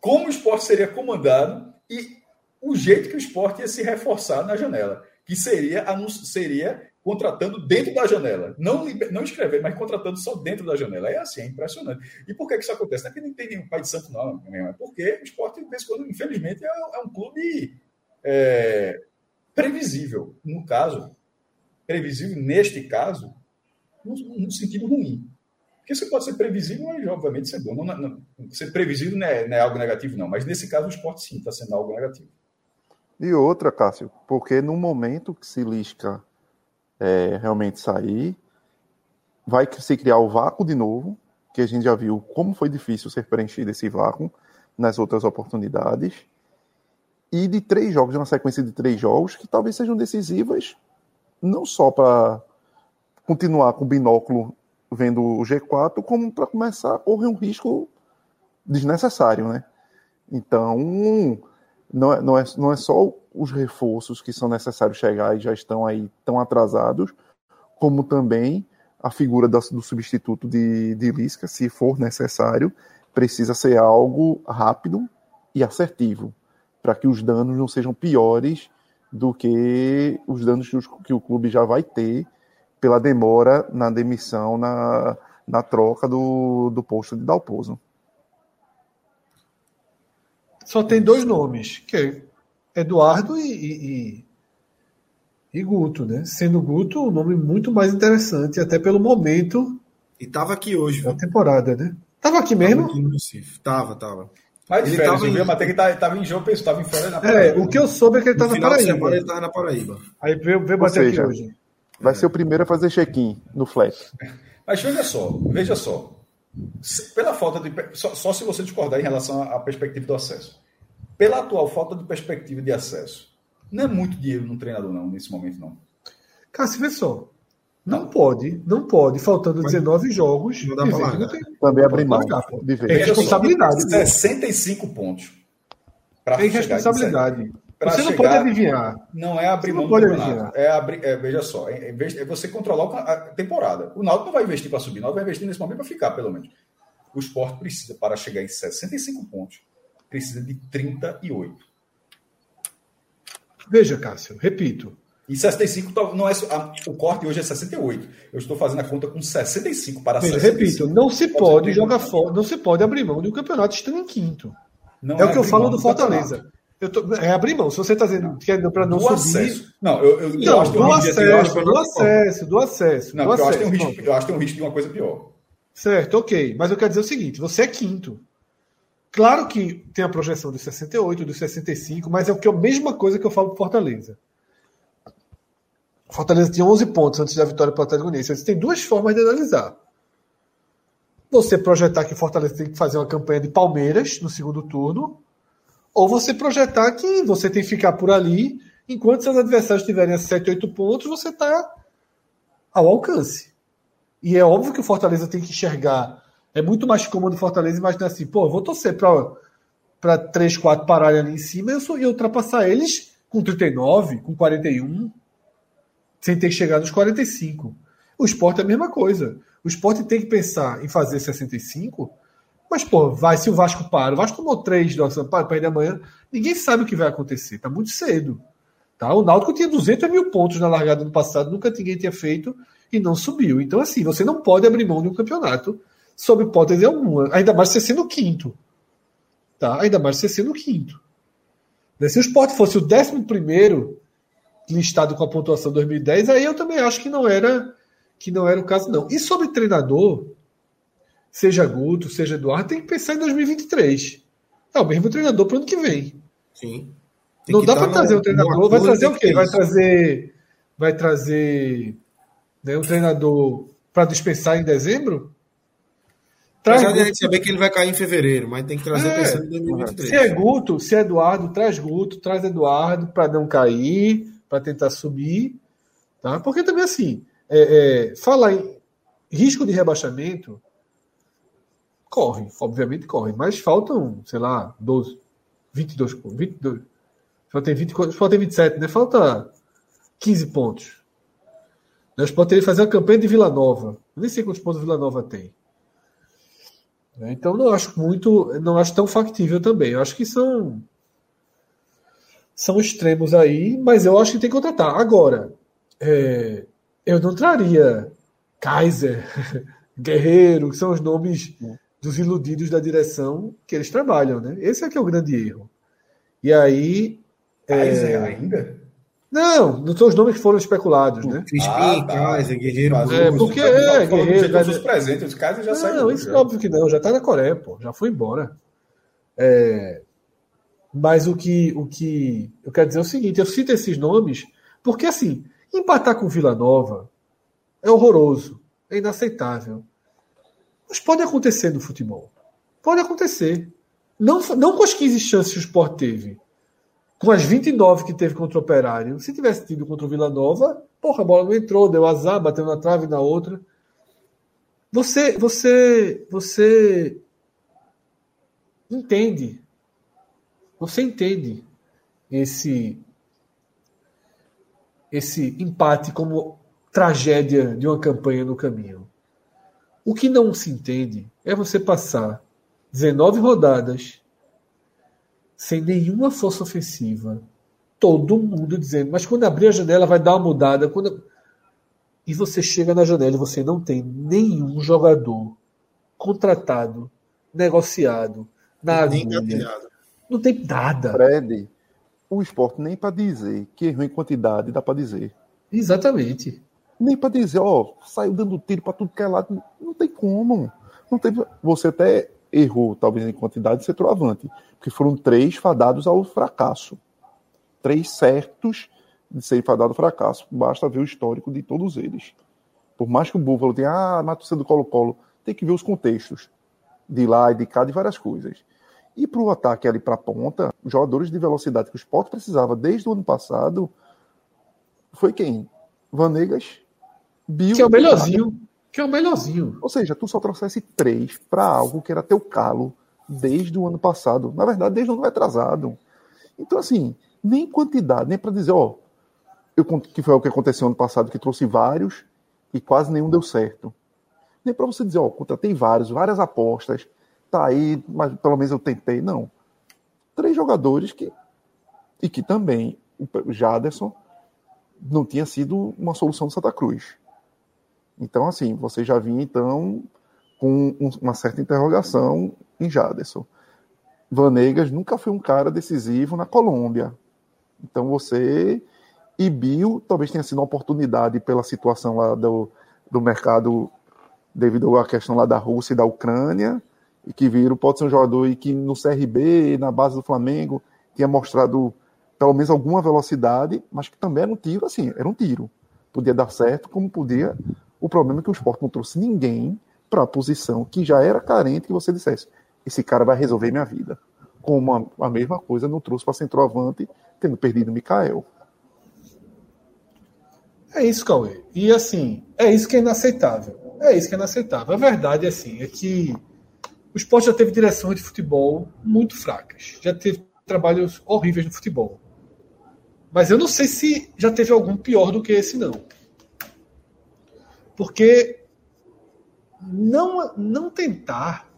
como o esporte seria comandado e o jeito que o esporte ia se reforçar na janela, que seria, seria contratando dentro da janela. Não, não escrever, mas contratando só dentro da janela. É assim, é impressionante. E por que, que isso acontece? Não é que não tem nenhum pai de santo, não, é porque o esporte, quando, infelizmente, é, é um clube é, previsível. No caso, previsível neste caso, no, sentido ruim. Porque você pode ser previsível, mas obviamente ser bom. Não, não, ser previsível não é, não é, algo negativo, não. Mas nesse caso, o esporte sim está sendo algo negativo. E outra, Cássio, porque no momento que se lisca é, realmente sair, vai se criar o vácuo de novo, que a gente já viu como foi difícil ser preenchido esse vácuo nas outras oportunidades e de três jogos, uma sequência de três jogos que talvez sejam decisivas, não só para continuar com o binóculo vendo o G4, como para começar a correr um risco desnecessário, né? Então, não é, não, é, não é só os reforços que são necessários chegar e já estão aí tão atrasados, como também a figura do, do substituto de, de Lisca, se for necessário, precisa ser algo rápido e assertivo para que os danos não sejam piores do que os danos que o clube já vai ter pela demora na demissão, na, na troca do, do posto de Dalpozo. Só tem dois nomes, que é Eduardo e, e, e Guto, né? Sendo Guto um nome muito mais interessante, até pelo momento E tava aqui hoje, da viu? temporada, né? Tava aqui Tava mesmo? aqui no Recife. Tava, tava. Mas Ele de férias, tava eu vi em- a matéria que tá- tava em João Pessoa, tava em férias na É, Paraíba. o que eu soube é que ele No tá na de semana Paraíba. ele tava na Paraíba. Aí veio, veio bater seja, aqui hoje. Vai ser o primeiro a fazer check-in no flat. Mas veja só, veja só. Se- Pela falta de. Só, só se você discordar em relação à perspectiva do acesso. Pela atual falta de perspectiva de acesso. Não é muito dinheiro num treinador, não, nesse momento, não. Cara, se vê só. Não pode, não pode, faltando 19 jogos. Não dá pra largar. não tem- Também abrir mão de É responsabilidade. 65 pontos. Tem responsabilidade. Você não chegar- pode adivinhar. Não é abrir Você não mão do pode adivinhar. É abrir, é, veja só, é, é vez- é você controlar a temporada. O Náutico não vai investir para subir, o Náutico vai investir nesse momento para ficar, pelo menos. O Sport precisa, para chegar em 65 pontos, precisa de 38. Veja, Cássio, repito. E 65 tá- não é o corte hoje é 68. Eu estou fazendo a conta com 65 para Veja, 65. repito, não se Pode pode jogar fora, não se pode abrir mão de um campeonato estando em quinto. Não É, o que eu abrir falo do Fortaleza. Eu tô, é abrir mão. Se você está dizendo que é para não Do subir. acesso. Não, eu, eu, eu Não, acho que do de- acesso, eu acho eu do acesso, do acesso. Não, do porque eu acho, que tem um acesso. risco, eu acho que tem um risco de uma coisa pior. Certo, ok. Mas eu quero dizer o seguinte: você é quinto. Claro que tem a projeção dos 68, dos 65, mas é o que a mesma coisa que eu falo pro Fortaleza. Fortaleza tinha 11 pontos antes da vitória para o Atlético Goianiense. Tem duas formas de analisar. Você projetar que Fortaleza tem que fazer uma campanha de Palmeiras no segundo turno, ou você projetar que você tem que ficar por ali, enquanto seus adversários tiverem a 7, 8 pontos, você está ao alcance. E é óbvio que o Fortaleza tem que enxergar. É muito mais cômodo o Fortaleza imaginar assim, pô, vou torcer para 3, 4 pararem ali em cima e eu, ultrapassar eles com 39, com 41, sem ter que chegar nos 45. O esporte é a mesma coisa. O esporte tem que pensar em fazer 65, mas, pô, vai se o Vasco para. O Vasco tomou 3 do Sampaio, perde amanhã. Ninguém sabe o que vai acontecer. Tá muito cedo. Tá? O Náutico tinha 200 mil pontos na largada no passado, nunca ninguém tinha feito e não subiu. Então, assim, você não pode abrir mão de um campeonato sob hipótese alguma. Ainda mais você sendo o quinto. Tá? Ainda mais você sendo o quinto. Né? Se o Sport fosse o décimo primeiro listado com a pontuação 2010, aí eu também acho que não era que não era o caso, não. E sobre treinador, seja Guto, seja Eduardo, tem que pensar em 2023. É o mesmo treinador para o ano que vem. Sim. Tem não dá para trazer no treinador. Vai trazer o quê? ter Vai trazer. Vai trazer né, um treinador para dispensar em dezembro? Traz Apesar de a gente saber que ele vai cair em fevereiro, mas tem que trazer É. pensando em 2023. Se é Guto, se é Eduardo, traz Guto, traz Eduardo para não cair, para tentar subir. Tá? Porque também, assim, é, é, falar em risco de rebaixamento, corre, obviamente corre, mas faltam, sei lá, 12, 22, 22. Só tem, 20, só tem 27, né? Falta 15 pontos. Nós poderíamos fazer uma campanha de Vila Nova. Eu nem sei quantos pontos Vila Nova tem. Né? Então não acho muito, não acho tão factível também. Eu acho que são são extremos aí, mas eu acho que tem que contratar. Agora, é, eu não traria Kaiser, Guerreiro, que são os nomes dos iludidos da direção que eles trabalham, né? Esse é que é o grande erro. E aí, Kaiser ainda? Não, não são os nomes que foram especulados, né? Crispim, Ah, tá. Kaiser, Guerreiro, Mas É, porque- é, do Guerreiro, mas- dos presentes, os Kaiser já saíram. Não, isso já. é óbvio que não, já tá na Coreia, pô, já foi embora. É, mas o que, o que eu quero dizer é o seguinte: eu cito esses nomes porque, assim, empatar com Vila Nova é horroroso, é inaceitável. Mas pode acontecer no futebol. Pode acontecer. Não, não com as 15 chances que o Sport teve. Com as 29 que teve contra o Operário. Se tivesse tido contra o Vila Nova, porra, a bola não entrou, deu azar, bateu na trave na outra. Você, você, você entende. Você entende esse esse empate como tragédia de uma campanha no caminho. O que não se entende é você passar 19 rodadas sem nenhuma força ofensiva. Todo mundo dizendo, mas quando abrir a janela vai dar uma mudada. Quando... E você chega na janela e você não tem nenhum jogador contratado, negociado, na Nem agulha. Não tem nada. Fred, o esporte nem para dizer que errou em quantidade dá para dizer. Exatamente. Nem para dizer, ó, saiu dando tiro para tudo que é lado. Não tem como. Não tem... Você até errou, talvez em quantidade, de centroavante. Porque foram três fadados ao fracasso. Três certos de ser fadado ao fracasso. Basta ver o histórico de todos eles. Por mais que o Búfalo tenha, ah, mata do Colo-Colo, tem que ver os contextos de lá e de cá, de várias coisas. E para o ataque ali para a ponta, jogadores de velocidade que o Sport precisava desde o ano passado foi quem? Vanegas, Bill. Que é o melhorzinho. Que é o melhorzinho. Ou seja, tu só trouxesse três para algo que era teu calo desde o ano passado. Na verdade, desde o ano atrasado. Então, assim, nem quantidade, nem para dizer, ó, eu, que foi o que aconteceu ano passado, que trouxe vários e quase nenhum deu certo. Nem para você dizer, ó, contratei vários, várias apostas, tá aí, mas pelo menos eu tentei. Não. Três jogadores que. E que também o Jaderson não tinha sido uma solução do Santa Cruz. Então, assim, você já vinha, então, com uma certa interrogação em Jaderson. Vanegas nunca foi um cara decisivo na Colômbia. Então, você. E Bill talvez tenha sido uma oportunidade pela situação lá do, do mercado, devido à questão lá da Rússia e da Ucrânia e que viram, pode ser um jogador e que no CRB, na base do Flamengo, tinha mostrado pelo menos alguma velocidade, mas que também era um tiro, assim, era um tiro. Podia dar certo, como podia. O problema é que o esporte não trouxe ninguém para a posição que já era carente que você dissesse: esse cara vai resolver minha vida. Como a, a mesma coisa não trouxe para centroavante, tendo perdido o Mikael. É isso, Cauê. E assim, é isso que é inaceitável. É isso que é inaceitável. A verdade, assim, é que o esporte já teve direções de futebol muito fracas. Já teve trabalhos horríveis no futebol. Mas eu não sei se já teve algum pior do que esse, não. Porque não, não tentar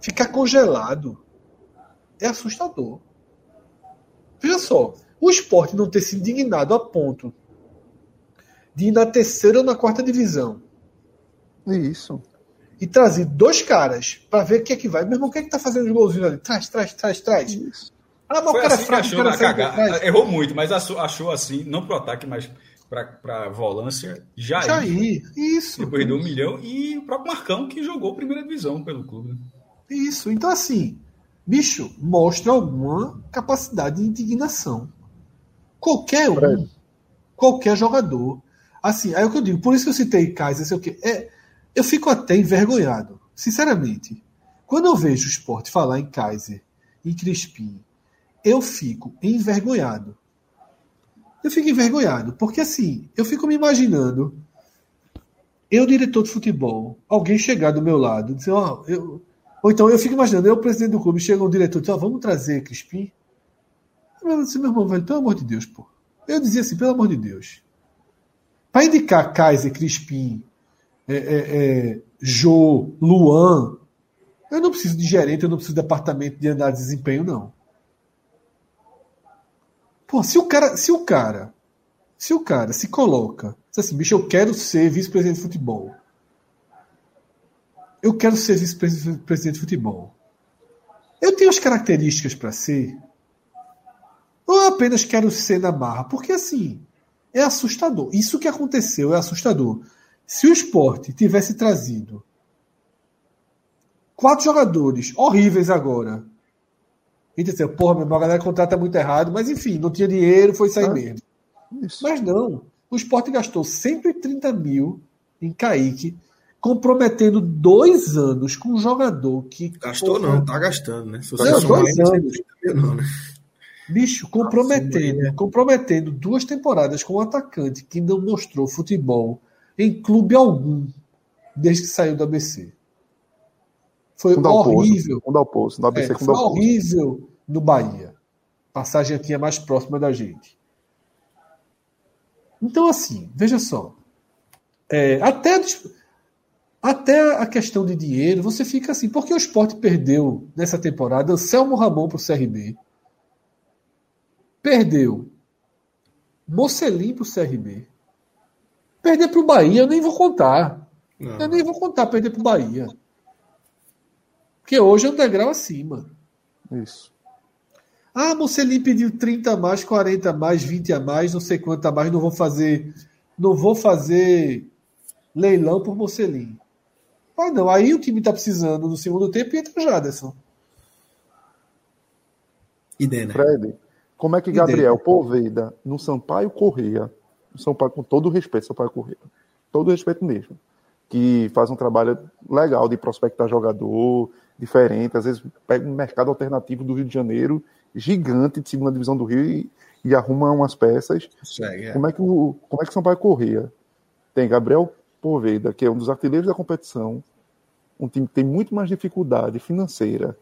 ficar congelado é assustador. Veja só, o esporte não ter se indignado a ponto de ir na terceira ou na quarta divisão. Isso e trazer dois caras para ver o que é que vai. Meu irmão, o que é que tá fazendo os golzinhos ali? Traz, traz, traz, traz. Isso. Ah, mas Foi o cara assim é fraco, achou na cagada. Errou muito, mas achou, achou assim, não pro ataque, mas para volância, Jair. Jair, isso. Depois deu um milhão. E o próprio Marcão, que jogou primeira divisão pelo clube. Isso. Então, assim, bicho, mostra alguma capacidade de indignação. Qualquer um, qualquer jogador. Assim, aí é o que eu digo, por isso que eu citei Kaiser, sei o quê. É, eu fico até envergonhado, sinceramente. Quando eu vejo o esporte falar em Kaiser, em Crispim, eu fico envergonhado. Eu fico envergonhado, porque assim, eu fico me imaginando, eu, diretor de futebol, alguém chegar do meu lado, dizer, ó, oh, eu. Ou então eu fico imaginando, eu, presidente do clube, chega um diretor e diz, ó, oh, vamos trazer Crispim. Eu disse, meu irmão, velho, pelo amor de Deus, pô. Eu dizia assim, pelo amor de Deus. Para indicar Kaiser, Crispim, é, é, é, Luan. Eu não preciso de gerente, eu não preciso de departamento de andar de desempenho, não. Pô, se o cara, se o cara, se o cara se coloca, diz assim, bicho, eu quero ser vice-presidente de futebol. Eu quero ser vice-presidente de futebol. Eu tenho as características para ser? Ou apenas quero ser na marra? Porque assim, é assustador. Isso que aconteceu é assustador. Se o esporte tivesse trazido quatro jogadores horríveis agora, e dizer, porra, meu irmão, a galera contrata muito errado, mas enfim, não tinha dinheiro, foi sair ah, mesmo. Isso. Mas não. O esporte gastou 130 mil em Kaique, comprometendo dois anos com um jogador que. Gastou porra, não, tá gastando, né? Se você não, dois anos. Não, né? Bicho, comprometendo, comprometendo duas temporadas com um atacante que não mostrou futebol em clube algum desde que saiu do ABC. Foi horrível. No ABC é, foi horrível no Bahia. Passagem aqui é mais próxima da gente. Então, assim, veja só. É, até, até a questão de dinheiro, você fica assim, porque o esporte perdeu nessa temporada Selmo Ramon para o CRB. Perdeu Mocelim para o CRB. Perder para o Bahia eu nem vou contar. Não. Eu nem vou contar perder para o Bahia. Porque hoje é um degrau acima. Isso. Ah, Mocelin pediu 30 a mais, 40 a mais, 20 a mais, não sei quanto a mais, não vou fazer. Não vou fazer leilão por Mocelin. Mas não, aí o time tá precisando no segundo tempo e entra o Jaderson. E Denner. Fred, como é que Gabriel Poveda, no Sampaio Correia, no Sampaio, com todo o respeito, Sampaio Correia, todo o respeito mesmo, que faz um trabalho legal de prospectar jogador diferente, às vezes pega um mercado alternativo do Rio de Janeiro, gigante de segunda divisão do Rio e, e arruma umas peças. É. Como é que o como é que Sampaio Correia tem Gabriel Poveda, que é um dos artilheiros da competição, um time que tem muito mais dificuldade financeira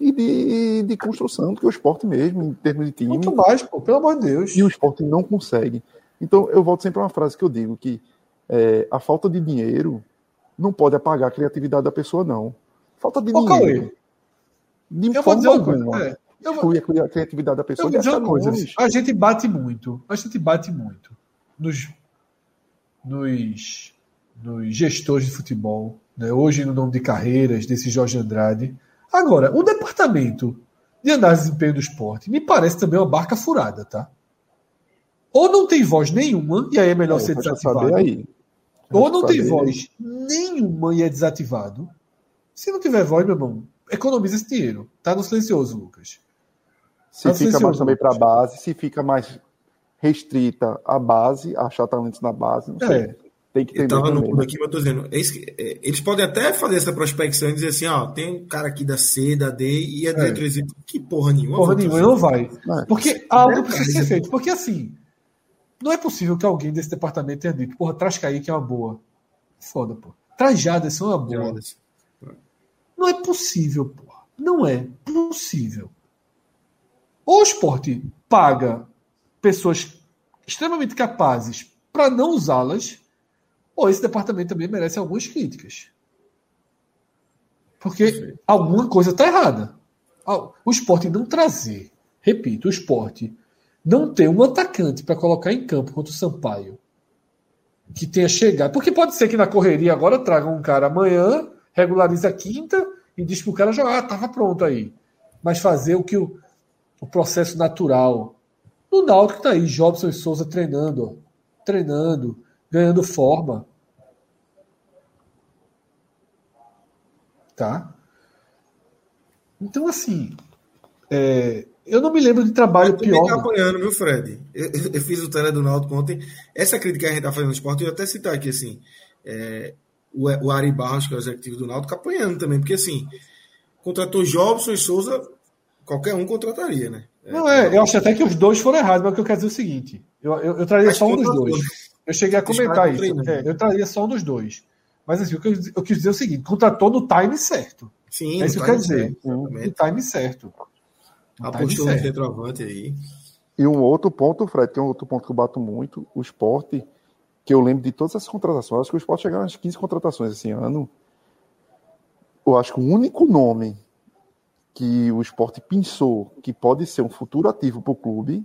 e de, de construção do que o esporte mesmo, em termos de time. Muito mais, pô, pelo amor de Deus. E o esporte não consegue. Então, eu volto sempre a uma frase que eu digo, que é, a falta de dinheiro não pode apagar a criatividade da pessoa, não. Falta de Ô, dinheiro. Cauê, De eu vou dizer uma coisa. é, eu vou- Exclui a criatividade da pessoa. vou de dizer achar uma coisa. A gente bate muito. A gente bate muito nos, nos, nos gestores de futebol. Né? Hoje, no nome de carreiras, desse Jorge Andrade. Agora, o departamento de análise de desempenho do esporte me parece também uma barca furada, tá? Ou não tem voz nenhuma, e aí é melhor É, ser desativado. Ou não tem voz nenhuma e é desativado. Se não tiver voz, meu irmão, economiza esse dinheiro. Tá no silencioso, Lucas. Se fica mais também para a base, se fica mais restrita a base, achar talentos na base, não sei. É. Tem que Eu entender tava no clube aqui, mas eu tô dizendo, é que- é, eles podem até fazer essa prospecção e dizer assim, ó, tem um cara aqui da C, da D, e a diretoria dizer, que porra nenhuma. Porra nenhuma, não vai. É. Porque algo É, precisa cara, ser feito. Porque assim, não é possível que alguém desse departamento tenha dito, porra, traz Kaique é uma boa. Foda, pô. Traz Jaderson é uma boa. Não é possível, porra. Não é possível. Ou o esporte paga pessoas extremamente capazes para não usá-las, ou esse departamento também merece algumas críticas. Porque alguma coisa está errada. O esporte não trazer, repito, o esporte não ter um atacante para colocar em campo contra o Sampaio que tenha chegado. Porque pode ser que na correria agora traga um cara amanhã, regulariza a quinta e diz para o cara jogar, ah, tava pronto aí. Mas fazer o que o, o processo natural. No Náutico tá aí, Jobson e Souza treinando, ó. treinando, ganhando forma. Tá? Então, assim, é, eu não me lembro de trabalho Eu pior. tá apoiando, viu, Fred? Eu, eu- fiz o tele do Náutico ontem. Essa crítica que a gente tá fazendo no esporte, eu ia até citar aqui, assim, é, o, o Ari Barros, que é o executivo do Náutico, apoiando também, porque, assim, contratou Jobson e Souza, qualquer um contrataria, né? Não, é, eu acho até que os dois foram errados, mas o que eu quero dizer é o seguinte: eu, eu, eu traria Mas só um dos dois. Eu cheguei a comentar isso. É, eu traria só um dos dois. Mas assim, o que eu, eu quis dizer é o seguinte: contratou no time certo. Sim, é isso que eu quero dizer. certo, No time certo. No Apostou no centroavante aí. E um outro ponto, Fred, tem um outro ponto que eu bato muito, o esporte, que eu lembro de todas essas contratações, acho que o esporte chegaram às 15 contratações esse ano. Eu acho que o único nome que o esporte pensou que pode ser um futuro ativo para o clube,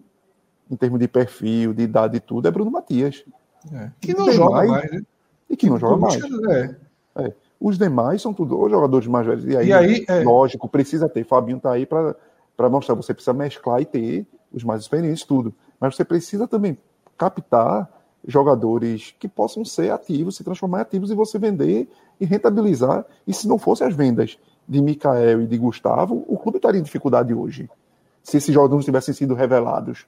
em termos de perfil, de idade e tudo, é Bruno Matias. É. Que não Tem joga mais, né? E que não joga mais. É. Os demais são tudo jogadores mais velhos. E aí, E aí, é. lógico, precisa ter. Fabinho tá aí para mostrar. Você precisa mesclar e ter os mais experientes, tudo. Mas você precisa também captar jogadores que possam ser ativos, se transformar em ativos e você vender e rentabilizar. E se não fossem as vendas de Mikael e de Gustavo, o clube estaria em dificuldade hoje. Se esses jogadores tivessem sido revelados.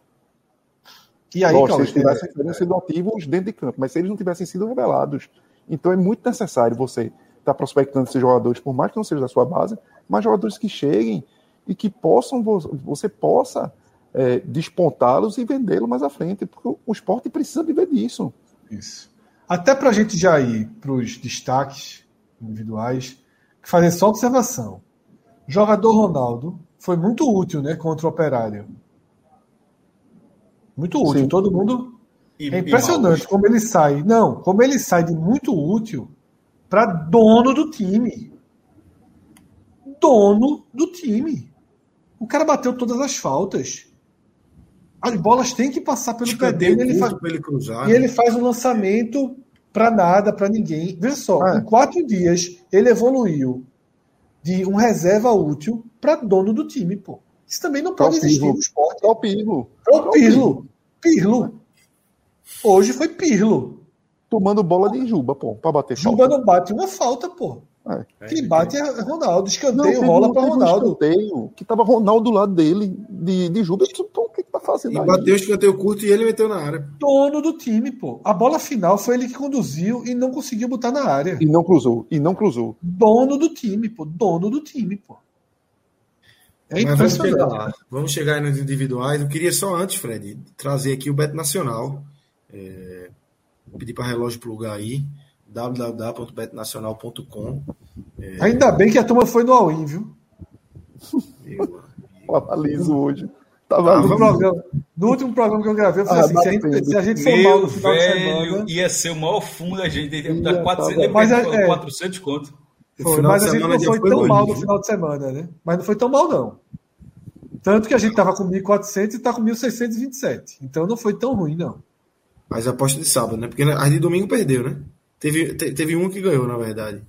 E aí, Lógico, se eles tivessem teriam sido ativos dentro de campo, mas se eles não tivessem sido revelados. Então é muito necessário você estar prospectando esses jogadores, por mais que não seja da sua base, mas jogadores que cheguem e que possam, vo- você possa é, despontá-los e vendê-los mais à frente, porque o esporte precisa viver disso. Isso. Até para a gente já ir para os destaques individuais, fazer só observação. O jogador Ronaldo foi muito útil né, contra o Operário. Muito útil. Sim. Todo mundo. E- É impressionante como ele sai. Não, como ele sai de muito útil para dono do time. Dono do time. O cara bateu todas as faltas. As bolas têm que passar pelo pé dele. Ele faz, ele cruzar. e ele faz um lançamento para nada, para ninguém. Veja só, É. em quatro dias ele evoluiu de um reserva útil para dono do time, pô. Isso também não pode existir no esporte. É o Pirlo. É o Pirlo. Pirlo. Hoje foi Pirlo. Tomando bola de Juba, pô, pra bater Juba falta. não bate uma falta, pô. É. Quem bate é Ronaldo. Escanteio não, rola para Ronaldo. Um escanteio que tava Ronaldo do lado dele, de, de Juba. Então, o que, que tá fazendo? E aí? bateu o escanteio curto e ele meteu na área. Dono do time, pô. A bola final foi ele que conduziu e não conseguiu botar na área. E não cruzou. E não cruzou. Dono do time, pô. Dono do time, pô. É Mas vamos chegar lá. Vamos chegar aí nos individuais. Eu queria só antes, Fred, trazer aqui o Beto Nacional. É... Pedir para relógio plugar aí www.betnacional.com. É... Ainda bem que a turma foi no all-in, viu? Tava liso hoje. Tava no, programa, no último programa que eu gravei, eu falei ah, assim: se a, gente, se a gente for mal no final velho, de semana. Ia ser o maior fundo da gente, ia dar 400, mas, é, 400 conto. Foi, mas a gente não foi tão mal no final de semana, né? Mas não foi tão mal, não. Tanto que a gente estava com 1.400 e está com 1.627. Então não foi tão ruim, não. Mas aposta de sábado, né? Porque a de domingo perdeu, né? Teve, teve um que ganhou, na verdade.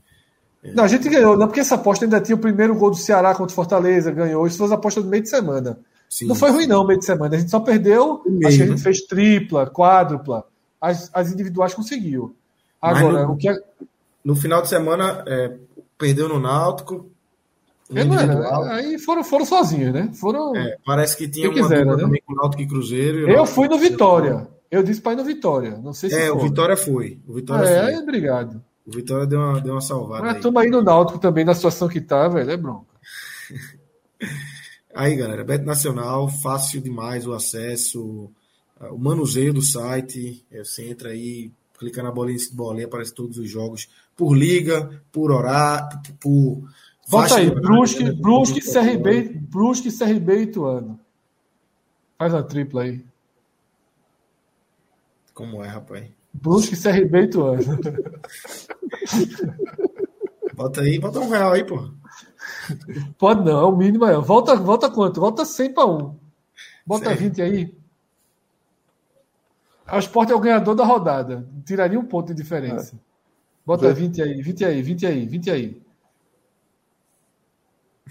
É. Não, a gente ganhou, não, porque essa aposta ainda tinha o primeiro gol do Ceará contra o Fortaleza, ganhou. Isso foi a aposta do meio de semana. Sim. Não foi ruim, não, meio de semana. A gente só perdeu. Meio, acho que a gente fez tripla, quádrupla. As, as individuais conseguiu. Agora, no, o que é... No final de semana, é, perdeu no Náutico. No é, era, aí foram, foram sozinhos, né? Foram. É, parece que tinha uma quiser, né? também com o Náutico e Cruzeiro. Eu fui no Vitória. Eu disse para ir no Vitória. Não sei se É, foi. o Vitória foi. O Vitória é, foi. obrigado. O Vitória deu uma, deu uma salvada. Mas estamos aí no Náutico também, na situação que tá, velho. É bronca. aí, galera, Beto Nacional, fácil demais o acesso, o manuseio do site. É, você entra aí, clica na bolinha de bolinha, aparece todos os jogos por liga, por horário, por. Bota aí, Brusque, né? Brusque, CRB, Brusque, CRB e Ituano. Faz a tripla aí. Como é, rapaz? Brusque, CRB e Ituano. bota aí, bota um real aí, pô. Pode não, é o mínimo é. Volta, volta quanto? Volta 100 para 1. Bota Sério? 20 aí. O Sport é o ganhador da rodada. Tiraria um ponto de diferença. É. Bota 20 aí, 20 aí, 20 aí, 20 aí.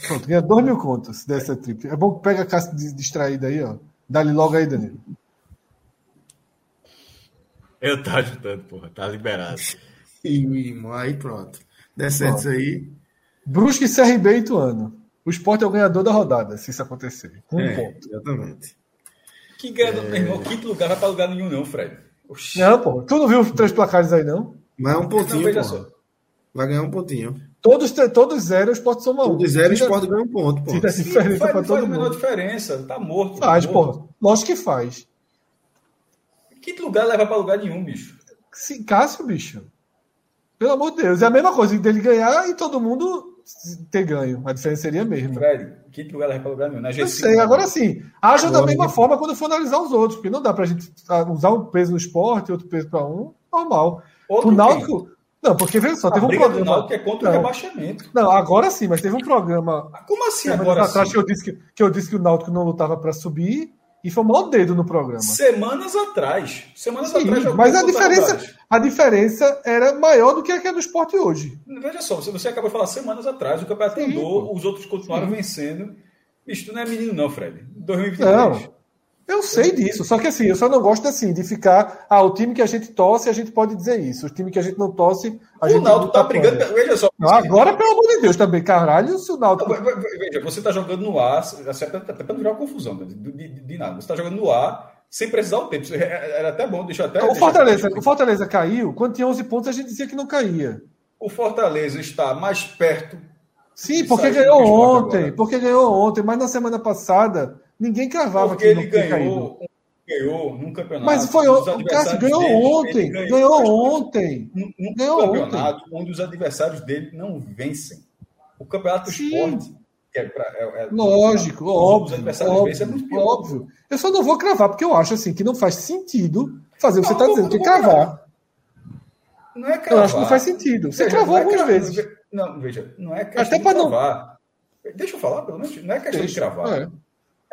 Pronto, ganha 2 mil contos dessa trip. É bom que pega a caixa distraída aí, ó. Dá-lhe logo aí, Danilo. Eu tô ajudando, porra. Tá liberado. E, aí pronto. Descendo isso aí. Brusque, CRB e Ituano. O esporte é o ganhador da rodada, se isso acontecer. Um é, ponto. Exatamente. Que ganha, é... meu irmão, quinto lugar vai pra lugar nenhum, não, Fred. Oxi. Não, pô. Tu não viu três placares aí, não? Mas é um pontinho, não, Vai ganhar um pontinho. Todos, todos zero, o esporte soma um. Todos zero, o esporte ganha um ponto, pô. Tira diferença faz, pra todo faz mundo. menor diferença. Tá morto. Faz, tá morto. pô. Lógico que faz. Quinto lugar leva para lugar nenhum, bicho. Sim, Cássio, bicho. Pelo amor de Deus. É a mesma coisa dele ganhar e todo mundo ter ganho. A diferença seria a mesma. Fred, quinto lugar leva para lugar nenhum. Né? Eu sei, agora sim. Aja da mesma forma quando for analisar os outros, porque não dá para a gente usar um peso no esporte, outro peso para um, normal. Outro o Náutico. Não, porque veja só, a teve um programa. Náutico é contra não, o rebaixamento. Não, agora sim, mas teve um programa. Como assim agora? Atrás que eu disse que, que eu disse que o Náutico não lutava para subir e foi o maior dedo no programa. Semanas atrás. Semanas Sim, atrás. Mas a diferença, a diferença era maior do que a que é do esporte hoje. Veja só, você acabou de falar semanas atrás, o campeonato Sim, andou, os outros continuaram Sim. vencendo. Isso não é menino, não, Fred. 2023. Não. Eu sei disso, só que assim, eu só não gosto assim de ficar. Ah, o time que a gente torce, a gente pode dizer isso. O time que a gente não torce, a o gente. O Náutico tá brigando. Veja só. Não, agora, pelo amor de Deus, também, caralho, se o Náutico. Veja, você tá jogando no ar, até para não virar uma confusão de, de, de, nada. Você tá jogando no ar sem precisar o tempo. Era até bom, deixa até. O Fortaleza, o Fortaleza caiu, quando tinha 11 pontos, a gente dizia que não caía. O Fortaleza está mais perto. Sim, porque ganhou ontem, porque ganhou ontem, mas na semana passada Ninguém cravava Porque que ele ganhou, ganhou num campeonato. Mas foi o Cássio ganhou dele, ontem. Ganhou, ganhou ontem. Num, num ganhou campeonato ontem. onde os adversários dele não vencem. O campeonato do esporte. É pra, é, é, Lógico, óbvio. Óbvio, é óbvio. Eu só não vou cravar, porque eu acho assim que não faz sentido fazer o que você está dizendo, que cravar. Não é cravar. Eu acho que não faz sentido. Você veja, cravou é algumas cravar, vezes. Não, veja, não é questão Até de cravar. Não... Deixa eu falar, pelo menos. Não é questão Deixa, de cravar.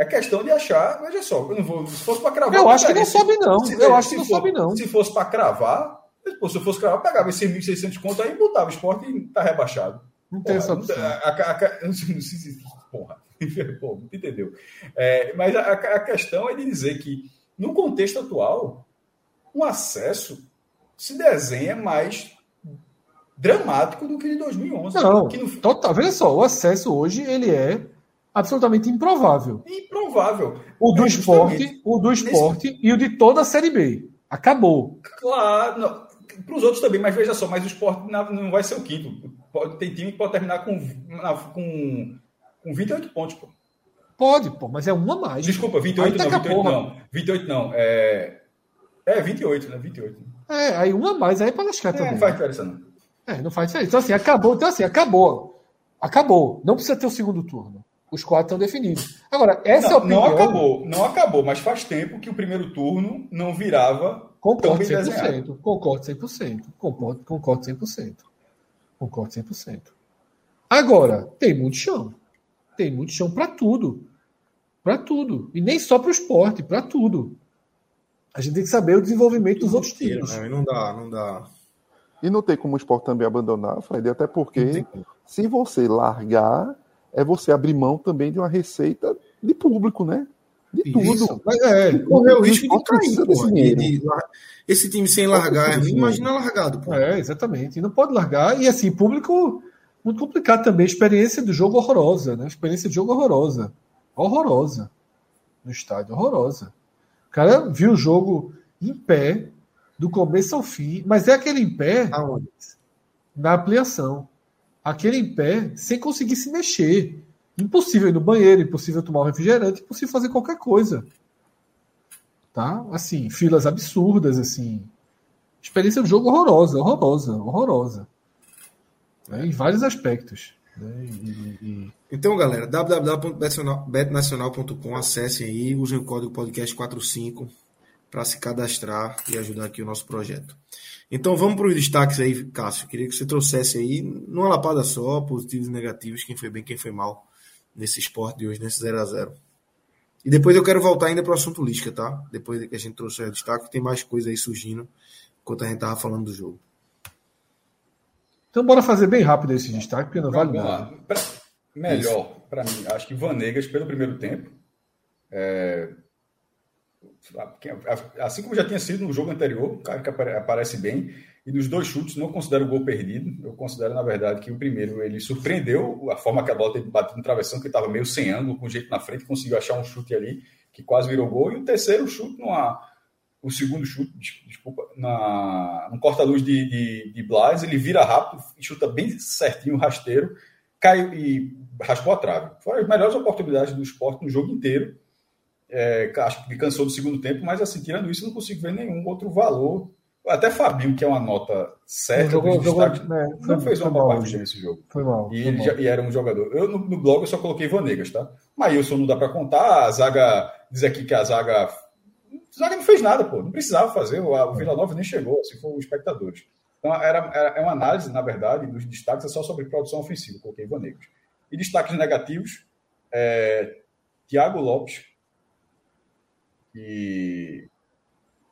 É. Questão de achar, veja só, eu não vou, se fosse para cravar. Eu acho que não sobe, não. Se, eu acho que não for, sobe, não. Se fosse para cravar, se eu fosse cravar, pegava esses 1.600 conto aí e botava o esporte e tá rebaixado. Não tem essa opção. Porra. Pô, entendeu? É, mas a, a, questão é de dizer que, no contexto atual, um acesso se desenha mais dramático do que em 2011. Não, que no... total. Veja só, o acesso hoje ele é absolutamente improvável. Improvável. O do é esporte, o do esporte Nesse... e o de toda a Série B. Acabou. Claro, para os outros também, mas veja só, mas o esporte não vai ser o quinto. Pode, tem time que pode terminar com, com, com 28 pontos, pô. Pode, pô, mas é uma mais. Desculpa, 28 não, 28 não. 28 não. É, é 28, né? 28. É, aí uma mais aí é para lascar é, também. Não faz diferença, não. É, não faz diferença. Então, assim, acabou. Então, assim, acabou. Acabou. Não precisa ter o segundo turno. Os quatro estão definidos. Agora, essa não, é a opinião. Não acabou, não acabou, mas faz tempo que o primeiro turno não virava. Concordo 100%. Desenhado. Concordo 100%. Concordo, concordo 100%. Concordo 100%. Agora, tem muito chão. Tem muito chão para tudo. Para tudo. E nem só para o esporte, para tudo. A gente tem que saber o desenvolvimento dos outros times. Né? Não dá, não dá. E não tem como o esporte também abandonar, Fred, até porque se você largar, é você abrir mão também de uma receita de público, né? De Isso. tudo. É, correr o risco de cair, porra, de, de, esse time sem largar, imagina largado. Porra. É, exatamente. E não pode largar. E assim, público muito complicado também. Experiência do jogo horrorosa, né? Experiência de jogo horrorosa. Horrorosa. No estádio, horrorosa. O cara viu o jogo em pé, do começo ao fim, mas é aquele em pé Aonde? na ampliação. Aquele em pé sem conseguir se mexer. Impossível ir no banheiro, impossível tomar um refrigerante, impossível fazer qualquer coisa. Tá? Assim, filas absurdas, assim. Experiência do jogo horrorosa, horrorosa, horrorosa. Né? Em vários aspectos. Né? E, e... Então, galera, www.betnacional.com, acessem aí, usem o código podcast45 para se cadastrar e ajudar aqui o nosso projeto. Então vamos para os destaques aí, Cássio. Queria que você trouxesse aí, numa lapada só, positivos e negativos, quem foi bem, quem foi mal nesse esporte de hoje, nesse 0 a 0 E depois eu quero voltar ainda para o assunto Lisca, tá? Depois que a gente trouxe o destaque, tem mais coisa aí surgindo enquanto a gente tava falando do jogo. Então bora fazer bem rápido esse destaque, porque não vale nada. Pra, melhor, para mim, acho que Vanegas pelo primeiro tempo. É, assim como já tinha sido no jogo anterior, o cara que aparece bem, e nos dois chutes não considero o gol perdido, eu considero, na verdade, que o primeiro ele surpreendeu a forma que a bola teve batido no travessão, que estava meio sem ângulo, com jeito na frente, conseguiu achar um chute ali, que quase virou gol, e o terceiro chute, numa, o segundo chute, desculpa, na, no corta-luz de, de, de Blas, ele vira rápido, chuta bem certinho, rasteiro, caiu e raspou a trave. Foram as melhores oportunidades do esporte no jogo inteiro, é, acho que cansou do segundo tempo, mas assim, tirando isso, não consigo ver nenhum outro valor. Até Fabinho, que é uma nota certa, jogou, jogou, é, não foi, fez uma boa partida nesse jogo. Foi mal. E foi ele mal. Já, e era um jogador. Eu no, no, blog eu só coloquei Vanegas, tá? Maílson não dá para contar, a zaga diz aqui que a zaga. A zaga não fez nada, pô. Não precisava fazer. O, o Vila Nova nem chegou, assim foram os espectadores. Então era, era, é uma análise, na verdade, dos destaques é só sobre produção ofensiva, coloquei Vanegas. E destaques negativos, é, Thiago Lopes, que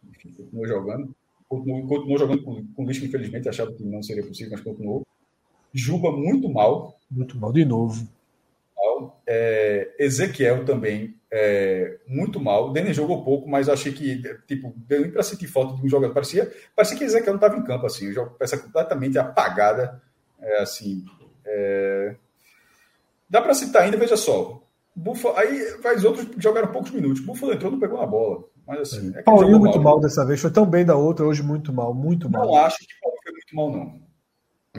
enfim, continuou jogando. Continuou, continuou jogando com, com o infelizmente, achava que não seria possível, mas continuou. Juba muito mal. Muito mal, de novo. É, Ezequiel também é, muito mal. Denis jogou pouco, mas achei que tipo, deu nem para sentir falta de um jogador. Parecia, parecia que Ezequiel não estava em campo. Assim, o jogo peça completamente apagada. É, assim, é... Dá para citar ainda, veja só. Buffalo, aí faz outros jogaram poucos minutos. Buffalo entrou não pegou na bola. Mas assim. É Paulinho muito mal, mal dessa vez. Foi tão bem da outra, hoje muito mal, muito mal. Não acho que Paulinho foi muito mal, não.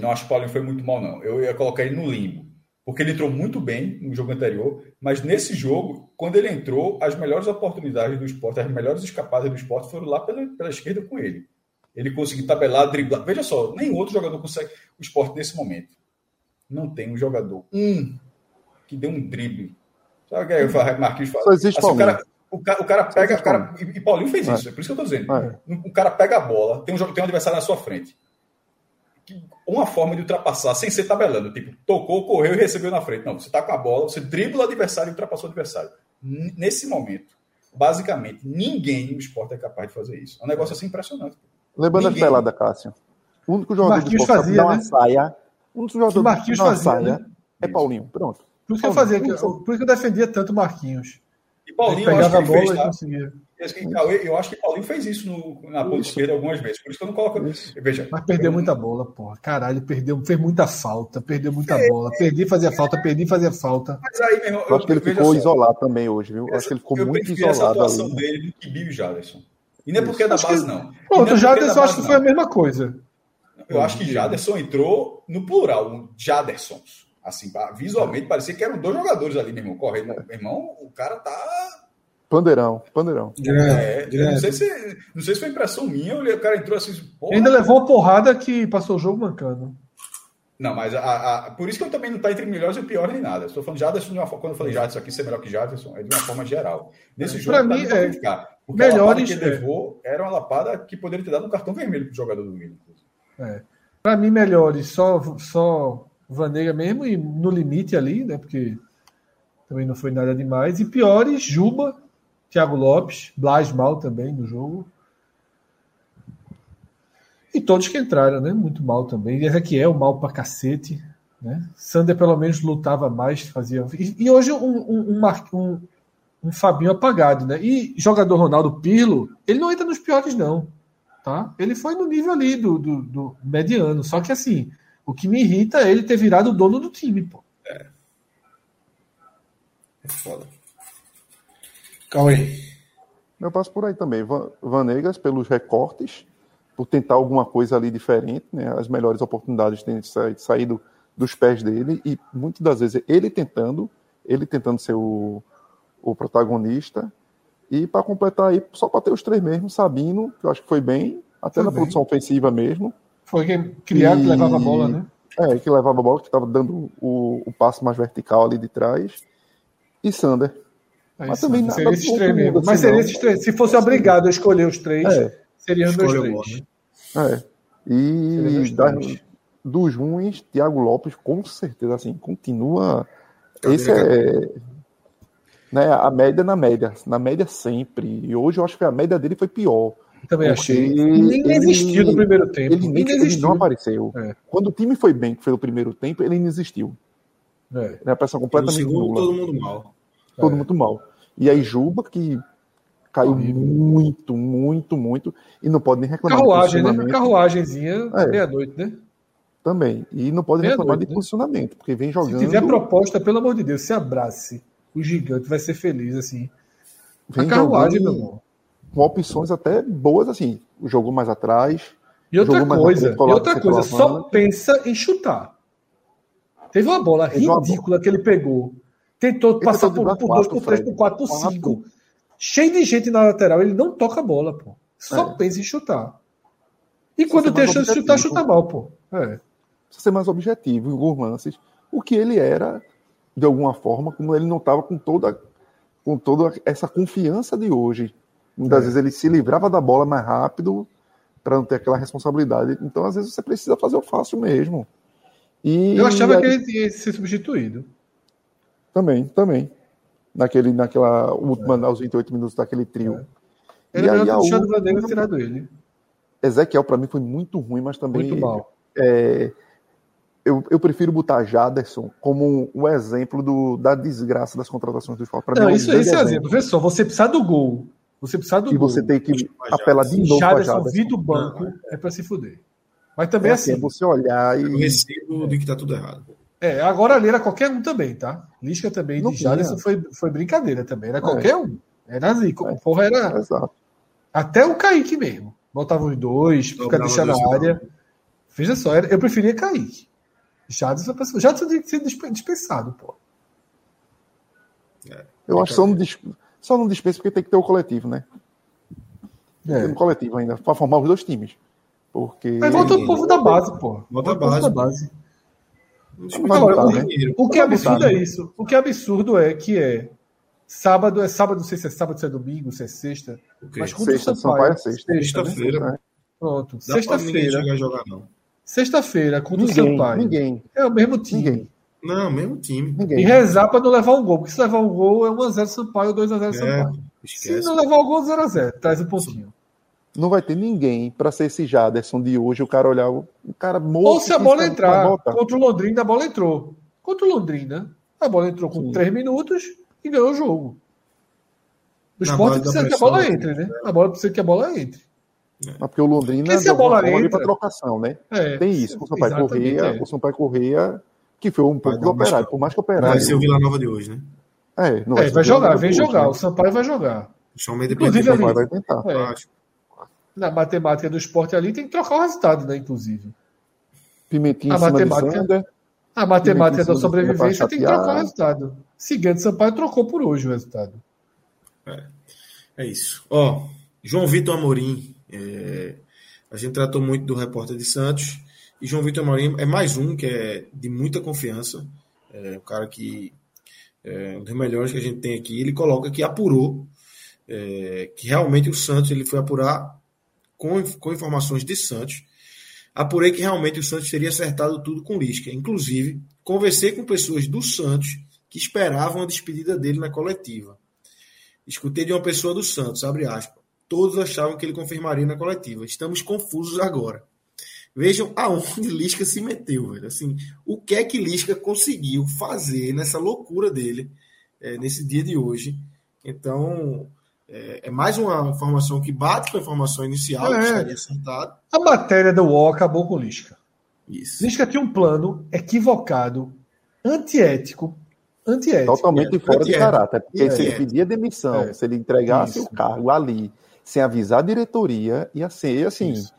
Não acho que Paulinho foi muito mal, não. Eu ia colocar ele no limbo. Porque ele entrou muito bem no jogo anterior, mas nesse jogo, quando ele entrou, as melhores oportunidades do esporte, as melhores escapadas do esporte foram lá pela, pela esquerda com ele. Ele conseguiu tabelar, driblar. Veja só, nenhum outro jogador consegue o esporte nesse momento. Não tem um jogador, um, que deu um drible Sabe o que é o Marquinhos fala? Só existe assim, o, cara, o, cara, o cara pega. O cara, e Paulinho fez isso, é. por isso que eu estou dizendo. É. O cara pega a bola, tem um, tem um adversário na sua frente. Uma forma de ultrapassar sem ser tabelando. Tipo, tocou, correu e recebeu na frente. Não, você está com a bola, você dribla o adversário e ultrapassou o adversário. Nesse momento, basicamente, ninguém no esporte é capaz de fazer isso. É um negócio assim impressionante. Lembrando a pelada, Cássio. O único jogador Marquinhos de fazia, né? uma saia. O único jogador que Marquinhos uma fazia, saia né? é Paulinho. Pronto. Por isso que eu fazia, por isso que eu defendia tanto Marquinhos. E Paulinho, Ele eu acho que pegava a bola fez, e tá? conseguia. Eu acho que Paulinho fez isso no- na ponta Isso. esquerda algumas vezes. Por isso que eu não coloco. Veja, Mas perdeu eu- muita bola, porra. Caralho, perdeu, fez muita falta, perdeu muita bola. Perdi, fazia falta, perdi, fazia falta. Mas aí, meu irmão, Eu acho que ele ficou só, isolado também hoje, viu? Eu acho que ele ficou eu muito prefiro essa isolado atuação ali. dele do que Bill e Jaderson. E não é porque é da base, não. Não Pronto, é é Jaderson acho que foi a mesma coisa. Eu acho que Jaderson entrou no plural, um Jadersons. Assim, visualmente parecia que eram dois jogadores ali, meu irmão, correndo. Meu irmão, o cara tá. Pandeirão, pandeirão. É, eu não, sei se, não sei se foi impressão minha, ou o cara entrou assim. porra. Ainda levou uma porrada que passou o jogo mancando. Não, mas a- a- por isso que eu também não tá entre melhores e piores nem nada. Estou falando de Jaderson de uma forma. Quando eu falei Jaderson aqui ser melhor que Jaderson, é de uma forma geral. Nesse jogo, Pra mim, é, criticar, Porque a lapada melhores, que ele é. levou era uma lapada que poderia ter dado um cartão vermelho pro jogador do inclusive. É. Pra mim, melhores, só, só Vanega mesmo, e no limite ali, né? Porque também não foi nada demais. E piores, Juba, Thiago Lopes, Blas mal também no jogo. E todos que entraram, né? Muito mal também. E Ezequiel, mal pra cacete. Né? Sander pelo menos lutava mais, fazia. E, e hoje um, um, um, um, um Fabinho apagado, né? E jogador Ronaldo Pirlo, ele não entra nos piores, não tá? Ele foi no nível ali do, do, do mediano. Só que assim, o que me irrita é ele ter virado o dono do time, pô. É foda. Cauê. Eu passo por aí também. Van- Vanegas, pelos recortes, por tentar alguma coisa ali diferente, né? As melhores oportunidades têm sa- saído dos pés dele e muitas das vezes ele tentando, ele tentando ser o, o protagonista. E para completar aí, só para ter os três mesmo, Sabino, que eu acho que foi bem, até Foi na bem. produção ofensiva mesmo. Foi quem criado, E- levava a bola, né? É, que levava a bola, que estava dando o, o passo mais vertical ali de trás. E Sander. Aí, Mas também nada seria esses três mesmo. Mas seria esses três. Se fosse obrigado a escolher os três, É. seriam boa, três. né? É. E Seria os da- dos ruins, Thiago Lopes, com certeza, assim, continua. Cadeira, Esse é. Né, a média na média. Na média sempre. E hoje eu acho que a média dele foi pior. Também Porque achei. Nem ele- existiu no primeiro tempo. Ele, nem, ele existiu. não apareceu. É. Quando o time foi bem, que foi o primeiro tempo, ele não existiu. É. Né, a pressão No completamente segundo, nula. todo mundo mal. todo É. muito mal. E aí Juba, que caiu muito, muito, muito, e não pode nem reclamar Carruagem, né? Carruagenzinha, É. meia-noite, né? também. E não pode reclamar Meia-noite, de né? posicionamento, porque vem Se jogando, tiver proposta, pelo amor de Deus, se abrace. O gigante vai ser feliz, assim. A vem carruagem, meu jogando irmão. Com opções até boas, assim. Jogou mais atrás. E outra coisa, e outra coisa, só pensa em chutar. Teve uma bola Teve uma ridícula que ele pegou. Tentou Ele passar por, driblar por dois, quatro, por três, Fred. por quatro, por Quatro. cinco. Cheio de gente na lateral, ele não toca a bola, pô. Só É. pensa em chutar. E quando tem a chance de chutar, chuta mal, pô. É. Precisa ser mais objetivo alguns lances. O que ele era, de alguma forma, como ele não estava com toda, com toda essa confiança de hoje. Muitas É. vezes ele se livrava da bola mais rápido para não ter aquela responsabilidade. Então, às vezes, você precisa fazer o fácil mesmo. E Eu achava aí- que ele ia ser substituído. Também, também. Naquele, naquela última, aos 28 minutos daquele trio. Era E melhor aí a deixado o Vanderlei tirado ele. Ezequiel, para mim, foi muito ruim, mas também. Muito mal. é, eu, eu prefiro botar Jaderson como um exemplo do, da desgraça das contratações do esporte. Pra mim, Não, é um isso, isso é exemplo. Vê só, você precisa do gol. Você precisa do E gol. você tem que apelar de novo para Jaderson vir do banco é pra se fuder. Mas também É assim, assim, é você olhar Eu e. recebo de que tá tudo errado. É, agora ali era qualquer um também, tá? Lisca também Não de. Jaderson foi, foi brincadeira também. Era qualquer um. Era assim, É. porra, era Exato. até o Kaique mesmo. Botava os dois, fica deixando na área. Veja só, era- eu preferia Kaique. Jaderson, Jaderson tinha que ser dispe- dispensado, pô. Eu acho que só não, dis- só não dispensa porque tem que ter o coletivo, né? Tem É. um coletivo ainda, para formar os dois times. Porque. Mas volta o povo da base, pô. Volta a o base. da base. Agora, o, né? o que é absurdo é isso. O que é absurdo é que é sábado, é sábado, não sei se é sábado, se é domingo, se é sexta. O quê? Mas contra Sexta, o Sampaio. Sampaio é sexta. né? Sexta-feira. Pronto. Sexta-feira. chegar a jogar, não. Sexta-feira, contra o Ninguém, Sampaio. ninguém, É o mesmo time. ninguém, Não, mesmo time. E ninguém. rezar para não levar um gol, porque se levar um gol é 1x0 Sampaio ou 2x0 É, Sampaio. Se esquece. não levar o gol, 0x0. Traz um pontinho. Não vai ter ninguém para ser esse Jaderson de hoje, o cara olhar o o cara morto. Ou se a bola entrar. Contra o Londrina, a bola entrou. Contra o Londrina, A bola entrou com Sim. 3 minutos e ganhou o jogo. O esporte precisa que a bola né? entre, né? A bola precisa que a bola entre. Mas porque o Londrina Porque se a de alguma bola entra- pra trocação, né? É, Tem isso. O Sampaio Correia, é. o Sampaio Correia, que foi um pouco do operário. Por mais que o Vai operário. ser o Vila Nova de hoje, né? É, não É, ser vai jogar, vem jogar. hoje, O Sampaio vai jogar. Inclusive, né? O ali- Sampaio vai tentar. É. Na matemática do esporte ali tem que trocar o resultado, né? Inclusive. Pimentinha A matemática- de Sander. A matemática da sobrevivência tem que trocar o resultado. Seguinte, Sampaio trocou por hoje o resultado. É isso. Ó, João Vitor Amorim. é, a gente tratou muito do repórter de Santos. E João Vitor Amorim é mais um que é de muita confiança. É um cara que é um dos melhores que a gente tem aqui. Ele coloca que apurou é, que realmente o Santos ele foi apurar com, com informações de Santos. Apurei que realmente o Santos teria acertado tudo com Lisca. Inclusive, conversei com pessoas do Santos que esperavam a despedida dele na coletiva. Escutei de uma pessoa do Santos, abre aspas. Todos achavam que ele confirmaria na coletiva. Estamos confusos agora. Vejam aonde Lisca se meteu, velho. Assim, o que é que Lisca conseguiu fazer nessa loucura dele é, nesse dia de hoje? Então, é, é mais uma informação que bate com a informação inicial, É. que estaria acertado. A matéria do UOL acabou com o Lisca. Isso. Lisca tinha um plano equivocado, antiético, antiético. Totalmente É, fora de caráter. Porque É. se ele pedia demissão, É. se ele entregasse Isso. o cargo ali, sem avisar a diretoria, ia ser assim. Isso.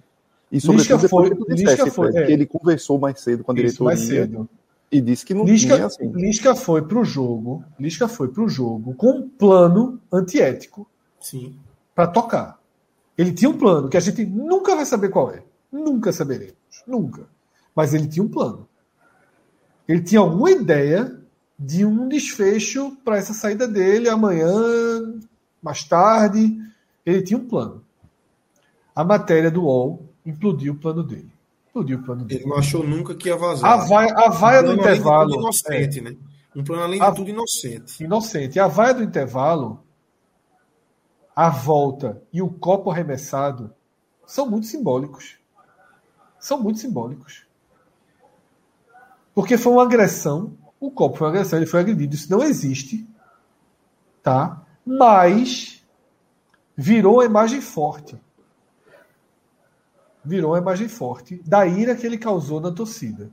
E sobretudo Lisca depois foi- que Lisca foi, é. que ele conversou mais cedo com a Isso, diretoria mais cedo. e disse que não Lisca, tinha assim. Lisca foi pro jogo, Lisca foi pro jogo com um plano antiético Sim. para tocar. Ele tinha um plano que a gente nunca vai saber qual é. Nunca saberemos. Nunca. Mas ele tinha um plano. Ele tinha alguma ideia de um desfecho para essa saída dele amanhã, mais tarde. Ele tinha um plano. A matéria do UOL implodiu o plano dele. Explodiu o plano dele. Ele não achou nunca que ia vazar. A vaia, a vaia um do intervalo. inocente, né? Um plano além A- de tudo inocente. é, inocente. A vaia do intervalo, a volta e o copo arremessado são muito simbólicos. São muito simbólicos. Porque foi uma agressão. O copo foi uma agressão, ele foi agredido. Isso não existe. Tá? Mas virou uma imagem forte. Virou uma imagem forte da ira que ele causou na torcida.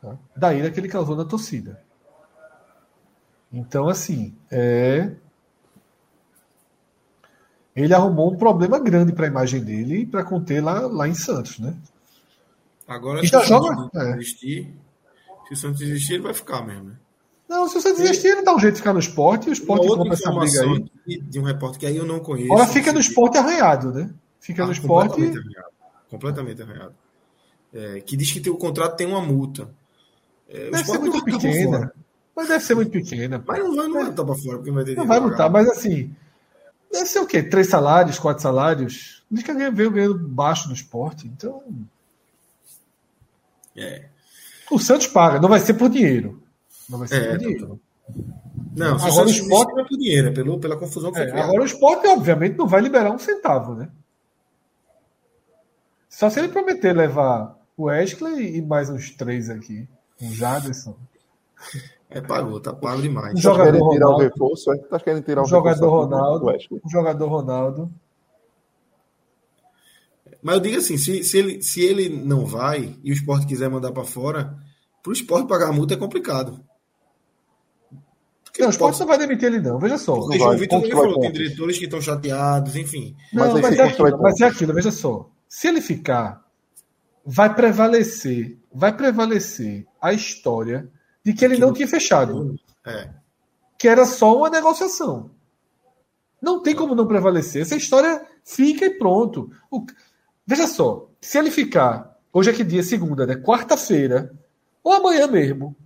Tá? Da ira que ele causou na torcida. Então, assim, é... ele arrumou um problema grande para a imagem dele e para conter lá, lá em Santos, né? Agora, E se já o joga? É. desistir, se o Santos desistir, ele vai ficar mesmo, né? Não, se você desistir, ele dá um jeito de ficar no esporte e o esporte compra essa briga aí. de um repórter que aí eu não conheço. Agora fica no esporte arranhado, né? Fica Ah, no esporte. Completamente arranhado. Completamente arranhado. É, que diz que tem, o contrato tem uma multa. É, Deve ser muito não pequena. Mas deve ser muito pequena. Mas não vai, não vai botar pra fora, porque não vai ter Não vai lutar, mas assim. Deve ser o quê? Três salários, quatro salários? Diz que veio ganhando baixo no esporte. Então. É. O Santos paga, não vai ser por dinheiro. Não vai ser É, por dinheiro. Não, se Agora o esporte- não é por dinheiro, é pelo, pela confusão que É, agora o esporte, obviamente, não vai liberar um centavo, né? Só se ele prometer levar o Wesley e mais uns três aqui. Um Jaderson. É, pagou, tá pago demais. Um Tá jogador querendo tirar o Ronaldo. reforço, é? Tá querendo tirar o Um jogador reforço do Ronaldo. O jogador Ronaldo. Mas eu digo assim, se, se, ele, se ele não vai e o esporte quiser mandar pra fora, pro esporte pagar a multa é complicado. Porque Não, o esporte não vai demitir ele, não. Veja só. Porque vai, Vitor falou, tem diretores que estão chateados, enfim. Não, Mas mas, é aquilo, mas é aquilo, veja só. Se ele ficar, vai prevalecer, vai prevalecer a história de que ele não tinha fechado. É. que era só uma negociação. Não tem como não prevalecer. Essa história fica e pronto. O- Veja só, se ele ficar, hoje é que dia? Segunda, né? Quarta-feira, ou amanhã mesmo,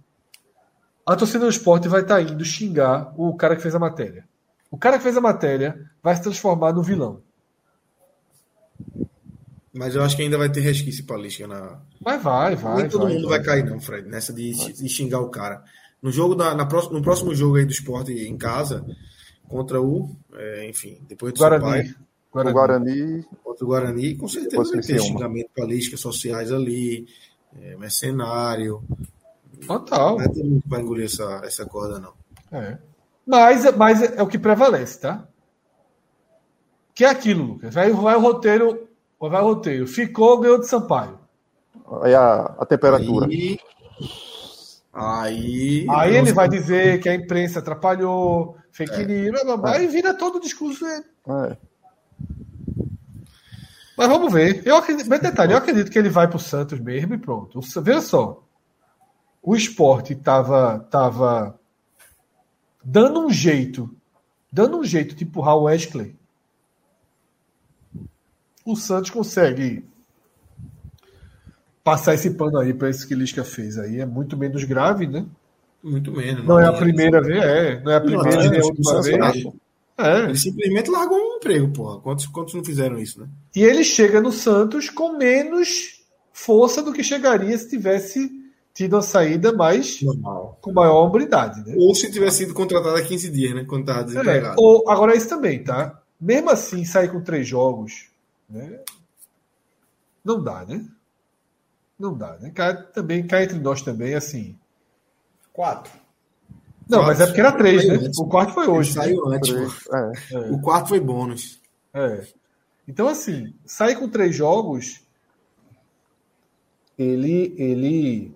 a torcida do esporte vai estar indo xingar o cara que fez a matéria. O cara que fez a matéria vai se transformar no vilão. Mas eu acho que ainda vai ter resquício pra Lisca na. Vai, vai, vai. Nem todo vai, mundo vai. vai cair, não, Fred, nessa de, de xingar o cara. No jogo da, na próxima, no próximo jogo aí do esporte em casa, contra o. é, enfim, depois do Guarani. Sampaio, O Guarani. Guarani, contra o Guarani, com certeza vai ter xingamento pra Lisca, sociais ali, é, mercenário. Total. Não é todo mundo que vai engolir essa, essa corda, não. É. Mas, mas é o que prevalece, tá? Que é aquilo, Lucas. Vai, vai o roteiro. Vai o roteiro. Ficou, ganhou de Sampaio. Aí a, a temperatura. Aí, aí, Aí ele vai dizer que a imprensa atrapalhou, fake news, blá, blá, blá, e vira todo o discurso dele. É. Mas vamos ver. Eu acredito, mas detalhe, eu acredito que ele vai pro Santos mesmo e pronto. O- Veja só. O esporte tava, tava dando um jeito, dando um jeito de empurrar o Wesley. O Santos consegue passar esse pano aí para isso que Lisca fez aí. É muito menos grave, né? Muito menos. Não é a primeira vez, é. Não é a primeira Não, nem a não, última não, vez. não. É. Ele simplesmente largou um emprego, porra. Quantos, quantos não fizeram isso, né? E ele chega no Santos com menos força do que chegaria se tivesse tido uma saída mais Normal. com maior hombridade, né? Ou se tivesse sido contratado há 15 dias, né? Quando tava É, desempregado. ou, agora isso também, tá? Mesmo assim, sair com três jogos, né? Não dá, né? Não dá, né? Cá, também cá entre nós também, assim. Quatro. Não, Quatro. mas é porque era três, né? Antes. O quarto foi Ele hoje. né? saiu antes, Três, pô. é. O quarto foi bônus. É. Então, assim, sair com três jogos, ele, ele,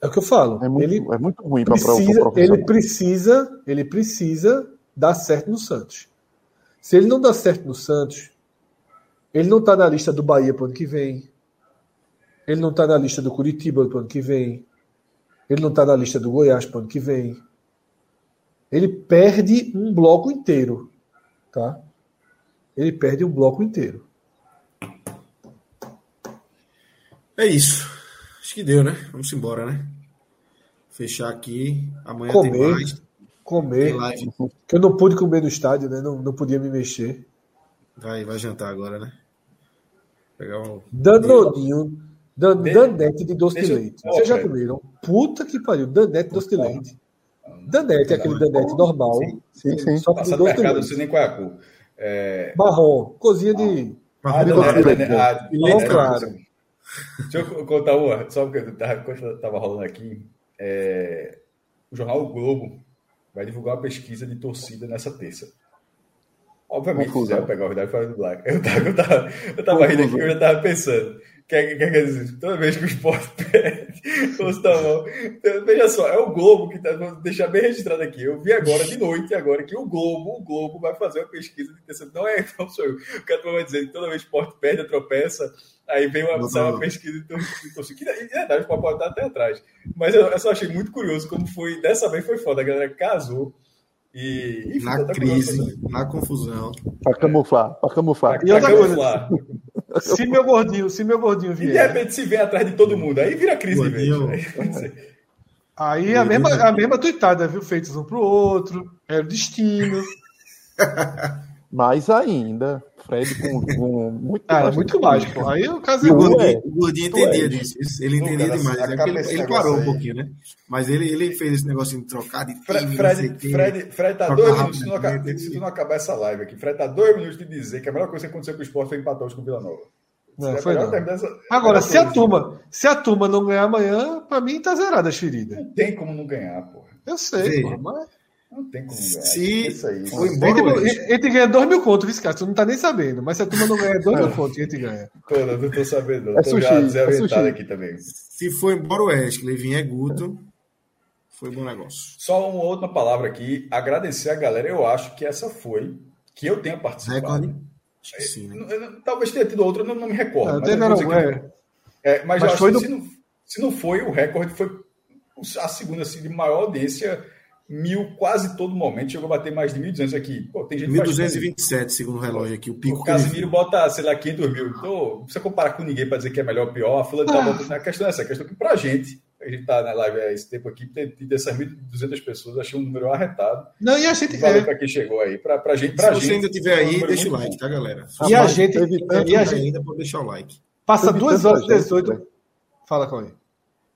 é o que eu falo. É muito, ele é muito ruim para o ele precisa, ele precisa dar certo no Santos. Se ele não dá certo no Santos, ele não está na lista do Bahia para o ano que vem. Ele não está na lista do Curitiba para o ano que vem. Ele não está na lista do Goiás para o ano que vem. Ele perde um bloco inteiro, tá? Ele perde um bloco inteiro. É isso. Acho que deu, né? Vamos embora, né? Fechar aqui. Amanhã Comer. tem mais. Tem Comer, live. que eu não pude comer no estádio, né? Não, não podia me mexer. Vai, vai jantar agora, né? Pegar um. Danodinho. Dan, De- Danete de doce de leite. Vocês já comeram? Puta que pariu. Danete de doce de leite. Danete é aquele danete normal. Sim, sim. Só que de doce de mercado, não leite. sei nem qual é a cor. É... Marrom. Cozinha de. Ah, de não, doce de é, leite? Ah, é, claro. Deixa eu contar uma, só porque eu tava, enquanto eu tava rolando aqui. é, o jornal O Globo vai divulgar uma pesquisa de torcida nessa terça. Obviamente, se Confusão. quiser pegar o verdade fora do Black. Eu tava, eu tava, eu tava rindo aqui, eu já tava pensando. Quer, quer, quer dizer, toda vez que o esporte perde, se tá mal. Então, Veja só, é o Globo que tá. Vou deixar bem registrado aqui. Eu vi agora de noite, agora, que o Globo, o Globo vai fazer uma pesquisa de terceira. Não é, não sou eu. O cara vai dizer que toda vez que o esporte perde, tropeça, aí vem uma, sai uma pesquisa de tor- de torcida. Que, na verdade, o Papo estar até atrás. Mas eu, eu só achei muito curioso como foi. Dessa vez foi foda. A galera casou. E. enfim, Na crise, na confusão. Para camuflar, para camuflar. pra- E outra pra coisa, camuflar. Se meu gordinho, se meu gordinho E de vier. repente se vem atrás de todo mundo. Aí vira crise. Gordinho. Aí a mesma, a mesma tuitada, viu? Feitos um pro outro. Era o destino. Mais ainda, Fred com, com muito Cara, mais muito mágico. Aí o caso é o. Gordinho, é. o Gordinho Tu entendia é. disso. isso, Ele entendia nessa- demais. É acaba porque ele, ele negócio parou um pouquinho, né? Mas ele, ele fez esse negocinho de trocar de time, não Fred. Fred, Fred tá dois minutos. Se, não rapidamente. aca- se tu não acabar essa live aqui, Fred tá dois minutos de dizer que a melhor coisa que aconteceu com o esporte foi empatar hoje com o Vila Nova. Não, foi não. essa- Agora, se a turma, se a turma não ganhar amanhã, pra mim tá zerada as feridas. Não tem como não ganhar, porra. Eu sei, Veja. porra, mas. Não tem como não ganhar. Se Isso aí. foi A embora a Oeste. gente ganha 2 mil contos, viu, cara? Tu não tá nem sabendo. Mas se a turma não ganhar 2 mil contos, a gente ganha. Tô, não, não tô sabendo. Não. É tô sushi, já é desorientado sushi. aqui também. Se for embora o Levinho é Guto, foi bom negócio. Só uma outra palavra aqui. Agradecer a galera. Eu acho que essa foi. Que eu tenha participado. Que sim, né? Não- Talvez tenha tido outra, eu não, não me recordo. Não, mas tem eu vou não, que- é. É, mas, Mas eu acho foi que no- se, não, se não foi, o recorde foi a segunda assim, de maior audiência, mil quase todo momento. Chegou a bater mais de 1.200 aqui. Pô, tem gente que faz- 1227, segundo o relógio aqui, o pico O Casimiro bota, sei lá, 500 mil. Então, não precisa comparar com ninguém para dizer que é melhor ou pior. A fulana tá botando. A questão é essa. A questão é que pra gente, a gente tá na live há esse tempo aqui, tem tem dessas 1.200 pessoas, achei um número arretado. Não, e a gente. Valeu É, para quem chegou aí. Pra, pra gente, Se pra você gente, ainda estiver é um aí, número deixa o like, bom. tá, galera? e a gente. tanto E a Se gente ainda pode deixar o like. passa Teve 2 tanta horas e gente, 18. né? Fala com ele.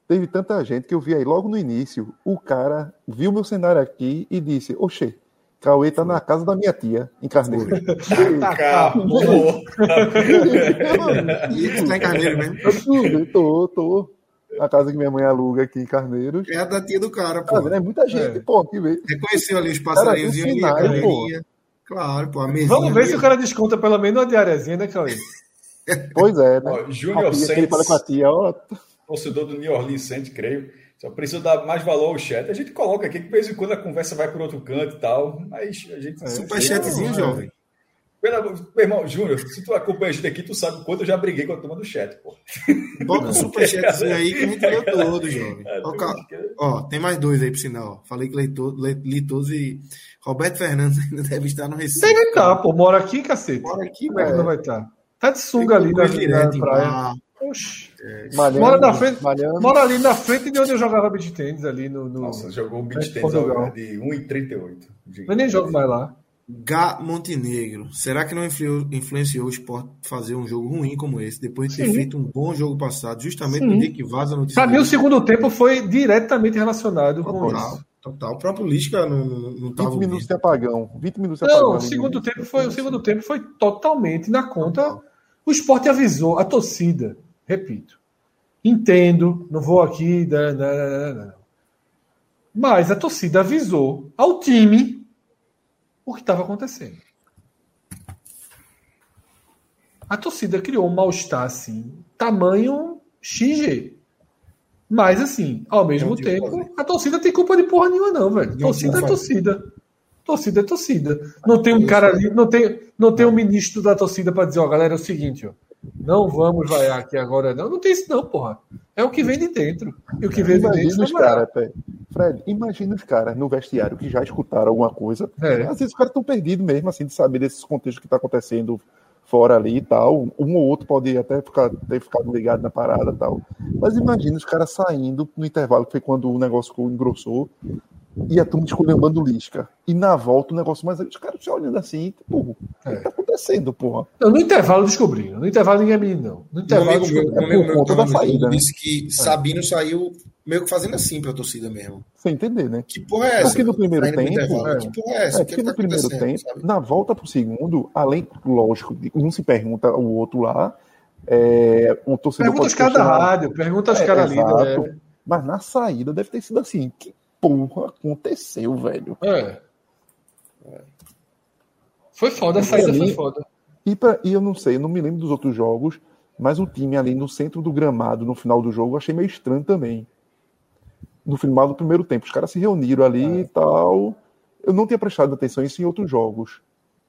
Teve tanta gente que eu vi aí logo no início. O cara viu meu cenário aqui e disse: Oxê, Cauê tá na casa da minha tia, em Carneiro. Acabou. E tu tá em Carneiro mesmo? Eu tô, tô. A casa que minha mãe aluga aqui em Carneiros. É a da tia do cara, Tá pô. vendo? É muita gente, É. pô, que vê. Reconheceu ali os passarinhos e a galerinha. Claro, pô, a mesinha. Vamos ver ali. se o cara desconta pelo menos uma diariazinha, né, Cauê? Pois é, né? Ó, A Júnior que ele fala com a Santos, tia, ó, torcedor do New Orleans Saints, creio. Só precisa dar mais valor ao chat. A gente coloca aqui que de vez em quando a conversa vai por outro canto e tal, mas a gente. Superchatzinho, Não, jovem. Pelo amor- Meu irmão, Júnior, se tu acompanha a gente aqui, tu sabe o quanto eu já briguei com a turma do chat, pô. Bota um superchatzinho aí que a gente leu todo, jovem. É, Ó, tem mais dois aí, por sinal. Falei que li todos e Roberto Fernandes ainda deve estar no Recife. Deve estar, pô. Mora aqui, cacete. Bora aqui, é velho. não vai estar? Tá de sunga ali na, direto na em praia. Oxi. malhando, Mora na frente, malhando. mora ali na frente de onde eu jogava beat tênis, ali no. no... Nossa, jogou um beat É, tênis de 1,38. Eu nem jogo mais lá. Gá Montenegro. Será que não influ- influenciou o esporte fazer um jogo ruim como esse, depois de ter Sim. feito um bom jogo passado, justamente Sim. no dia que vaza a notícia? Pra mim, o segundo tempo foi diretamente relacionado com Total, isso. total. O próprio Lisca não, não, não 20 tava minutos de apagão. 20 minutos de apagão. Não, o segundo tempo foi, o segundo tempo foi totalmente na conta. O esporte avisou, a torcida, repito. Entendo, não vou aqui. né, né, né. Mas a torcida avisou ao time o que estava acontecendo. A torcida criou um mal-estar assim, tamanho XG. Mas assim, ao mesmo tempo, a torcida tem culpa de porra nenhuma, não, velho. Torcida é torcida. Torcida é torcida. Não tem um cara ali, não tem, não tem um ministro da torcida para dizer, ó, galera, é o seguinte, ó. Não vamos vaiar aqui agora, não. Não tem isso, não, porra. É o que vem de dentro. E o que vem de dentro Imagina os caras, Pé. Fred, imagina os caras no vestiário que já escutaram alguma coisa. É. Às vezes os caras estão perdidos mesmo, assim, de saber desses contextos que está acontecendo fora ali e tal. Um ou outro pode até ficar, ter ficado ligado na parada e tal. Mas imagina os caras saindo no intervalo, que foi quando o negócio engrossou, e a turma esculhambando o Lisca. E na volta o negócio mais. Os caras se olhando assim, tipo, o É. que tá acontecendo, porra? Não, no intervalo descobriram. No intervalo ninguém é menino, não. No intervalo amigo meu, amigo meu tava da no saída, né? disse que Sabino saiu meio que fazendo assim pra torcida mesmo. Sem entender, né? Que porra é essa? Porque no primeiro tempo, intervalo. é. Que porra é essa? É, o que, porque que tá no primeiro acontecendo? tempo, sabe? na volta pro segundo, além, lógico, de um se pergunta o outro lá, é, um torcedor Pergunta os caras da rádio, pergunta os É, caras ali. né? mas na saída deve ter sido assim, que porra aconteceu, velho? É. Foi foda, a saída foi foda. E, pra- e eu não sei, eu não me lembro dos outros jogos, mas o time ali no centro do gramado, no final do jogo, eu achei meio estranho também. No final do primeiro tempo, os caras se reuniram ali É. e tal. Eu não tinha prestado atenção isso em outros jogos.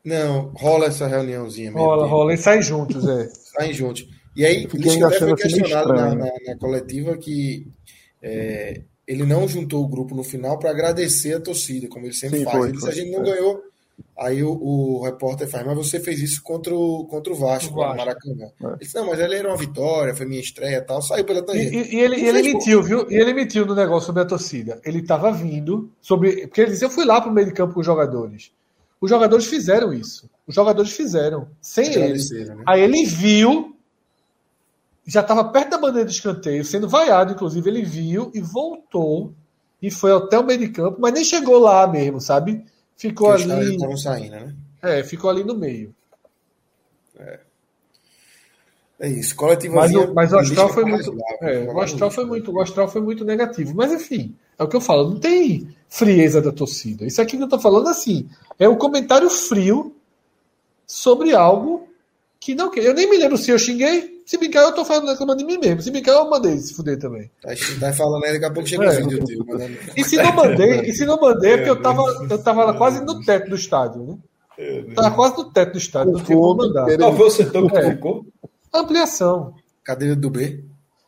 Não, rola essa reuniãozinha mesmo. Rola, rola. E saem juntos, é. Saem juntos. E aí, ainda até foi questionado na, na- na coletiva que é, ele não juntou o grupo no final para agradecer a torcida, como ele sempre Sim, faz. foi, ele disse, a gente não foi. ganhou. Aí o, o repórter faz, mas você fez isso contra o, contra o Vasco, O Vasco. no Maracanã. É. Ele disse, não, mas ele era uma vitória, foi minha estreia e tal, saiu pela tangente. e- e ele, ele emitiu, viu? E ele emitiu no negócio sobre a torcida. Ele estava vindo sobre. Porque ele disse: Eu fui lá para o meio de campo com os jogadores. Os jogadores fizeram isso. Os jogadores fizeram. Sem ele. Né? Aí ele viu. Já estava perto da bandeira de escanteio, sendo vaiado, inclusive. Ele viu e voltou. E foi até o meio de campo, mas nem chegou lá mesmo, sabe? Ficou Porque ali. estavam saindo, né? É, ficou ali no meio. É isso. Mas Coletivazinha. o, mas o astral foi muito. é, o, astral foi muito o astral foi muito negativo. Mas enfim, é o que eu falo, não tem frieza da torcida. Isso aqui que eu tô falando assim, é um comentário frio sobre algo que não. Eu nem me lembro se eu xinguei. Se brincar, eu tô falando reclamando de mim mesmo. Se brincar, eu mandei se fuder também. Tá, falando aí, daqui a pouco chega É. o vídeo teu. mandando- E se não mandei, e se não mandei, é porque eu tava, eu tava lá quase no teto do estádio, né? Tava quase no teto do estádio, não tinha como mandar. Qual foi o setor que tu É. ficou? Ampliação. Cadeira do B.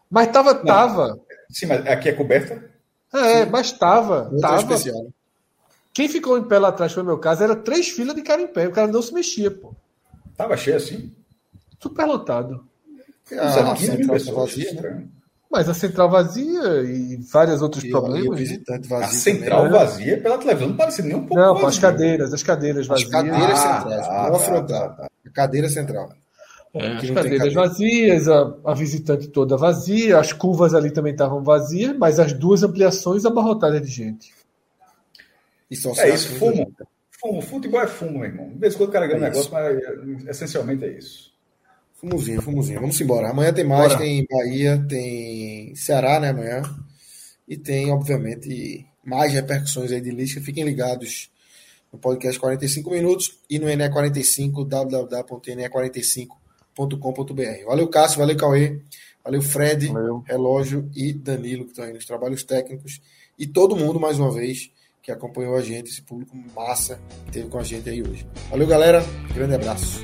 Mas tava, tava. Sim, mas aqui é coberta? É, mas tava. Outra Tava. especial. né? Quem ficou em pé lá atrás, foi meu caso, era três filas de cara em pé. O cara não se mexia, pô. Tava cheio assim? Super lotado. Ah, Ah, 15 mil central pessoas. vazia, né? Mas a central vazia e vários outros E, e o problemas. né? visitante A vazio. central também. né? vazia pela televisão não parecia nem um pouco Não, pô, vazia. as cadeiras, as cadeiras As vazias. cadeiras Ah, centrais. tá, não tá, frontal. tá, A cadeira central. É, as cadeiras cadeira. vazias, a, a visitante toda vazia, as curvas ali também estavam vazias, mas as duas ampliações abarrotadas de gente. E são É isso, fumo. né? Fumo. Futebol é fumo, meu irmão. De vez em quando o cara ganha um É negócio, mas é, essencialmente é isso. Fumozinho, fumozinho. Vamos embora. Amanhã tem mais, Bora. tem Bahia, tem Ceará, né, amanhã. E tem, obviamente, mais repercussões aí de lista. Fiquem ligados no podcast 45 minutos e no NE45, www.ne45.com.br. Valeu, Cássio, valeu, Cauê, valeu, Fred, Valeu. Relógio e Danilo, que estão aí nos trabalhos técnicos. E todo mundo, mais uma vez, que acompanhou a gente, esse público massa que teve com a gente aí hoje. Valeu, galera. Grande abraço.